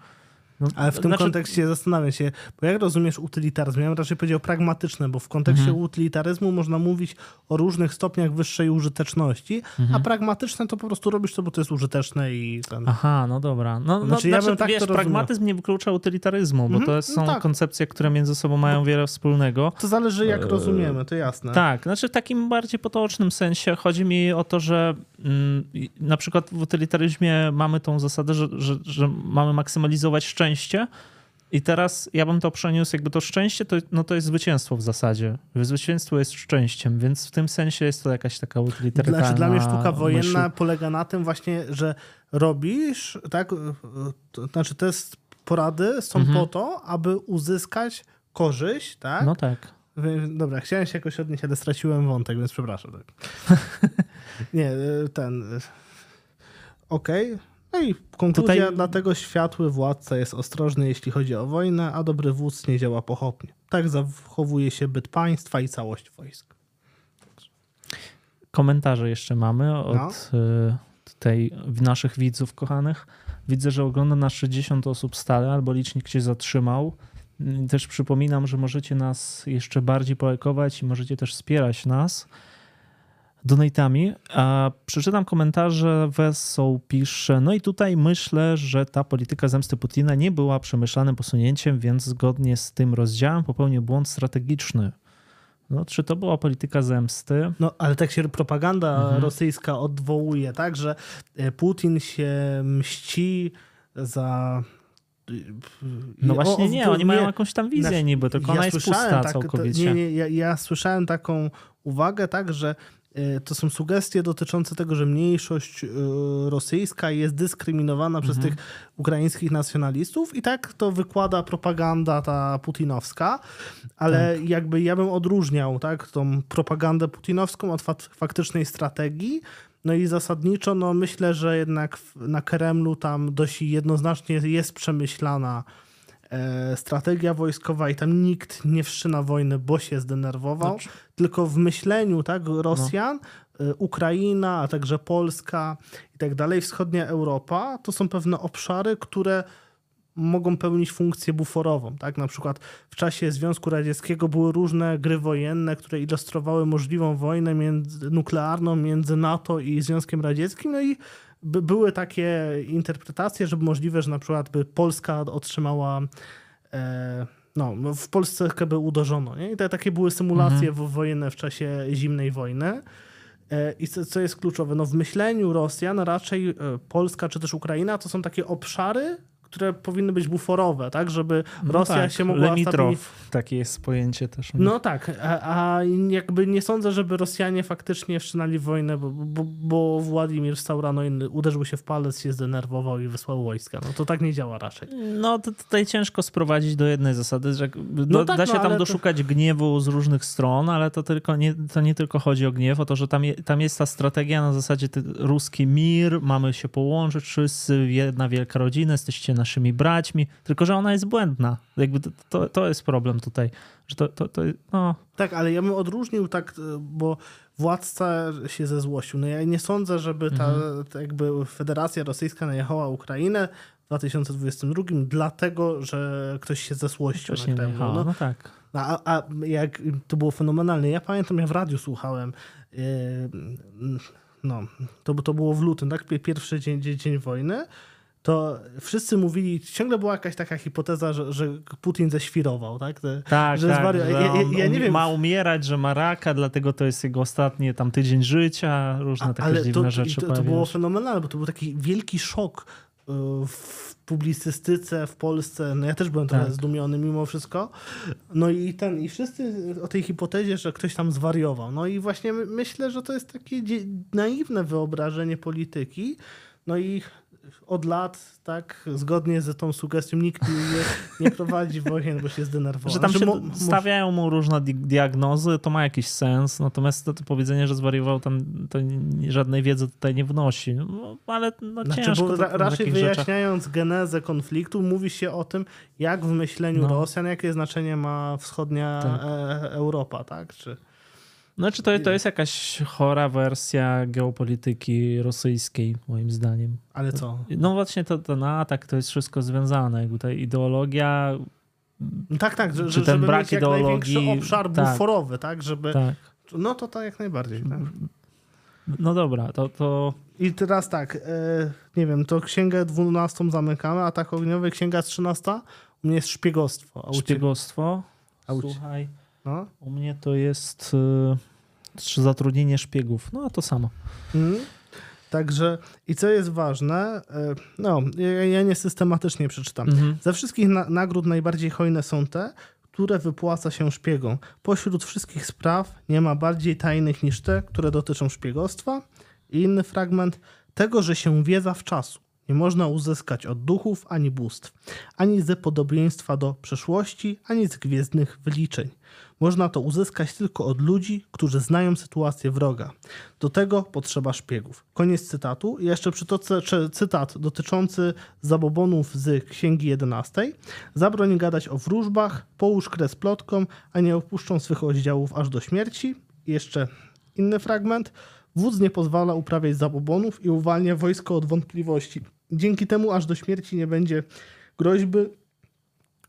No, Ale w tym znaczy... kontekście zastanawiam się, bo jak rozumiesz utylitaryzm? Ja bym raczej powiedział pragmatyczne, bo w kontekście mhm. utylitaryzmu można mówić o różnych stopniach wyższej użyteczności, mhm. a pragmatyczne to po prostu robisz to, bo to jest użyteczne i ten... Aha, no dobra. No, no znaczy, ja znaczy, tak wiesz, pragmatyzm nie wyklucza utylitaryzmu, bo mhm. to są no tak. koncepcje, które między sobą mają no. wiele wspólnego. To zależy jak e... rozumiemy, to jasne. Tak, znaczy w takim bardziej potocznym sensie chodzi mi o to, że mm, na przykład w utylitaryzmie mamy tą zasadę, że, że, że mamy maksymalizować szczęście szczęście. I teraz ja bym to przeniósł, jakby to szczęście, to, no to jest zwycięstwo w zasadzie. Zwycięstwo jest szczęściem, więc w tym sensie jest to jakaś taka utylitarna znaczy, Dla mnie sztuka wojenna myśl. polega na tym właśnie, że robisz, tak, to znaczy te porady są mhm. po to, aby uzyskać korzyść, tak? No tak. Dobra, chciałem się jakoś odnieść, ale straciłem wątek, więc przepraszam. Tak. Nie, ten... Okej, okay. No i konkluzja, Tutaj... dlatego światły władca jest ostrożny, jeśli chodzi o wojnę, a dobry wódz nie działa pochopnie. Tak zachowuje się byt państwa i całość wojsk. Komentarze jeszcze mamy od no. Y, tutaj naszych widzów kochanych. Widzę, że ogląda nas 60 osób stale, albo licznik się zatrzymał. Też przypominam, że możecie nas jeszcze bardziej polajkować i możecie też wspierać nas donatami. A przeczytam komentarze. Wesoł pisze, no i tutaj myślę, że ta polityka zemsty Putina nie była przemyślanym posunięciem, więc zgodnie z tym rozdziałem popełnił błąd strategiczny. No, czy to była polityka zemsty? No, ale tak się propaganda mhm. rosyjska odwołuje, tak, że e, Putin się mści za no właśnie o, nie, oni mają jakąś tam wizję znaczy, niby, tylko ja ona jest pusta tak, całkowicie. To, nie, nie, ja, ja, słyszałem taką uwagę, tak, że to są sugestie dotyczące tego, że mniejszość e, rosyjska jest dyskryminowana mhm. przez tych ukraińskich nacjonalistów i tak to wykłada propaganda ta putinowska, ale tak. jakby ja bym odróżniał tak, tą propagandę putinowską od faktycznej strategii, no i zasadniczo no myślę, że jednak na Kremlu tam dość jednoznacznie jest przemyślana E, strategia wojskowa i tam nikt nie wszczyna wojny, bo się zdenerwował, znaczy... tylko w myśleniu tak, Rosjan, no. Ukraina, a także Polska i tak dalej, wschodnia Europa, to są pewne obszary, które mogą pełnić funkcję buforową. Tak? Na przykład w czasie Związku Radzieckiego były różne gry wojenne, które ilustrowały możliwą wojnę między, nuklearną między NATO i Związkiem Radzieckim, no i by, były takie interpretacje, że możliwe, że na przykład by Polska otrzymała e, no, w Polsce by uderzono. Nie? I te, takie były symulacje mhm. wojenne w czasie zimnej wojny. E, I co, co jest kluczowe? No w myśleniu Rosjan raczej e, Polska czy też Ukraina to są takie obszary, które powinny być buforowe, tak, żeby no Rosja tak, się mogła Lemitrow, takie jest pojęcie też. No tak, a, a, jakby nie sądzę, żeby Rosjanie faktycznie wszczynali wojnę, bo, bo, bo Władimir Staurano uderzył się w palec, się zdenerwował i wysłał wojska. No to tak nie działa raczej. No to tutaj ciężko sprowadzić do jednej zasady, że no tak, da się no, tam doszukać to... gniewu z różnych stron, ale to tylko nie, to nie tylko chodzi o gniew, o to, że tam, je, tam jest ta strategia na zasadzie ty, ruski mir, mamy się połączyć wszyscy, jedna wielka rodzina, jesteście naszymi braćmi, tylko że ona jest błędna. Jakby to, to, to jest problem tutaj. Że to, to, to, no. Tak, ale ja bym odróżnił tak, bo władca się ze złościł. No ja nie sądzę, żeby ta, mhm. ta jakby Federacja Rosyjska najechała Ukrainę w 2022 dlatego, że ktoś się zesłościł ktoś na Kremlu. No, no tak. A, a jak to było fenomenalne. Ja pamiętam, ja w radiu słuchałem. Yy, no, to, to było w lutym, tak? Pierwszy dzień, dzień, dzień wojny to wszyscy mówili, ciągle była jakaś taka hipoteza, że, że Putin ześwirował, tak? Te, tak, że tak, zwari- że ja, ja, ja nie wiem. ma umierać, że ma raka, dlatego to jest jego ostatni tam tydzień życia, różne A, takie ale dziwne to, rzeczy. To, to było fenomenalne, bo to był taki wielki szok y, w publicystyce w Polsce. No ja też byłem tak. trochę zdumiony mimo wszystko. No i ten, i wszyscy o tej hipotezie, że ktoś tam zwariował. No i właśnie myślę, że to jest takie naiwne wyobrażenie polityki. No i od lat, tak, zgodnie z tą sugestią, nikt nie, nie prowadzi wojen, bo się zdenerwował. Że tam znaczy, się stawiają mu różne diagnozy, to ma jakiś sens, natomiast to, to powiedzenie, że zwariował, tam to żadnej wiedzy tutaj nie wnosi. No, ale no, znaczy, ciężko. Bo ra raczej wyjaśniając rzeczach. genezę konfliktu, mówi się o tym, jak w myśleniu no. Rosjan, jakie znaczenie ma wschodnia tak. e Europa, tak? Czy... Znaczy to, to jest jakaś chora wersja geopolityki rosyjskiej, moim zdaniem. Ale co? No właśnie to, to na atak to jest wszystko związane. Jakby ta ideologia. No tak, tak, że, czy ten żeby brak mieć ideologii. obszar tak, buforowy, tak? Żeby, tak. No to tak jak najbardziej. Tak? No dobra, to, to. I teraz tak, e, nie wiem, to księgę 12 zamykamy, atak ogniowy, księga 13 u mnie jest szpiegostwo. szpiegostwo? Słuchaj. No? U mnie to jest. Czy zatrudnienie szpiegów. No a to samo. Mm. Także i co jest ważne, e, no ja nie systematycznie przeczytam. Mhm. Ze wszystkich na nagród najbardziej hojne są te, które wypłaca się szpiegom. Pośród wszystkich spraw nie ma bardziej tajnych niż te, które dotyczą szpiegostwa. I inny fragment tego, że się wiedza w czasu nie można uzyskać od duchów ani bóstw, ani ze podobieństwa do przeszłości, ani z gwiezdnych wyliczeń. Można to uzyskać tylko od ludzi, którzy znają sytuację wroga. Do tego potrzeba szpiegów. Koniec cytatu. I jeszcze przytoczę cytat dotyczący zabobonów z Księgi 11. Zabroń gadać o wróżbach, połóż kres plotkom, a nie opuszczą swych oddziałów aż do śmierci. Jeszcze inny fragment. Wódz nie pozwala uprawiać zabobonów i uwalnia wojsko od wątpliwości. Dzięki temu aż do śmierci nie będzie groźby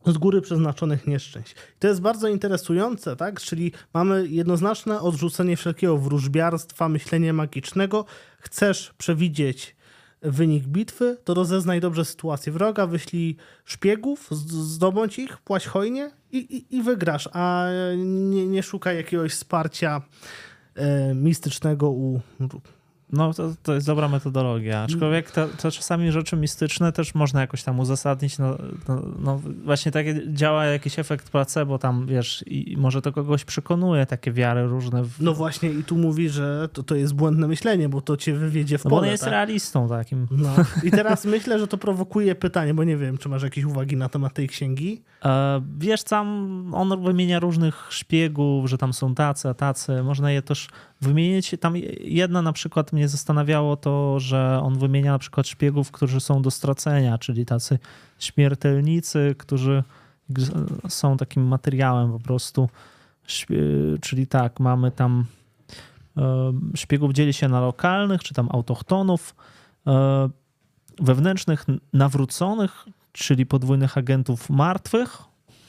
z góry przeznaczonych nieszczęść. To jest bardzo interesujące, tak? Czyli mamy jednoznaczne odrzucenie wszelkiego wróżbiarstwa, myślenia magicznego. Chcesz przewidzieć wynik bitwy, to rozeznaj dobrze sytuację wroga, wyślij szpiegów, zdobądź ich, płać hojnie i, i, i wygrasz, a nie, nie szukaj jakiegoś wsparcia e, mistycznego u no, to, to jest dobra metodologia. Aczkolwiek to, to czasami rzeczy mistyczne też można jakoś tam uzasadnić. No, no, no właśnie tak działa jakiś efekt placebo tam, wiesz, i może to kogoś przekonuje, takie wiary różne. W... No właśnie i tu mówi, że to, to jest błędne myślenie, bo to cię wywiedzie w pole. No bo on jest tak? realistą takim. No. I teraz myślę, że to prowokuje pytanie, bo nie wiem, czy masz jakieś uwagi na temat tej księgi? E, wiesz, tam on wymienia różnych szpiegów, że tam są tacy, a tacy. Można je też wymienić. Tam jedna na przykład mnie zastanawiało to, że on wymienia na przykład szpiegów, którzy są do stracenia, czyli tacy śmiertelnicy, którzy są takim materiałem po prostu. Czyli tak, mamy tam e, szpiegów dzieli się na lokalnych, czy tam autochtonów, e, wewnętrznych, nawróconych, czyli podwójnych agentów martwych,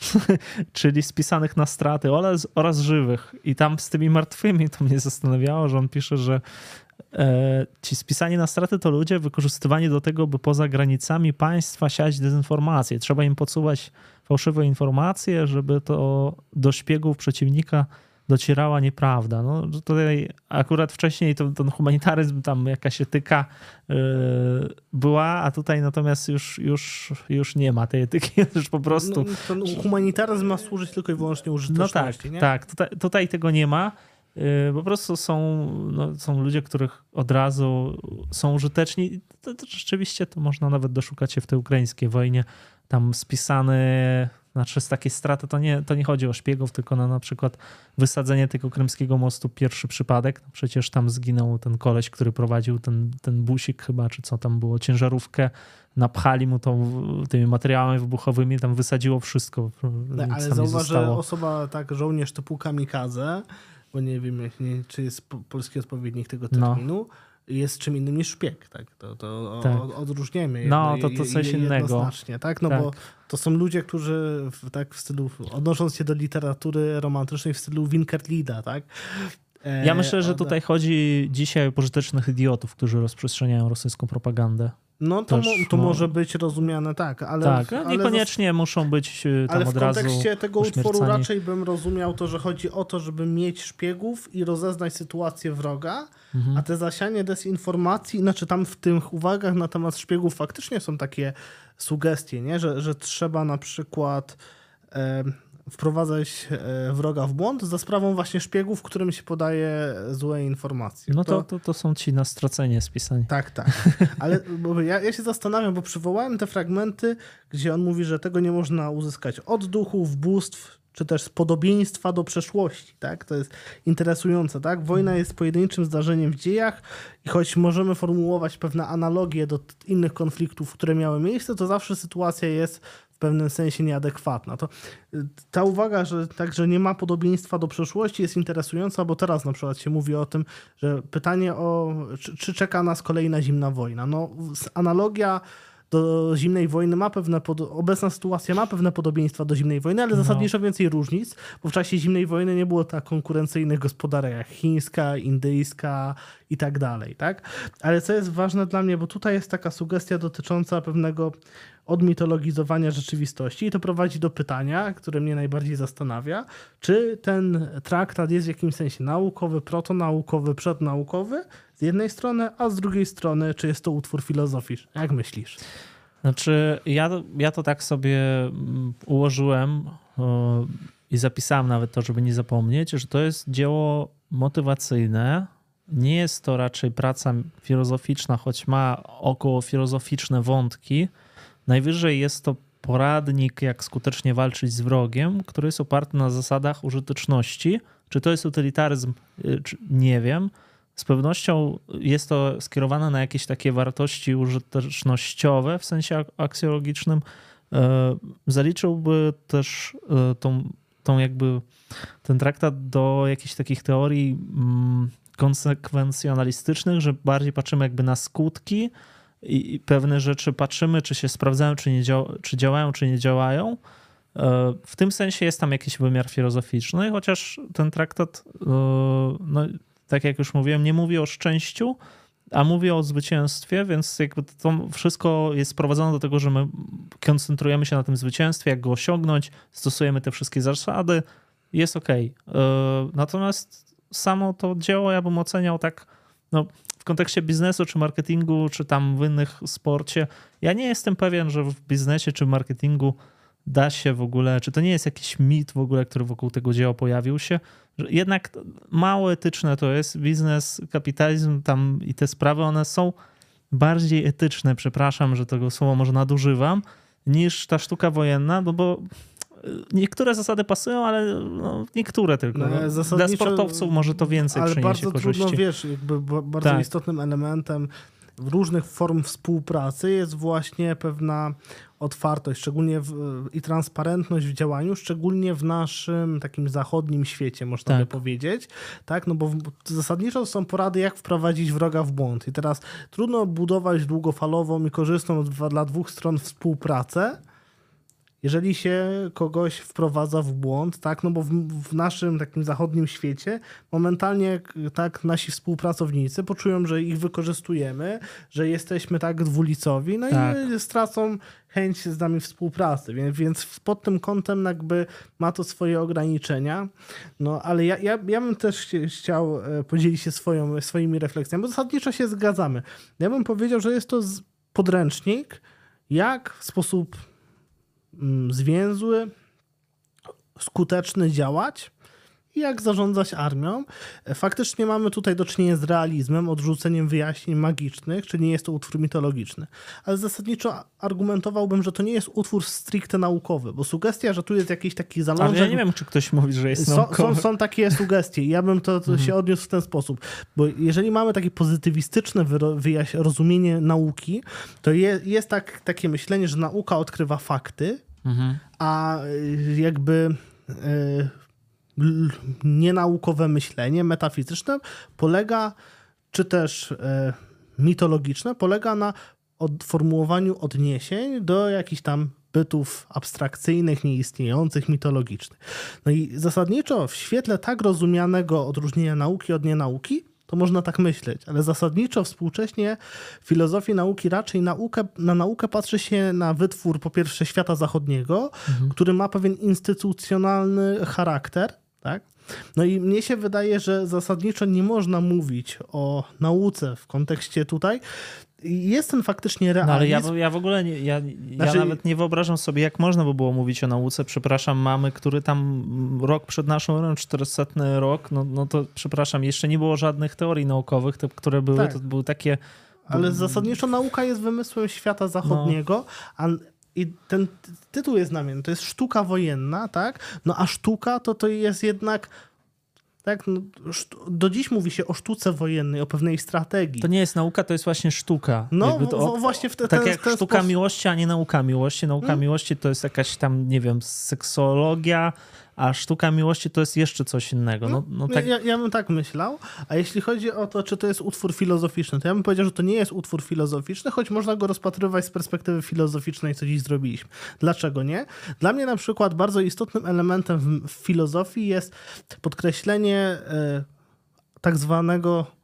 czyli spisanych na straty oraz, oraz żywych. I tam z tymi martwymi to mnie zastanawiało, że on pisze, że ci spisani na straty to ludzie wykorzystywani do tego, by poza granicami państwa siać dezinformację. Trzeba im podsuwać fałszywe informacje, żeby to do szpiegów przeciwnika docierała nieprawda. No, tutaj akurat wcześniej to, ten humanitaryzm, tam jakaś etyka yy, była, a tutaj natomiast już, już, już nie ma tej etyki, już po prostu... No, ten humanitaryzm ma służyć tylko i wyłącznie użyteczności, No tak, nie? tak. Tutaj, tutaj tego nie ma. Yy, po prostu są, no, są ludzie, których od razu są użyteczni. To, to rzeczywiście to można nawet doszukać się w tej ukraińskiej wojnie. Tam spisany znaczy z takiej straty to nie, to nie chodzi o szpiegów, tylko na na przykład wysadzenie tego krymskiego mostu pierwszy przypadek. No przecież tam zginął ten koleś, który prowadził ten, ten busik chyba, czy co tam było, ciężarówkę. Napchali mu to tymi materiałami wybuchowymi, tam wysadziło wszystko. Ale zauważ, że osoba, tak, żołnierz typu kamikadze, bo nie wiem, nie, czy jest polski odpowiednik tego no. terminu, no jest czym innym niż szpieg, tak? To, to tak. odróżniemy. No, to to coś innego. tak? No tak. bo to są ludzie, którzy w, tak w stylu, odnosząc się do literatury romantycznej w stylu Winkerlida, tak? E, ja myślę, że tutaj chodzi dzisiaj o pożytecznych idiotów, którzy rozprzestrzeniają rosyjską propagandę. No to, Też, to no. może być rozumiane tak, ale... Tak, ale niekoniecznie muszą być e, tam ale od razu w kontekście tego utworu raczej bym rozumiał to, że chodzi o to, żeby mieć szpiegów i rozeznać sytuację wroga, mhm. a te zasianie dezinformacji, znaczy tam w tych uwagach na temat szpiegów faktycznie są takie sugestie, nie? Że, że trzeba na przykład... E, wprowadzać e, wroga w błąd za sprawą właśnie szpiegów, którym się podaje złe informacje. No to, to, to są ci na stracenie spisani. Tak, tak. Ale ja, ja się zastanawiam, bo przywołałem te fragmenty, gdzie on mówi, że tego nie można uzyskać od duchów, bóstw, czy też z podobieństwa do przeszłości, tak? To jest interesujące, tak? Wojna jest pojedynczym zdarzeniem w dziejach i choć możemy formułować pewne analogie do innych konfliktów, które miały miejsce, to zawsze sytuacja jest pewnym sensie nieadekwatna. To ta uwaga, że także nie ma podobieństwa do przeszłości jest interesująca, bo teraz na przykład się mówi o tym, że pytanie o czy, czy czeka nas kolejna zimna wojna. No analogia do zimnej wojny ma pewne, pod... obecna sytuacja ma pewne podobieństwa do zimnej wojny, ale no. zasadniczo więcej różnic, bo w czasie zimnej wojny nie było tak konkurencyjnych gospodarek jak chińska, indyjska i tak dalej, tak? Ale co jest ważne dla mnie, bo tutaj jest taka sugestia dotycząca pewnego odmitologizowania rzeczywistości i to prowadzi do pytania, które mnie najbardziej zastanawia, czy ten traktat jest w jakimś sensie naukowy, protonaukowy, przednaukowy z jednej strony, a z drugiej strony, czy jest to utwór filozoficzny? Jak myślisz? Znaczy, ja, ja to tak sobie mm, ułożyłem i zapisałem nawet to, żeby nie zapomnieć, że to jest dzieło motywacyjne. Nie jest to raczej praca filozoficzna, choć ma około filozoficzne wątki, Najwyżej jest to poradnik, jak skutecznie walczyć z wrogiem, który jest oparty na zasadach użyteczności. Czy to jest utylitaryzm? Y, nie wiem. Z pewnością jest to skierowane na jakieś takie wartości użytecznościowe w sensie aksjologicznym. E, zaliczyłby też e, tą, tą jakby ten traktat do jakichś takich teorii mm, konsekwencjonalistycznych, że bardziej patrzymy jakby na skutki, i pewne rzeczy patrzymy, czy się sprawdzają, czy, nie czy działają, czy nie działają. E, w tym sensie jest tam jakiś wymiar filozoficzny, chociaż ten traktat, e, no, tak jak już mówiłem, nie mówi o szczęściu, a mówi o zwycięstwie, więc jakby to wszystko jest sprowadzone do tego, że my koncentrujemy się na tym zwycięstwie, jak go osiągnąć, stosujemy te wszystkie zasady, jest ok. E, natomiast samo to dzieło ja bym oceniał tak, no w kontekście biznesu, czy marketingu, czy tam w innych sporcie, ja nie jestem pewien, że w biznesie czy marketingu da się w ogóle, czy to nie jest jakiś mit w ogóle, który wokół tego dzieła pojawił się, że jednak mało etyczne to jest. Biznes, kapitalizm tam i te sprawy, one są bardziej etyczne, przepraszam, że tego słowa może nadużywam, niż ta sztuka wojenna, no bo niektóre zasady pasują, ale no, niektóre tylko. No, Dla sportowców może to więcej ale przyniesie bardzo korzyści. trudno, wiesz, jakby bardzo tak. istotnym elementem różnych form współpracy jest właśnie pewna otwartość, szczególnie w, i transparentność w działaniu, szczególnie w naszym takim zachodnim świecie, można tak. by powiedzieć. Tak, no bo w, zasadniczo są porady, jak wprowadzić wroga w błąd. I teraz trudno budować długofalową i korzystną dla dwóch stron współpracę, jeżeli się kogoś wprowadza w błąd, tak, no bo w, w, naszym takim zachodnim świecie momentalnie tak nasi współpracownicy poczują, że ich wykorzystujemy, że jesteśmy tak dwulicowi, no tak. i stracą chęć z nami współpracy, więc, więc pod tym kątem jakby ma to swoje ograniczenia, no ale ja, ja, ja bym też chciał e, podzielić się swoją, swoimi refleksjami, bo zasadniczo się zgadzamy. Ja bym powiedział, że jest to podręcznik, jak w sposób zwięzły, skuteczny działać jak zarządzać armią. E, faktycznie mamy tutaj do czynienia z realizmem, odrzuceniem wyjaśnień magicznych, czyli nie jest to utwór mitologiczny. Ale zasadniczo argumentowałbym, że to nie jest utwór stricte naukowy, bo sugestia, że tu jest jakiś taki zalążek... Ale ja nie wiem, czy ktoś mówi, że jest naukowy. Są, są, są takie sugestie ja bym to, to mhm. się odniósł w ten sposób, bo jeżeli mamy takie pozytywistyczne rozumienie nauki, to je, jest tak, takie myślenie, że nauka odkrywa fakty, mhm. a y, jakby... Y, nienaukowe myślenie metafizyczne polega, czy też e, mitologiczne, polega na formułowaniu odniesień do jakichś tam bytów abstrakcyjnych, nieistniejących, mitologicznych. No i zasadniczo w świetle tak rozumianego odróżnienia nauki od nienauki, to można tak myśleć, ale zasadniczo współcześnie w filozofii nauki raczej naukę, na naukę patrzy się na wytwór po pierwsze świata zachodniego, mhm. który ma pewien instytucjonalny charakter, tak? No i mnie się wydaje, że zasadniczo nie można mówić o nauce w kontekście tutaj. Jest ten faktycznie realizm. No ale ja, ja w ogóle nie, ja, znaczy... ja nawet nie wyobrażam sobie, jak można by było mówić o nauce. Przepraszam, mamy, który tam rok przed naszą erą, 400 rok, no, no to przepraszam, jeszcze nie było żadnych teorii naukowych, te, które były, tak. to były takie ale zasadniczo nauka jest wymysłem świata zachodniego, no. a i ten tytuł jest znamienny. To jest sztuka wojenna, tak? No a sztuka to to jest jednak tak, no, do dziś mówi się o sztuce wojennej, o pewnej strategii. To nie jest nauka, to jest właśnie sztuka. No to, właśnie w te, Tak ten, jak ten sztuka sposób... miłości, a nie nauka miłości. Nauka hmm. miłości to jest jakaś tam, nie wiem, seksologia, a sztuka miłości to jest jeszcze coś innego. No, no, tak... ja, ja bym tak myślał, a jeśli chodzi o to, czy to jest utwór filozoficzny, to ja bym powiedział, że to nie jest utwór filozoficzny, choć można go rozpatrywać z perspektywy filozoficznej, co dziś zrobiliśmy. Dlaczego nie? Dla mnie na przykład bardzo istotnym elementem w, filozofii jest podkreślenie y, tak zwanego E,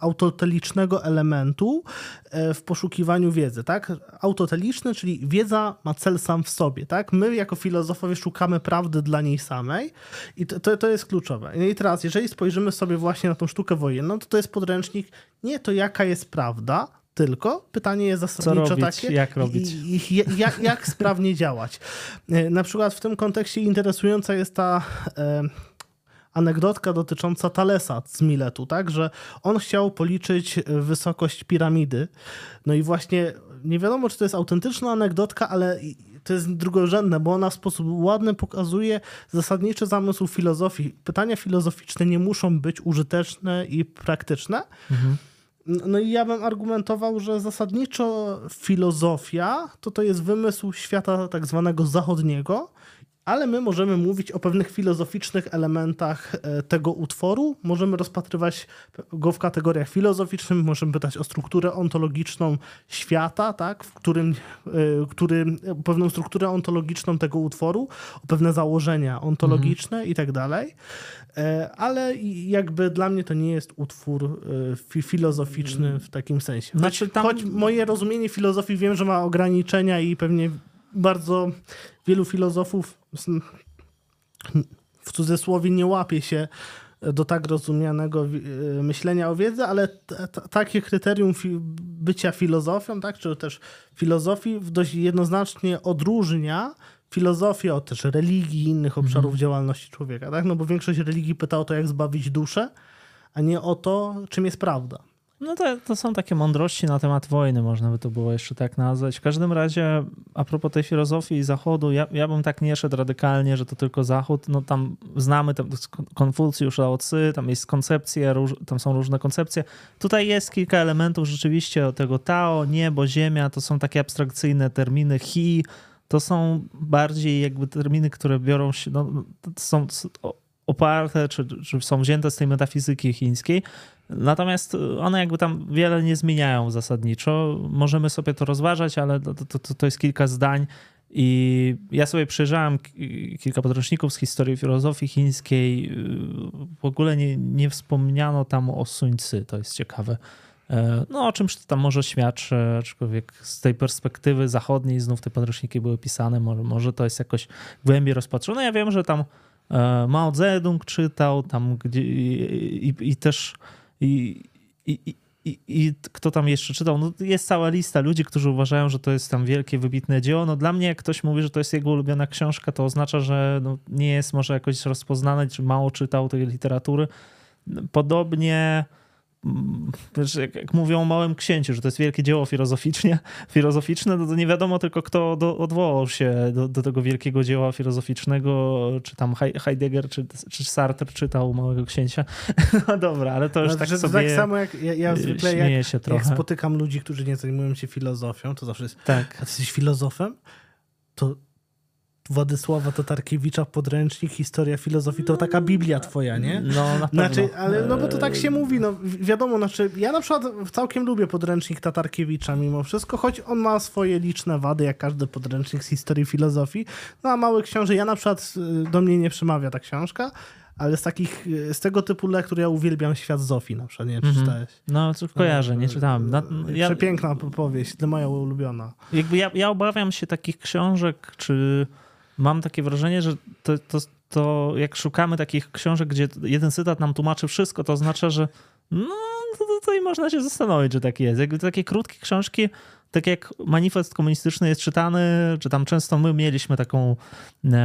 autotelicznego elementu e, w poszukiwaniu wiedzy, tak? Autoteliczny, czyli wiedza ma cel sam w sobie, tak? My jako filozofowie szukamy prawdy dla niej samej i to, to, to jest kluczowe. No I teraz, jeżeli spojrzymy sobie właśnie na tą sztukę wojenną, to to jest podręcznik nie to jaka jest prawda, tylko pytanie jest zasadniczo robić, takie, jak robić, jak, jak sprawnie działać. E, na przykład w tym kontekście interesująca jest ta anegdotka dotycząca Talesa z Miletu, tak, że on chciał policzyć wysokość piramidy. No i właśnie nie wiadomo, czy to jest autentyczna anegdotka, ale to jest drugorzędne, bo ona w sposób ładny pokazuje zasadniczy zamysł filozofii. Pytania filozoficzne nie muszą być użyteczne i praktyczne. Mhm. No i ja bym argumentował, że zasadniczo filozofia to to jest wymysł świata tak zwanego zachodniego, ale my możemy mówić o pewnych filozoficznych elementach e, tego utworu. Możemy rozpatrywać go w kategoriach filozoficznych, możemy pytać o strukturę ontologiczną świata, tak, w którym, e, który, pewną strukturę ontologiczną tego utworu, o pewne założenia ontologiczne mhm. i tak dalej. E, ale jakby dla mnie to nie jest utwór filozoficzny w takim sensie. Choć, znaczy tam... choć moje rozumienie filozofii wiem, że ma ograniczenia i pewnie bardzo wielu filozofów w cudzysłowie nie łapie się do tak rozumianego e, myślenia o wiedzy, ale takie kryterium bycia filozofią, tak, czy też filozofii dość jednoznacznie odróżnia filozofię od też religii i innych obszarów mhm. działalności człowieka, tak? No bo większość religii pyta o to, jak zbawić duszę, a nie o to, czym jest prawda. No to, to są takie mądrości na temat wojny, można by to było jeszcze tak nazwać. W każdym razie, a propos tej filozofii Zachodu, ja, ja bym tak nie szedł radykalnie, że to tylko Zachód. No tam znamy tam Konfucjusz, Lao tam jest koncepcja, tam są różne koncepcje. Tutaj jest kilka elementów rzeczywiście tego Tao, niebo, ziemia, to są takie abstrakcyjne terminy, hi, to są bardziej jakby terminy, które biorą się, no, są oparte, czy, czy są wzięte z tej metafizyki chińskiej. Natomiast one jakby tam wiele nie zmieniają zasadniczo. Możemy sobie to rozważać, ale to, to, to jest kilka zdań. I ja sobie przejrzałem kilka podręczników z historii filozofii chińskiej. W ogóle nie, nie wspomniano tam o Suńcy, to jest ciekawe. E, no o czymś to tam może świadczy, aczkolwiek z tej perspektywy zachodniej znów te podręczniki były pisane, może, może to jest jakoś głębiej rozpatrzone. Ja wiem, że tam e, Mao Zedong czytał, tam gdzie i, i, i też i, i, i, I, kto tam jeszcze czytał? No jest cała lista ludzi, którzy uważają, że to jest tam wielkie, wybitne dzieło. No dla mnie, jak ktoś mówi, że to jest jego ulubiona książka, to oznacza, że no nie jest może jakoś rozpoznany, czy mało czytał tej literatury. Podobnie Mm, jak, jak mówią o Małym Księciu, że to jest wielkie dzieło filozoficznie, filozoficzne, no to nie wiadomo tylko, kto do, odwołał się do, do, tego wielkiego dzieła filozoficznego, czy tam Heidegger, czy, czy Sartre czytał Małego Księcia. No dobra, ale to już no, tak sobie Tak samo jak ja, ja zwykle jak, jak, spotykam ludzi, którzy nie zajmują się filozofią, to zawsze jest, tak. a ty jesteś filozofem? To Władysława Tatarkiewicza podręcznik Historia filozofii to taka Biblia twoja, nie? No, na znaczy, ale no bo to tak się mówi, no wiadomo, znaczy ja na przykład całkiem lubię podręcznik Tatarkiewicza mimo wszystko, choć on ma swoje liczne wady, jak każdy podręcznik z historii filozofii. No a mały książę, ja na przykład y, do mnie nie przemawia ta książka, ale z takich, y, z tego typu lektur ja uwielbiam Świat Zofii na przykład, nie wiem, mhm. czytałeś. No, co kojarzę, nie czytałem. No, ja, Przepiękna powieść, moja ulubiona. Jakby ja, ja obawiam się takich książek, czy mam takie wrażenie, że to, to, to jak szukamy takich książek, gdzie jeden cytat nam tłumaczy wszystko, to oznacza, że no, i można się zastanowić, czy tak jest. Jakby takie krótkie książki tak jak manifest komunistyczny jest czytany, czy tam często my mieliśmy taką. E,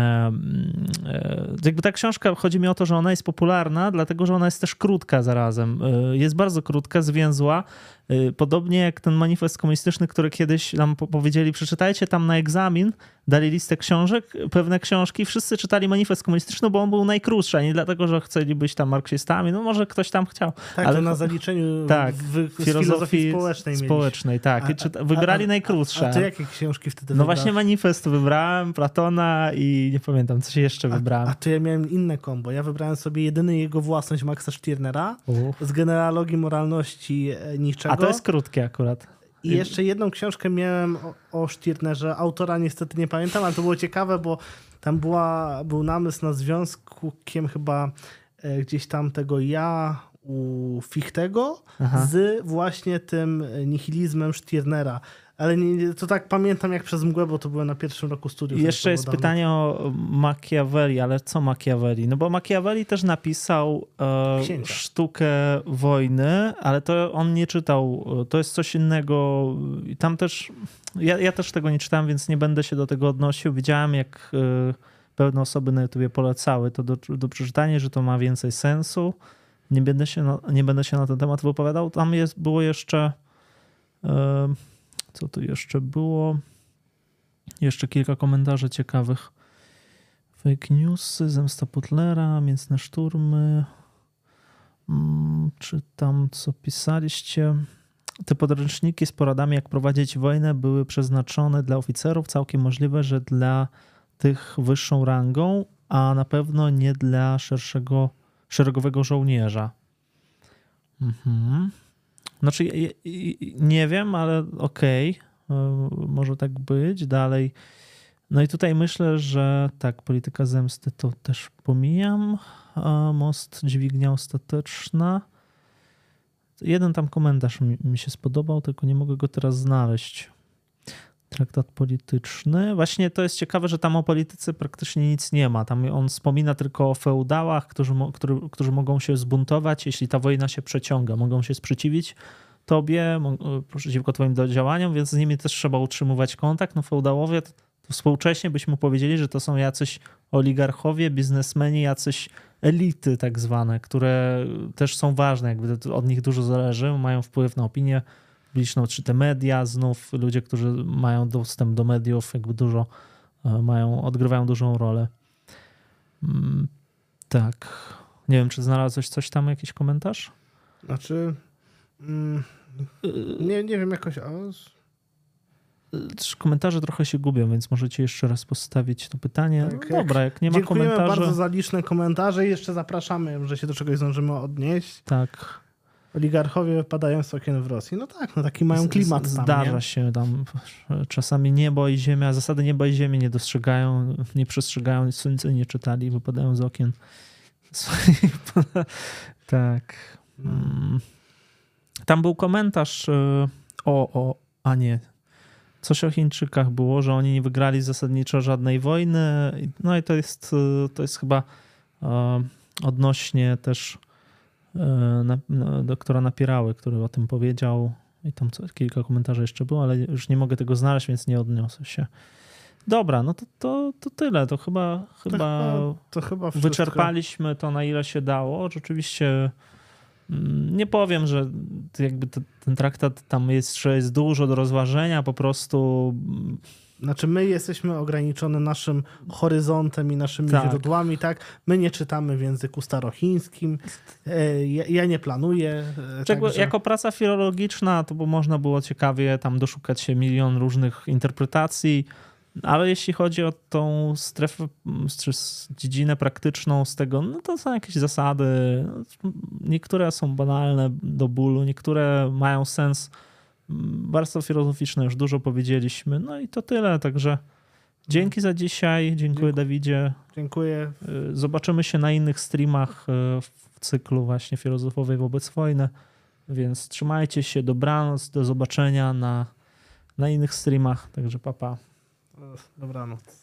e, jakby ta książka, chodzi mi o to, że ona jest popularna, dlatego że ona jest też krótka zarazem. E, jest bardzo krótka, zwięzła. E, podobnie jak ten manifest komunistyczny, który kiedyś nam powiedzieli, przeczytajcie tam na egzamin, dali listę książek, pewne książki, wszyscy czytali manifest komunistyczny, bo on był najkrótszy, a nie dlatego, że chcieli być tam marksistami, no może ktoś tam chciał. Tak, ale na zaliczeniu tak, w, w filozofii, społecznej Społecznej, tak. A, a, wybrali a, najkrótsze. A, ty jakie książki wtedy No wybrałeś? właśnie manifest wybrałem, Platona i nie pamiętam, coś jeszcze wybrałem. A, to ja miałem inne kombo. Ja wybrałem sobie jedyny jego własność Maxa Stirnera z genealogii moralności e, niczego. A to jest krótkie akurat. I jeszcze jedną książkę miałem o, o Stirnerze. Autora niestety nie pamiętam, ale to było ciekawe, bo tam była, był namysł na związkiem chyba e, gdzieś tam tego ja u Fichtego Aha. z właśnie tym nihilizmem Stirnera. Ale nie, to tak pamiętam jak przez mgłę, bo to było na pierwszym roku studiów. I jeszcze jest pytanie o Machiavelli, ale co Machiavelli? No bo Machiavelli też napisał e, sztukę wojny, ale to on nie czytał, to jest coś innego. I tam też, ja, ja też tego nie czytałem, więc nie będę się do tego odnosił. Widziałem jak e, pewne osoby na YouTubie polecały to do, do przeczytania, że to ma więcej sensu. Nie będę się na, nie będę się na ten temat wypowiadał. Tam jest, było jeszcze... E, co tu jeszcze było? Jeszcze kilka komentarzy ciekawych. Fake newsy, zemsta Putlera, mięsne szturmy. Hmm, czytam, co pisaliście. Te podręczniki z poradami, jak prowadzić wojnę, były przeznaczone dla oficerów. Całkiem możliwe, że dla tych wyższą rangą, a na pewno nie dla szerszego, szeregowego żołnierza. Mhm. Znaczy, nie wiem, ale okej, okay. E, może tak być. Dalej. No i tutaj myślę, że tak, polityka zemsty to też pomijam. Most dźwignia ostateczna. Jeden tam komentarz mi, mi się spodobał, tylko nie mogę go teraz znaleźć. Traktat polityczny. Właśnie to jest ciekawe, że tam o polityce praktycznie nic nie ma. Tam on wspomina tylko o feudałach, którzy, którzy, którzy mogą się zbuntować, jeśli ta wojna się przeciąga. Mogą się sprzeciwić tobie, przeciwko twoim działaniom, więc z nimi też trzeba utrzymywać kontakt. No feudałowie to, to współcześnie byśmy powiedzieli, że to są jacyś oligarchowie, biznesmeni, jacyś elity tak zwane, które też są ważne, jakby od nich dużo zależy, mają wpływ na opinię publiczną, czy te media, znów ludzie, którzy mają dostęp do mediów, jakby dużo e, mają, odgrywają dużą rolę. Mm, tak. Nie wiem, czy znalazłeś coś tam, jakiś komentarz? Znaczy, mm, nie, nie wiem, jakoś. Komentarze trochę się gubią, więc możecie jeszcze raz postawić to pytanie. Tak, no dobra, jak nie ma Dziękujemy komentarzy. bardzo za liczne komentarze i jeszcze zapraszamy, że się do czegoś zdążymy odnieść. Tak. Oligarchowie wypadają z okien w Rosji. No tak, no taki mają klimat tam, Zdarza nie? się tam czasami niebo i ziemia, zasady nieba i ziemi nie dostrzegają, nie przestrzegają, słońce nie czytali, wypadają z okien. tak. Mm. Tam był komentarz y, o, o, a nie, coś o Chińczykach było, że oni nie wygrali zasadniczo żadnej wojny. No i to jest, y, to jest chyba e, odnośnie też e, doktora Napierały, który o tym powiedział. I tam co, kilka komentarzy jeszcze było, ale już nie mogę tego znaleźć, więc nie odniosę się. Dobra, no to, to, to tyle. To chyba, to chyba, to chyba wyczerpaliśmy to, na ile się dało. Rzeczywiście mm, nie powiem, że jakby ten traktat tam jest, że jest dużo do rozważenia, po prostu mm, znaczy, my jesteśmy ograniczone naszym horyzontem i naszymi tak. źródłami, tak? My nie czytamy w języku starochińskim. E, ja, ja nie planuję. E, Czego, także... Jako praca filologiczna, to by można było ciekawie tam doszukać się milion różnych interpretacji. Ale jeśli chodzi o tą strefę, czy dziedzinę praktyczną z tego, no to są jakieś zasady. Niektóre są banalne do bólu, niektóre mają sens bardzo filozoficzne, już dużo powiedzieliśmy. No i to tyle, także dzięki za dzisiaj. Dziękuję, Dziękuję. Dawidzie. Dziękuję. Y, zobaczymy się na innych streamach y, w cyklu właśnie filozofowej wobec wojny, więc trzymajcie się, dobranoc, do zobaczenia na, na innych streamach, także papa. Dobranoc.